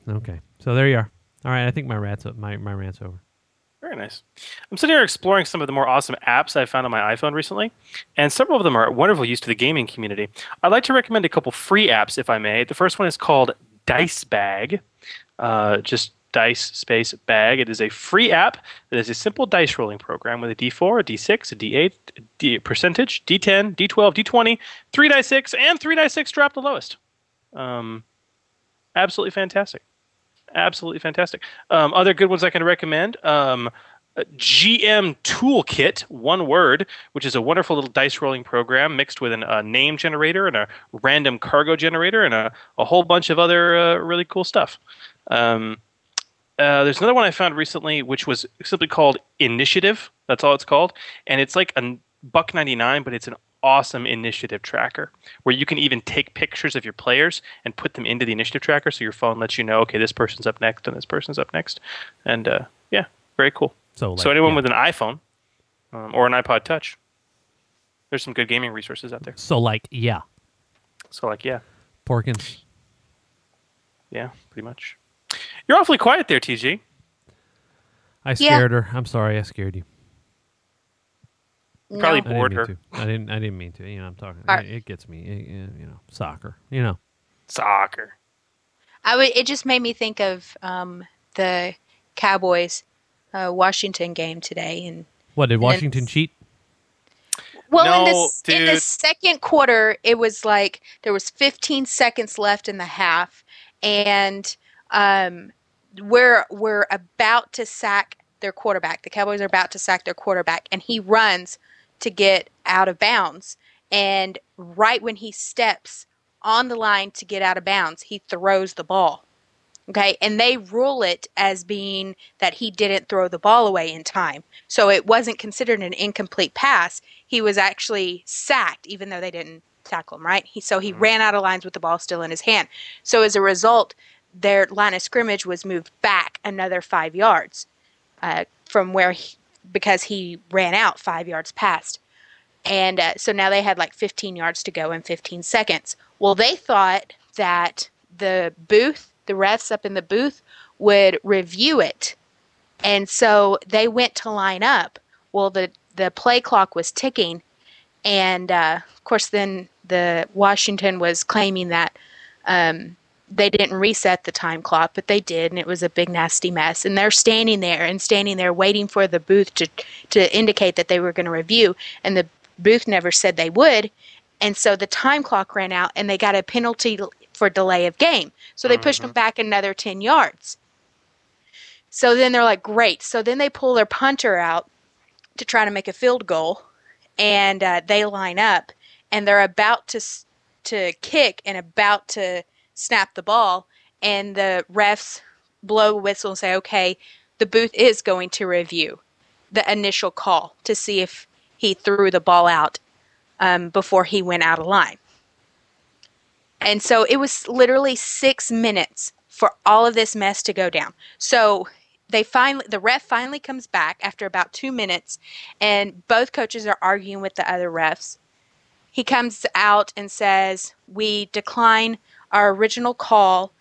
Okay. So there you are. All right, I think my rat's my my rant's over. Very nice. I'm sitting here exploring some of the more awesome apps I found on my iPhone recently, and several of them are wonderful use to the gaming community. I'd like to recommend a couple free apps, if I may. The first one is called Dice Bag, uh, just dice space bag. It is a free app that is a simple dice rolling program with a D4, a D6, a D8, a D percentage, D10, D12, D20, three die six, and three die six drop the lowest. Um, absolutely fantastic absolutely fantastic. Um, other good ones I can recommend. Um, GM Toolkit, one word, which is a wonderful little dice rolling program mixed with a uh, name generator and a random cargo generator and a, a whole bunch of other uh, really cool stuff. Um, uh, there's another one I found recently, which was simply called Initiative. That's all it's called, and it's like a buck ninety nine, but it's an awesome initiative tracker where you can even take pictures of your players and put them into the initiative tracker so your phone lets you know okay this person's up next and this person's up next and uh, yeah very cool so like, so anyone yeah. with an iphone um, or an ipod touch there's some good gaming resources out there So like, yeah, so like yeah Porkins. yeah pretty much you're awfully quiet there tg I Yeah. scared her. I'm sorry, I scared you. Probably I bored mean her to. I didn't. I didn't mean to. You know, I'm talking. Are- It, it gets me. It- it- you know, soccer. You know. soccer I would. It just made me think of um, the Cowboys uh, Washington game today, and What did And then- Washington cheat? well, in, the, in the second quarter, it was like there was 15 seconds left in the half, and um, we're we're about to sack their quarterback. The Cowboys are about to sack their quarterback, and he runs to get out of bounds, and right when he steps on the line to get out of bounds, he throws the ball. Okay, and they rule it as being that he didn't throw the ball away in time. So it wasn't considered an incomplete pass. He was actually sacked, even though they didn't tackle him, right? He, so he ran out of lines with the ball still in his hand. So as a result, their line of scrimmage was moved back another five yards uh, from where he, because he ran out five yards past. And uh, so now they had like 15 yards to go in 15 seconds. Well, they thought that the booth, the refs up in the booth, would review it. And so they went to line up. Well, the, the play clock was ticking. And uh, of course, then the Washington was claiming that um, they didn't reset the time clock, but they did, and it was a big nasty mess. And they're standing there and standing there waiting for the booth to to indicate that they were going to review, and the booth never said they would. And so the time clock ran out, and they got a penalty for delay of game. So they pushed them back another ten yards. So then they're like, great. So then they pull their punter out to try to make a field goal, and uh, they line up, and they're about to to kick and about to snap the ball, and the refs blow a whistle and say, okay, the booth is going to review the initial call to see if he threw the ball out um, before he went out of line. And so it was literally six minutes for all of this mess to go down. So they finally, the ref finally comes back after about two minutes, and both coaches are arguing with the other refs. He comes out and says, We decline our original call,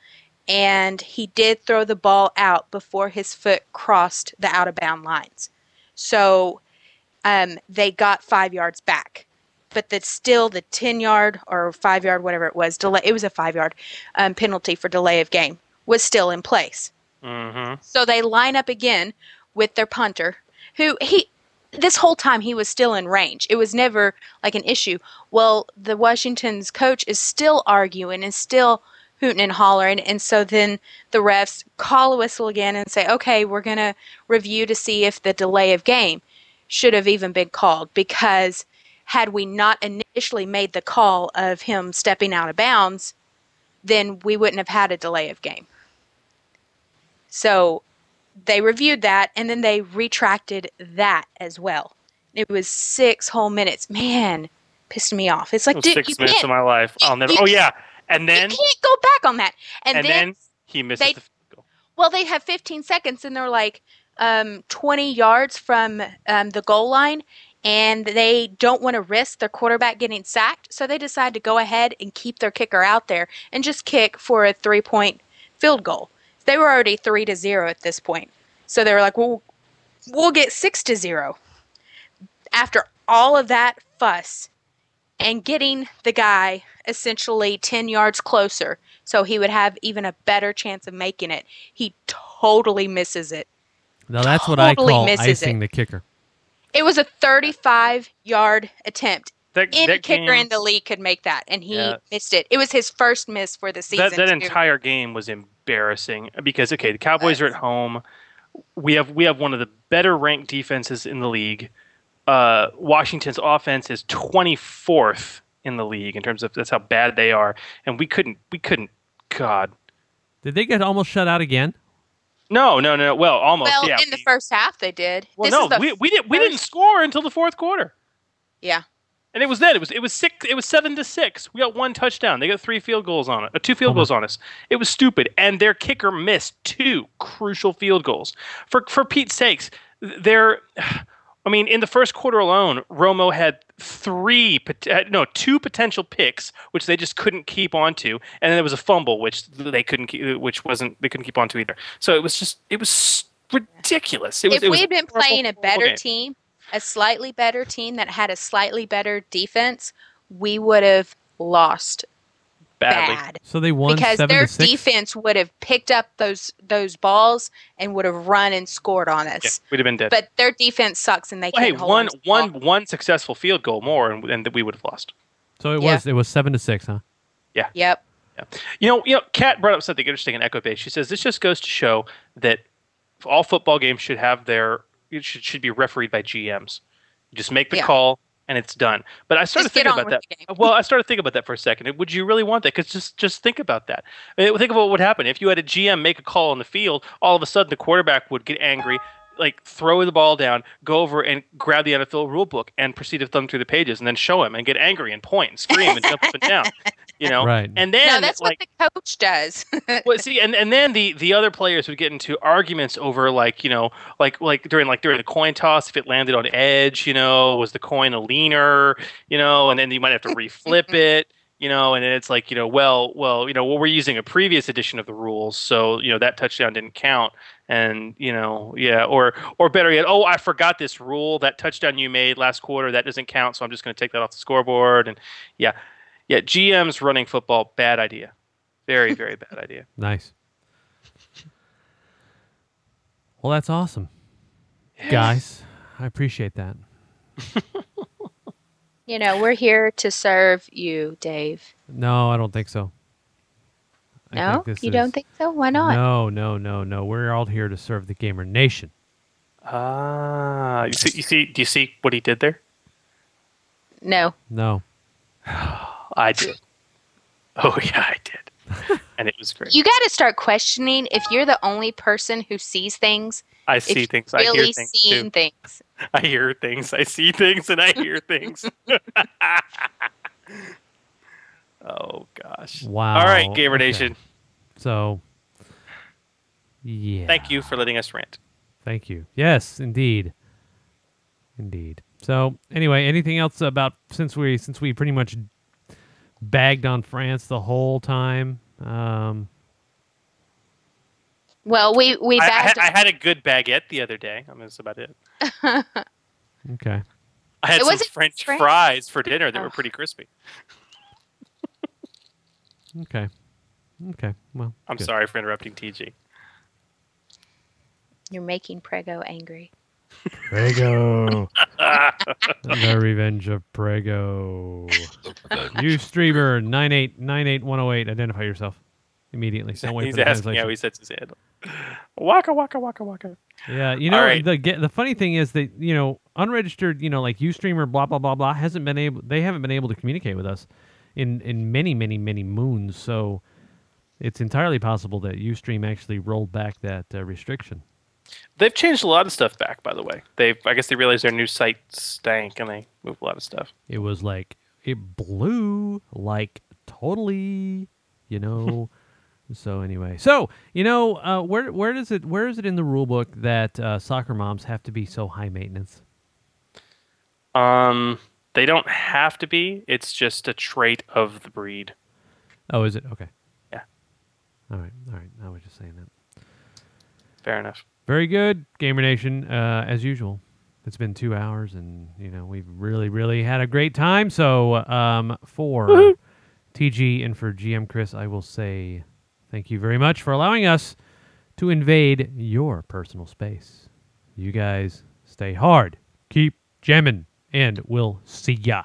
and he did throw the ball out before his foot crossed the out of bound lines. So um, they got five yards back. But that's still the 10 yard or five yard, whatever it was, delay. It was a five yard um, penalty for delay of game, was still in place. Mm-hmm. So they line up again with their punter, who he this whole time he was still in range. It was never like an issue. Well, the Washington's coach is still arguing and still hooting and hollering, and so then the refs call a whistle again and say, "Okay, we're gonna review to see if the delay of game should have even been called because had we not initially made the call of him stepping out of bounds, then we wouldn't have had a delay of game. So they reviewed that and then they retracted that as well. It was six whole minutes. Man, pissed me off. It's like Those dude, six minutes of my life. I'll never. you Oh yeah, and then you can't go back on that. And, and then, then he misses they the well, they have 15 seconds and they're like um, 20 yards from um, the goal line, and they don't want to risk their quarterback getting sacked, so they decide to go ahead and keep their kicker out there and just kick for a three point field goal. They were already three to zero at this point, so they were like, "Well, we'll get six to zero." After all of that fuss and getting the guy essentially 10 yards closer so he would have even a better chance of making it, he totally misses it. Now that's what I Totally call misses icing it. the kicker. It was a 35 yard attempt. That, Any that kicker game- in the league could make that, and he Yeah. missed it. It was his first miss for the season. that that entire game was embarrassing because okay, the Cowboys are at home. We have we have one of the better ranked defenses in the league. Uh, Washington's offense is 24th in the league in terms of that's how bad they are, and we couldn't we couldn't. God, Did they get almost shut out again? no, no, no. Well, almost. well, yeah. in the first half they did. well, this no, is the we we didn't we didn't score until the fourth quarter. yeah. And it was then. It was it was six. It was seven to six. We got one touchdown. They got three field goals on it. Uh, two field goals on us. It was stupid. And their kicker missed two crucial field goals. For for Pete's sakes, their. I mean, in the first quarter alone, Romo had three, uh, no, two potential picks, which they just couldn't keep onto, and then there was a fumble, which they couldn't, keep, which wasn't, they couldn't keep onto either. So it was just, it was ridiculous. It was, if we had been playing a better game. team, a slightly better team that had a slightly better defense, we would have lost badly. bad. So they won because seven their to six. defense would have picked up those those balls and would have run and scored on us. Yeah, we'd have been dead. But their defense sucks and they Well, hey, can't hold one, on to the ball. one, one successful field goal more, and, and we would have lost. So it Yeah. was it was seven to six, huh? Yeah. Yep. Yeah. You know, you know, Kat brought up something interesting in Echo Base. She says this just goes to show that all football games should have their it should should be refereed by GMs. You just make the Yeah. call and it's done. But I started Just thinking about that. Well, I started thinking about that for a second. Would you really want that? Because just just think about that. I mean, think of what would happen if you had a GM make a call on the field. All of a sudden, the quarterback would get angry. Like throw the ball down, go over and grab the NFL rule book, and proceed to thumb through the pages, and then show him and get angry and point and scream and jump up and down, you know. Right. And then no, that's like, what the coach does. well, see, and, and then the, the other players would get into arguments over like you know like like during like during the coin toss if it landed on edge you know was the coin a leaner you know and then you might have to reflip it you know and then it's like you know well well you know well we're using a previous edition of the rules so you know that touchdown didn't count and you know yeah or or better yet oh I forgot this rule that touchdown you made last quarter that doesn't count so I'm just going to take that off the scoreboard and yeah yeah GMs running football bad idea very very bad idea. Nice. Well, that's awesome, guys. I appreciate that. you know, we're here to serve you, Dave. No, I don't think so. I No, you is- don't think so? Why not? No, no, no, no. We're all here to serve the gamer nation. Ah, you see, you see, do you see what he did there? No. No. I did. Oh yeah, I did, and it was great. You got to start questioning if you're the only person who sees things. I see you've things. I hear things seeing too. things. I hear things. I see things, and I hear things. oh gosh! Wow. All right, Gamer okay. Nation. So, yeah. Thank you for letting us rant. Thank you. Yes, indeed. Indeed. So, anyway, anything else about since we since we pretty much bagged on France the whole time? Um, Well, we we I, I, bagged. had, I had a good baguette the other day. I mean, that's about it. okay. I had It some wasn't French French? fries for dinner that Oh. were pretty crispy. Okay. Okay. Well, I'm good. sorry for interrupting TG. You're making Prego angry. Prego. the Revenge of Prego. you streamer nine eight nine eight one zero eight. Identify yourself. immediately. Don't wait He's for the asking how he sets his handle. Waka waka waka waka. Yeah, you know right. the the funny thing is that you know unregistered, you know, like UStreamer, blah blah blah blah, hasn't been able. They haven't been able to communicate with us in in many many many moons. So it's entirely possible that UStream actually rolled back that uh, restriction. They've changed a lot of stuff back, by the way. They've I guess they realized their new site stank and they moved a lot of stuff. It was like it blew like totally, you know. so anyway, so you know, uh, where where does it where is it in the rule book that uh, soccer moms have to be so high maintenance? Um, they don't have to be. It's just a trait of the breed. Oh, is it okay? Yeah. All right, all right. I was just saying that. Fair enough. Very good, Gamer Nation. Uh, as usual, it's been two hours, and you know we've really, really had a great time. So, um, for Woohoo. TG and for GM Chris, I will say thank you very much for allowing us to invade your personal space. You guys stay hard, keep jamming, and we'll see ya.